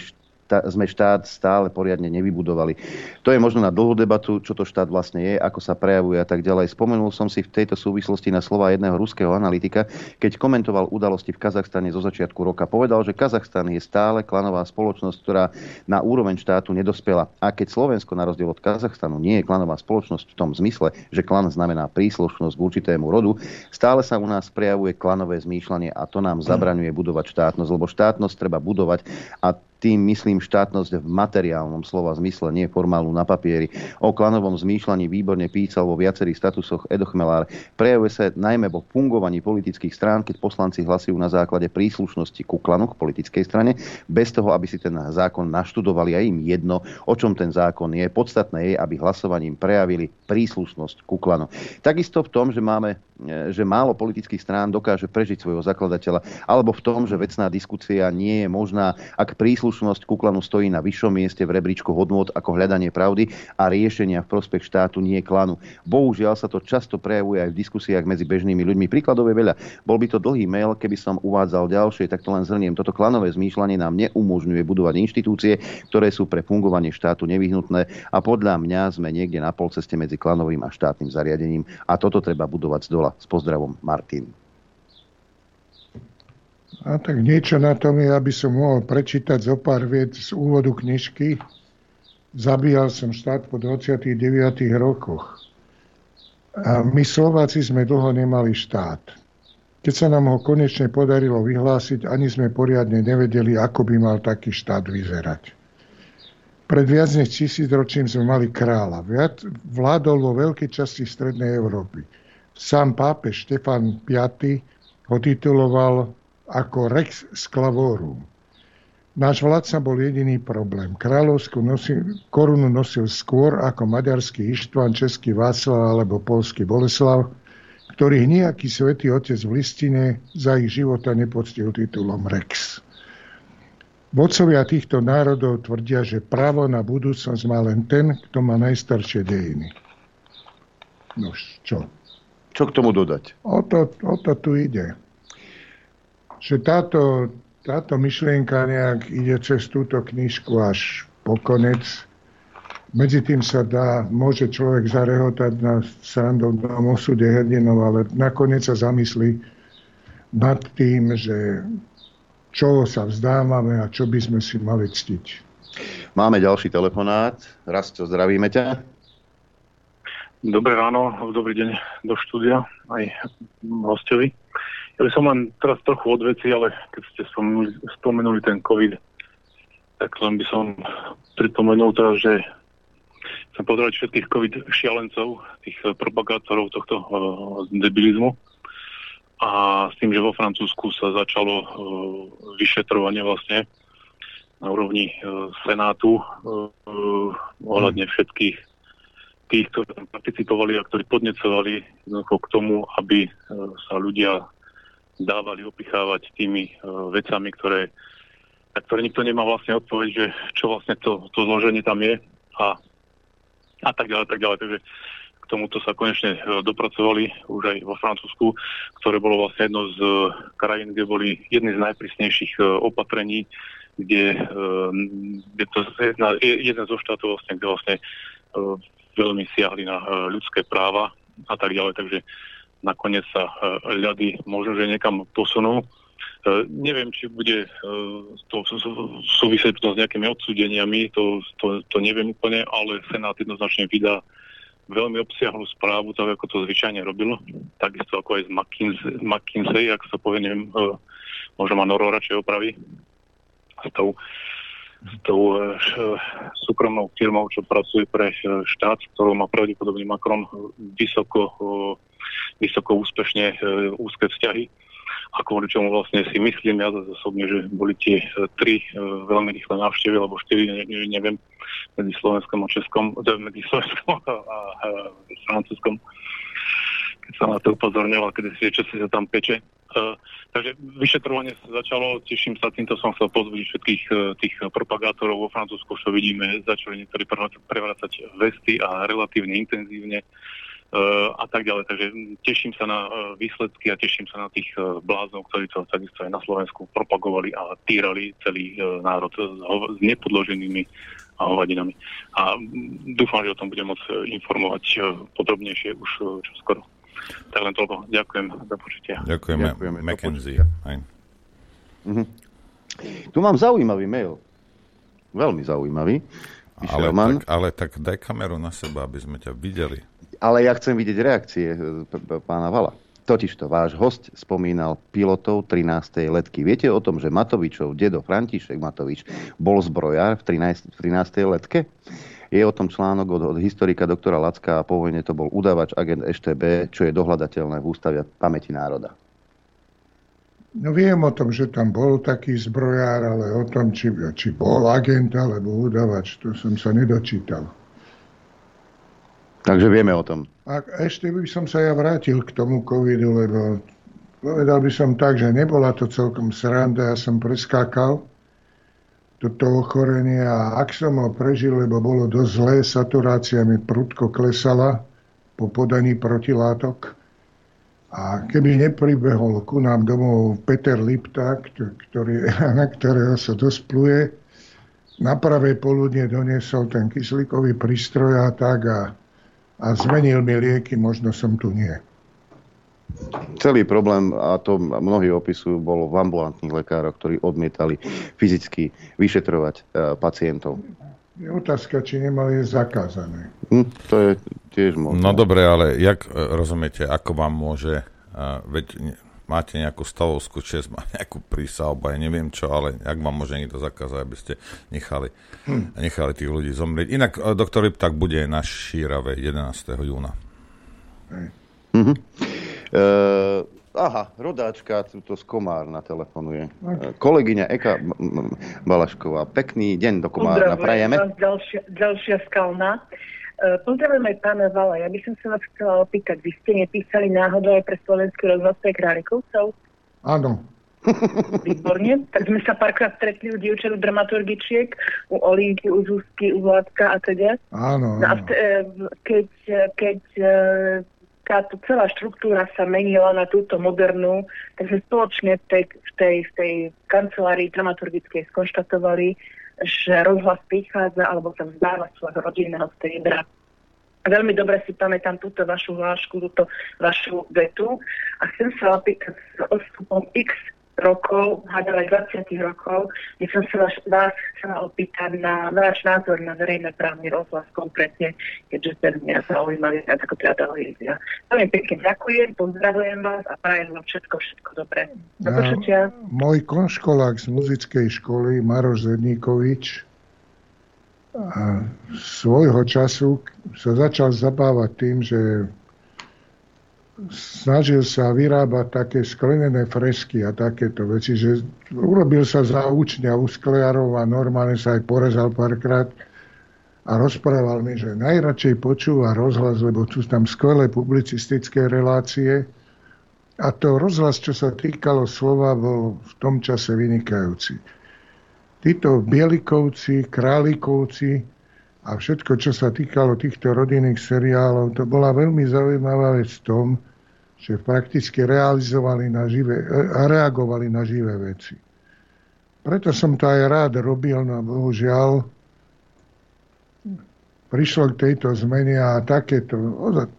[SPEAKER 2] štá, sme štát stále poriadne nevybudovali. To je možno na dlhú debatu, čo to štát vlastne je, ako sa prejavuje a tak ďalej. Spomenul som si v tejto súvislosti na slova jedného ruského analytika, keď komentoval udalosti v Kazachstane zo začiatku roka. Povedal, že Kazachstan je stále klanová spoločnosť, ktorá na úroveň štátu nedospela. A keď Slovensko na rozdiel od Kazachstanu nie je klanová spoločnosť v tom zmysle, že klan znamená príslušnosť k určitému rodu, stále sa u nás prejavuje klanové zmýšľanie a to nám zabraňuje budovať štátnosť, lebo štátnosť treba budovať a tým myslím štátnosť v materiálnom slova zmysle, nie formálnu na papieri. O klanovom zmýšľaní výborne písal vo viacerých statusoch Edo Chmelár. Prejavuje sa najmä vo fungovaní politických strán, keď poslanci hlasujú na základe príslušnosti ku klanu, k politickej strane, bez toho, aby si ten zákon naštudovali a im jedno, o čom ten zákon je. Podstatné je, aby hlasovaním prejavili príslušnosť ku klanu. Takisto v tom, že máme E, že málo politických strán dokáže prežiť svojho zakladateľa, alebo v tom, že vecná diskusia nie je možná, ak príslušnosť ku klanu stojí na vyššom mieste v rebríčku hodnot ako hľadanie pravdy a riešenia v prospech štátu nie klanu. Bohužiaľ sa to často prejavuje aj v diskusiách medzi bežnými ľuďmi. Príkladov je veľa. Bol by to dlhý mail, keby som uvádzal ďalšie, tak to len zhrniem. Toto klanové zmýšľanie nám neumožňuje budovať inštitúcie, ktoré sú pre fungovanie štátu nevyhnutné a podľa mňa sme niekde na polceste medzi klanovým a štátnym zariadením a toto treba budovať z dola. S pozdravom, Martin.
[SPEAKER 19] A tak niečo na tom je, aby som mohol prečítať zo pár vied z úvodu knižky. Zabíjal som štát po 29 rokoch. A my Slováci sme dlho nemali štát. Keď sa nám ho konečne podarilo vyhlásiť, ani sme poriadne nevedeli, ako by mal taký štát vyzerať. Pred viac než tisíc ročím sme mali kráľa. Vládol vo veľkej časti Strednej Európy. Sám pápež Štefan V ho tituloval ako Rex Sclavorum. Náš vládca bol jediný problém. Kráľovskú nosil, korunu nosil skôr ako maďarský Ištvan, český Václav alebo polský Boleslav, ktorých nejaký svätý otec v listine za ich života nepoctil titulom Rex. Vodcovia týchto národov tvrdia, že právo na budúcnosť má len ten, kto má najstaršie dejiny. Nož, čo?
[SPEAKER 2] Čo k tomu dodať?
[SPEAKER 19] O to, o to tu ide. Že táto, táto myšlienka nejak ide cez túto knižku až po konec. Medzi tým sa dá, môže človek zarehotať na srandovnom osude hrdinov, ale nakoniec sa zamyslí nad tým, že čo sa vzdávame a čo by sme si mali ctiť.
[SPEAKER 2] Máme ďalší telefonát. Raz, čo zdravíme ťa.
[SPEAKER 25] Dobré ráno, dobrý deň do štúdia, aj hostovi. Ja by som len teraz trochu od veci, ale keď ste spomenuli, spomenuli ten COVID, tak len by som pripomenul teraz, že chcem pozerať všetkých COVID šialencov, tých propagátorov tohto uh, debilizmu. A s tým, že vo Francúzsku sa začalo uh, vyšetrovanie vlastne na úrovni uh, Senátu ohľadne všetkých tých, ktorí tam participovali a ktorí podnecovali k tomu, aby sa ľudia dávali opichávať tými uh, vecami, ktoré, na ktoré nikto nemá vlastne odpoveď, že čo vlastne to, to zloženie tam je a, a tak ďalej, tak ďalej. Takže k tomuto sa konečne uh, dopracovali už aj vo Francúzsku, ktoré bolo vlastne jedno z uh, krajín, kde boli jedny z najprísnejších opatrení, kde, kde to jedna, jeden zo štátov vlastne, kde vlastne veľmi siahli na ľudské práva a tak ďalej, takže nakoniec sa e, ľady možno, že niekam posunú. E, neviem, či bude to súvisieť s nejakými odsúdeniami, to, to, to neviem úplne, ale Senát jednoznačne vydá veľmi obsiahlu správu, tak ako to zvyčajne robil, takisto ako aj z McKinsey, McKinsey ak sa povie, neviem, možno ma Noro radšej opraví, s tou s tou e, súkromnou firmou, čo pracuje pre e, štát, ktorou má pravdepodobne Macron vysoko, vysoko úspešne e, úzke vzťahy. A kvôli čomu vlastne si myslím ja osobne, že boli tie tri veľmi rýchle návštevy, alebo štyri, neviem, medzi Slovenskom a Českom, medzi Slovenskom a, a, a Francúzskom keď sa na to upozorňoval, keď si čo si sa tam peče. Uh, takže vyšetrovanie sa začalo, teším sa, týmto som chcel pozbudiť všetkých uh, tých propagátorov vo Francúzsku, čo vidíme, začali niektorí prevrácať vesty a relatívne intenzívne a tak ďalej. Takže teším sa na výsledky a teším sa na tých bláznov, ktorí to takisto aj na Slovensku propagovali a týrali celý národ s nepodloženými hovadinami. A dúfam, že o tom budem môcť informovať podrobnejšie už čoskoro. Tak len toľko. Ďakujem za počutie.
[SPEAKER 11] Ďakujeme. Ďakujeme Mackenzie.
[SPEAKER 2] Mhm. Tu mám zaujímavý mail. Veľmi zaujímavý.
[SPEAKER 11] Ale tak, ale tak daj kameru na seba, aby sme ťa videli.
[SPEAKER 2] Ale ja chcem vidieť reakcie e, pána Vala. Totižto váš host spomínal pilotov 13. letky. Viete o tom, že Matovičov dedo František Matovič bol zbrojár v 13. V 13. letke? Je o tom článok od, od historika doktora Lacka a po vojne to bol udavač agent EŠTB, čo je dohľadateľné v ústave pamäti národa.
[SPEAKER 19] No viem o tom, že tam bol taký zbrojár, ale o tom, či, či bol agent alebo udavač, to som sa nedočítal.
[SPEAKER 2] Takže vieme o tom.
[SPEAKER 19] A ešte by som sa ja vrátil k tomu covidu, lebo povedal by som tak, že nebola to celkom sranda, ja som preskákal toto ochorenie a ak som ho prežil, lebo bolo dosť zlé, saturácia mi prudko klesala po podaní protilátok. A keby nepribehol ku nám domov Peter Lipta, ktorý, na ktorého sa dospluje, na pravé poludne doniesol ten kyslíkový prístroj a tak a, a zmenil mi lieky, možno som tu nie.
[SPEAKER 2] Celý problém, a to mnohí opisujú, bolo v ambulantných lekároch, ktorí odmietali fyzicky vyšetrovať e, pacientov.
[SPEAKER 19] Je otázka, či nemali zakázané.
[SPEAKER 2] Hm, to je tiež možné.
[SPEAKER 11] No dobre, ale jak e, rozumiete, ako vám môže, uh, veď máte nejakú stavovskú čest, má nejakú prísahu, ja neviem čo, ale ak vám môže niekto zakázať, aby ste nechali, hm. nechali tých ľudí zomrieť. Inak doktor tak bude na Šírave 11. júna.
[SPEAKER 2] Hej. Mm-hmm. Uh, aha, rodáčka, tuto z Komárna telefonuje. Uh, kolegyňa Eka Balašková. Pekný deň do Komárna. Prajeme.
[SPEAKER 26] ďalšia, ďalšia skalná. Uh, pozdravujem aj pána Vala. Ja by som sa vás chcela opýtať. Vy ste nepísali náhodou aj pre Slovenský rozhlas pre Králikovcov?
[SPEAKER 19] Áno.
[SPEAKER 26] Výborne. Tak sme sa párkrát stretli u dievčat dramaturgičiek, u Olinky, u Zuzky, u Vládka a teda.
[SPEAKER 19] Áno.
[SPEAKER 26] No a keď, keď táto celá štruktúra sa menila na túto modernú, takže spoločne v tej, v tej, v tej kancelárii dramaturgickej skonštatovali, že rozhlas prichádza alebo sa vzdáva svojho rodinného striebra. Veľmi dobre si pamätám túto vašu hlášku, túto vašu vetu a chcem sa opýtať s odstupom x rokov, hádam aj 20 rokov, by som sa vás, vás chcela opýtať na váš názor na verejné právny rozhlas konkrétne, keďže ten mňa zaujímavý viac ako teda televízia. Veľmi pekne ďakujem, pozdravujem vás a prajem vám všetko, všetko dobré. Do
[SPEAKER 19] ja, Môj konškolák z muzickej školy, Maroš Zedníkovič, a svojho času sa začal zabávať tým, že snažil sa vyrábať také sklenené fresky a takéto veci, že urobil sa za učňa u sklearov a normálne sa aj porezal párkrát a rozprával mi, že najradšej počúva rozhlas, lebo sú tam skvelé publicistické relácie a to rozhlas, čo sa týkalo slova, bol v tom čase vynikajúci. Títo Bielikovci, Králikovci a všetko, čo sa týkalo týchto rodinných seriálov, to bola veľmi zaujímavá vec v tom, že prakticky realizovali na živé, reagovali na živé veci. Preto som to aj rád robil, no bohužiaľ prišlo k tejto zmene a takéto,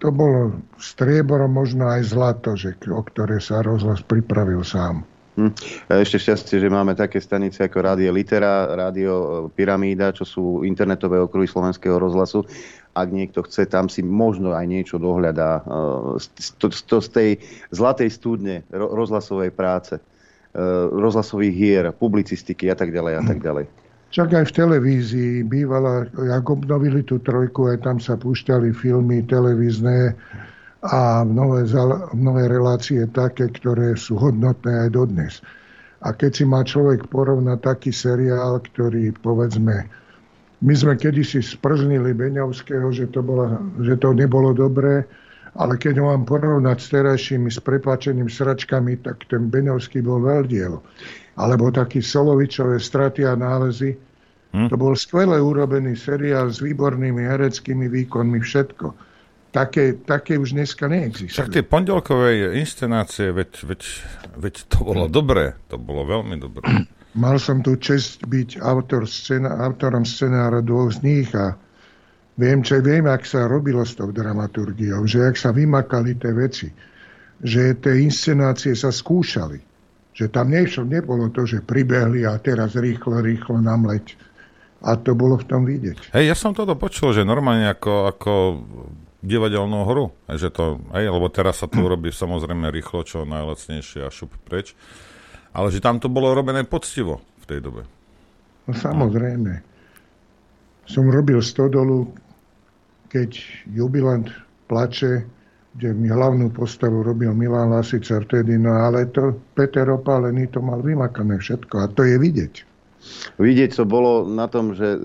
[SPEAKER 19] to bolo striebro, možno aj zlato, že, o ktoré sa rozhlas pripravil sám.
[SPEAKER 2] Hm. Ešte šťastie, že máme také stanice ako Rádio Litera, Rádio Pyramída, čo sú internetové okruhy slovenského rozhlasu, ak niekto chce, tam si možno aj niečo dohľadá z, z, tej zlatej studne rozhlasovej práce, e, rozhlasových hier, publicistiky a tak ďalej a tak ďalej.
[SPEAKER 19] Čak aj v televízii bývala, ak obnovili tú trojku, aj tam sa púšťali filmy televízne a mnohé, mnohé relácie také, ktoré sú hodnotné aj dodnes. A keď si má človek porovnať taký seriál, ktorý povedzme my sme kedysi sprznili Beňovského, že to, bola, že to nebolo dobré, ale keď ho mám porovnať s terajšími, s preplačeným sračkami, tak ten Beňovský bol veľdiel. Alebo taký Solovičové straty a nálezy. Hm? To bol skvele urobený seriál s výbornými hereckými výkonmi, všetko. Také, také už dneska neexistujú.
[SPEAKER 11] Však tie pondelkové inscenácie, veď, veď, veď to bolo dobré, to bolo veľmi dobré.
[SPEAKER 19] Mal som tu čest byť autor scéna, autorom scenára dvoch z nich a viem, čo viem, ak sa robilo s tou dramaturgiou, že ak sa vymakali tie veci, že tie inscenácie sa skúšali, že tam niečo nebolo to, že pribehli a teraz rýchlo, rýchlo namleť. A to bolo v tom vidieť.
[SPEAKER 11] Hej, ja som toto počul, že normálne ako, ako divadelnú hru. Že to, aj, lebo teraz sa to urobí samozrejme rýchlo, čo najlacnejšie a šup preč. Ale že tam to bolo robené poctivo v tej dobe.
[SPEAKER 19] No samozrejme. Som robil stodolu, keď jubilant plače, kde mi hlavnú postavu robil Milan Lasica vtedy, no ale to Peter Opálený to mal vymakané všetko a to je vidieť.
[SPEAKER 2] Vidieť to bolo na tom, že e,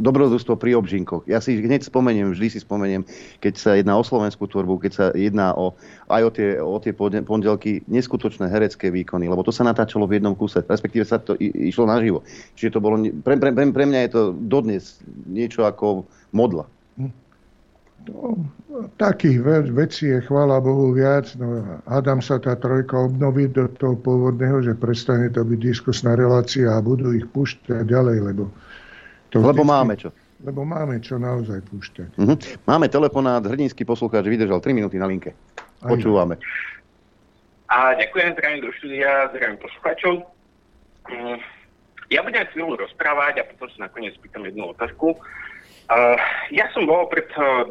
[SPEAKER 2] dobrodružstvo pri obžinkoch. Ja si hneď spomeniem, vždy si spomeniem, keď sa jedná o slovenskú tvorbu, keď sa jedná o, aj o tie, o tie pondelky, neskutočné herecké výkony, lebo to sa natáčalo v jednom kuse, respektíve sa to išlo naživo. Čiže to bolo, pre, pre, pre mňa je to dodnes niečo ako modla.
[SPEAKER 19] No, takých vecí je, chvála Bohu, viac. No, Adam sa tá trojka obnoví do toho pôvodného, že prestane to byť diskusná relácia a budú ich púšťať ďalej, lebo...
[SPEAKER 2] To lebo vždycky, máme čo.
[SPEAKER 19] Lebo máme čo naozaj púšťať.
[SPEAKER 2] Uh-huh. Máme telefonát, hrdinský poslucháč vydržal 3 minúty na linke. Počúvame.
[SPEAKER 27] A ďakujem, zdravím do štúdia, zdravím poslucháčov. Mm, ja budem chvíľu rozprávať a potom sa nakoniec pýtam jednu otázku. Uh, ja som bol pred uh,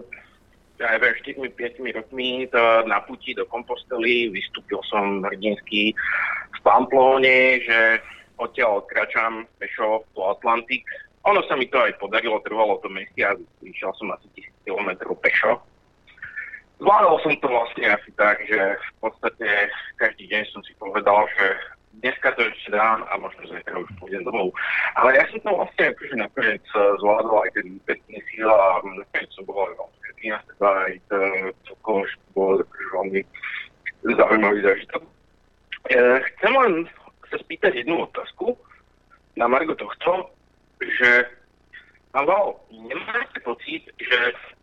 [SPEAKER 27] aj 4-5 rokmi na puti do Kompostely, vystúpil som hrdinsky v Pamplóne, že odtiaľ odkračam pešo po Atlantik. Ono sa mi to aj podarilo, trvalo to mesiac, vyšiel som asi 1000 km pešo. Zvládol som to vlastne asi tak, že v podstate každý deň som si povedal, že dneska to ešte dám a možno zajtra už pôjdem domov. Ale ja som to vlastne akože nakoniec zvládol aj ten pekný síl a nakoniec som bol aj kniazstva aj celkovo bol veľmi zaujímavý zážitok. E, chcem len sa spýtať jednu otázku na Margo tohto, že Pavel, nemáte pocit, že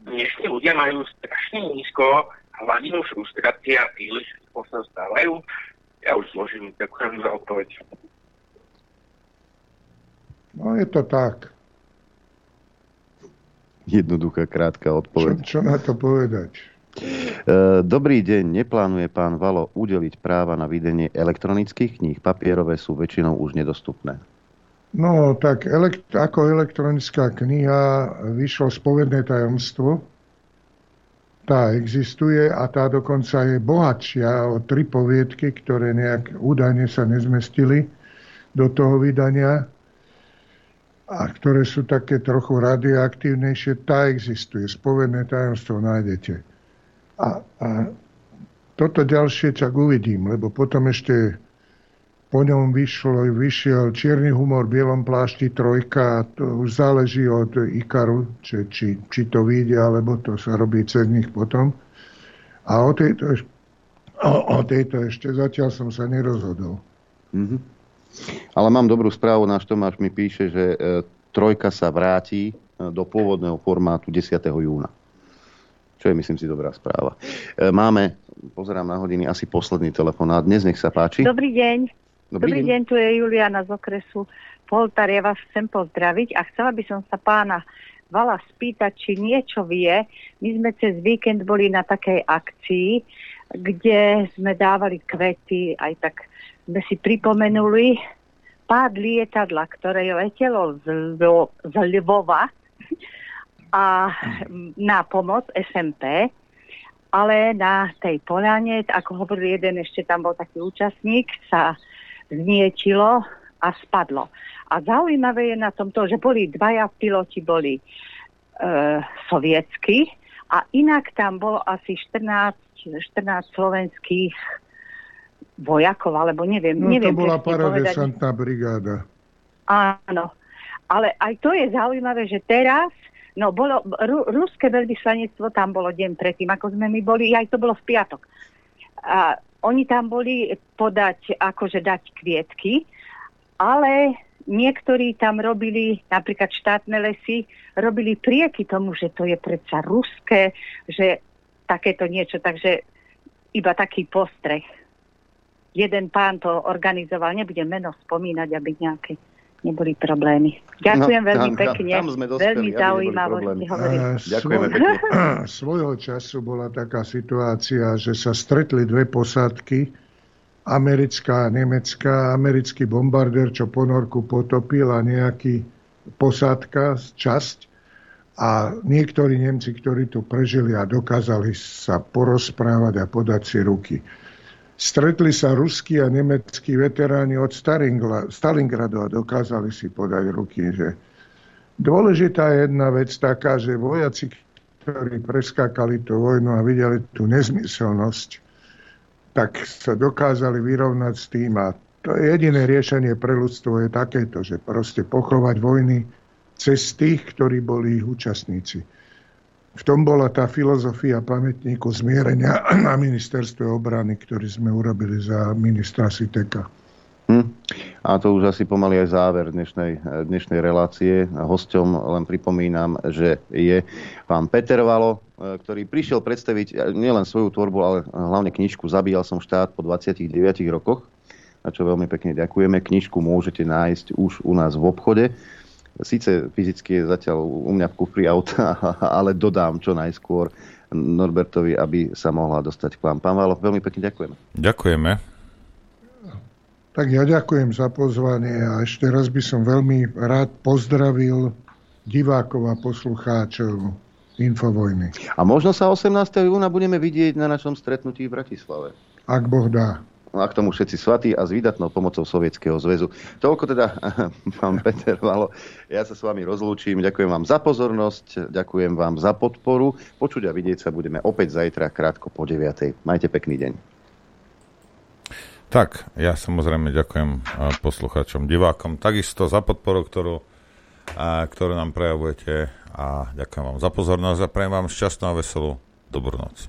[SPEAKER 27] dnešní ľudia majú strašne nízko hladinu frustrácie a príliš sa stávajú? Ja už zložím, ďakujem za odpoveď.
[SPEAKER 19] No je to tak.
[SPEAKER 2] Jednoduchá, krátka odpoveď.
[SPEAKER 19] Čo, čo na to povedať?
[SPEAKER 2] E, dobrý deň, neplánuje pán Valo udeliť práva na vydenie elektronických kníh. Papierové sú väčšinou už nedostupné.
[SPEAKER 19] No, tak elekt- ako elektronická kniha vyšlo spovedné tajomstvo. Tá existuje a tá dokonca je bohatšia o tri poviedky, ktoré nejak údajne sa nezmestili do toho vydania a ktoré sú také trochu radioaktívnejšie, tá existuje. Spovedné tajomstvo nájdete. A, a toto ďalšie čak uvidím, lebo potom ešte po ňom vyšlo, vyšiel Čierny humor v bielom plášti trojka to už záleží od Ikaru, či, či, či to vyjde, alebo to sa robí cez nich potom. A o tejto, o, o tejto ešte zatiaľ som sa nerozhodol. Mm-hmm.
[SPEAKER 2] Ale mám dobrú správu, náš Tomáš mi píše, že e, trojka sa vráti e, do pôvodného formátu 10. júna. Čo je, myslím si, dobrá správa. E, máme, pozerám na hodiny, asi posledný telefonát. Dnes nech sa páči.
[SPEAKER 26] Dobrý deň. Dobrý, Dobrý deň. deň, tu je Juliana z okresu Poltar. Ja vás chcem pozdraviť a chcela by som sa pána Vala spýtať, či niečo vie. My sme cez víkend boli na takej akcii, kde sme dávali kvety, aj tak sme si pripomenuli pád lietadla, ktoré letelo z, z Lvova a na pomoc SMP, ale na tej poľane, ako hovoril jeden, ešte tam bol taký účastník, sa zniečilo a spadlo. A zaujímavé je na tom to, že boli dvaja piloti, boli e, sovietsky a inak tam bolo asi 14, 14 slovenských vojakov, alebo neviem.
[SPEAKER 19] No
[SPEAKER 26] neviem
[SPEAKER 19] to bola paradesantná brigáda.
[SPEAKER 26] Áno. Ale aj to je zaujímavé, že teraz, no bolo, ru, ruské veľvyslanectvo tam bolo deň predtým, ako sme my boli, aj to bolo v piatok. A oni tam boli podať, akože dať kvietky, ale niektorí tam robili, napríklad štátne lesy, robili prieky tomu, že to je predsa ruské, že takéto niečo, takže iba taký postreh. Jeden pán to organizoval, nebudem meno spomínať, aby nejaké neboli problémy. Ďakujem no, veľmi tam, pekne. Tam sme dospeli, veľmi zaujímavo ste hovorili.
[SPEAKER 19] Ďakujeme pekne. Svojho času bola taká situácia, že sa stretli dve posádky, americká a nemecká. Americký bombardér, čo ponorku potopil a nejaký posádka, časť. A niektorí Nemci, ktorí tu prežili a dokázali sa porozprávať a podať si ruky Stretli sa ruskí a nemeckí veteráni od Stalingradu a dokázali si podať ruky, že dôležitá je jedna vec taká, že vojaci, ktorí preskákali tú vojnu a videli tú nezmyselnosť, tak sa dokázali vyrovnať s tým a to je jediné riešenie pre ľudstvo je takéto, že proste pochovať vojny cez tých, ktorí boli ich účastníci. V tom bola tá filozofia pamätníku zmierenia na ministerstve obrany, ktorý sme urobili za ministra Siteka.
[SPEAKER 2] Hm. A to už asi pomaly aj záver dnešnej, dnešnej relácie. Hosťom len pripomínam, že je pán Peter Valo, ktorý prišiel predstaviť nielen svoju tvorbu, ale hlavne knižku Zabíjal som štát po 29 rokoch, na čo veľmi pekne ďakujeme. Knižku môžete nájsť už u nás v obchode. Sice fyzicky je zatiaľ u mňa v kufri auta, ale dodám čo najskôr Norbertovi, aby sa mohla dostať k vám. Pán Valo, veľmi pekne ďakujeme.
[SPEAKER 11] Ďakujeme.
[SPEAKER 19] Tak ja ďakujem za pozvanie a ešte raz by som veľmi rád pozdravil divákov a poslucháčov Infovojny.
[SPEAKER 2] A možno sa 18. júna budeme vidieť na našom stretnutí v Bratislave.
[SPEAKER 19] Ak Boh dá
[SPEAKER 2] a k tomu všetci svatí a s výdatnou pomocou Sovietskeho zväzu. Toľko teda, pán Peter Valo, ja sa s vami rozlúčim, ďakujem vám za pozornosť, ďakujem vám za podporu. Počuť a vidieť sa budeme opäť zajtra krátko po 9. Majte pekný deň.
[SPEAKER 11] Tak, ja samozrejme ďakujem poslucháčom, divákom, takisto za podporu, ktorú, ktorú nám prejavujete a ďakujem vám za pozornosť a prejem vám šťastnú a veselú dobrú noc.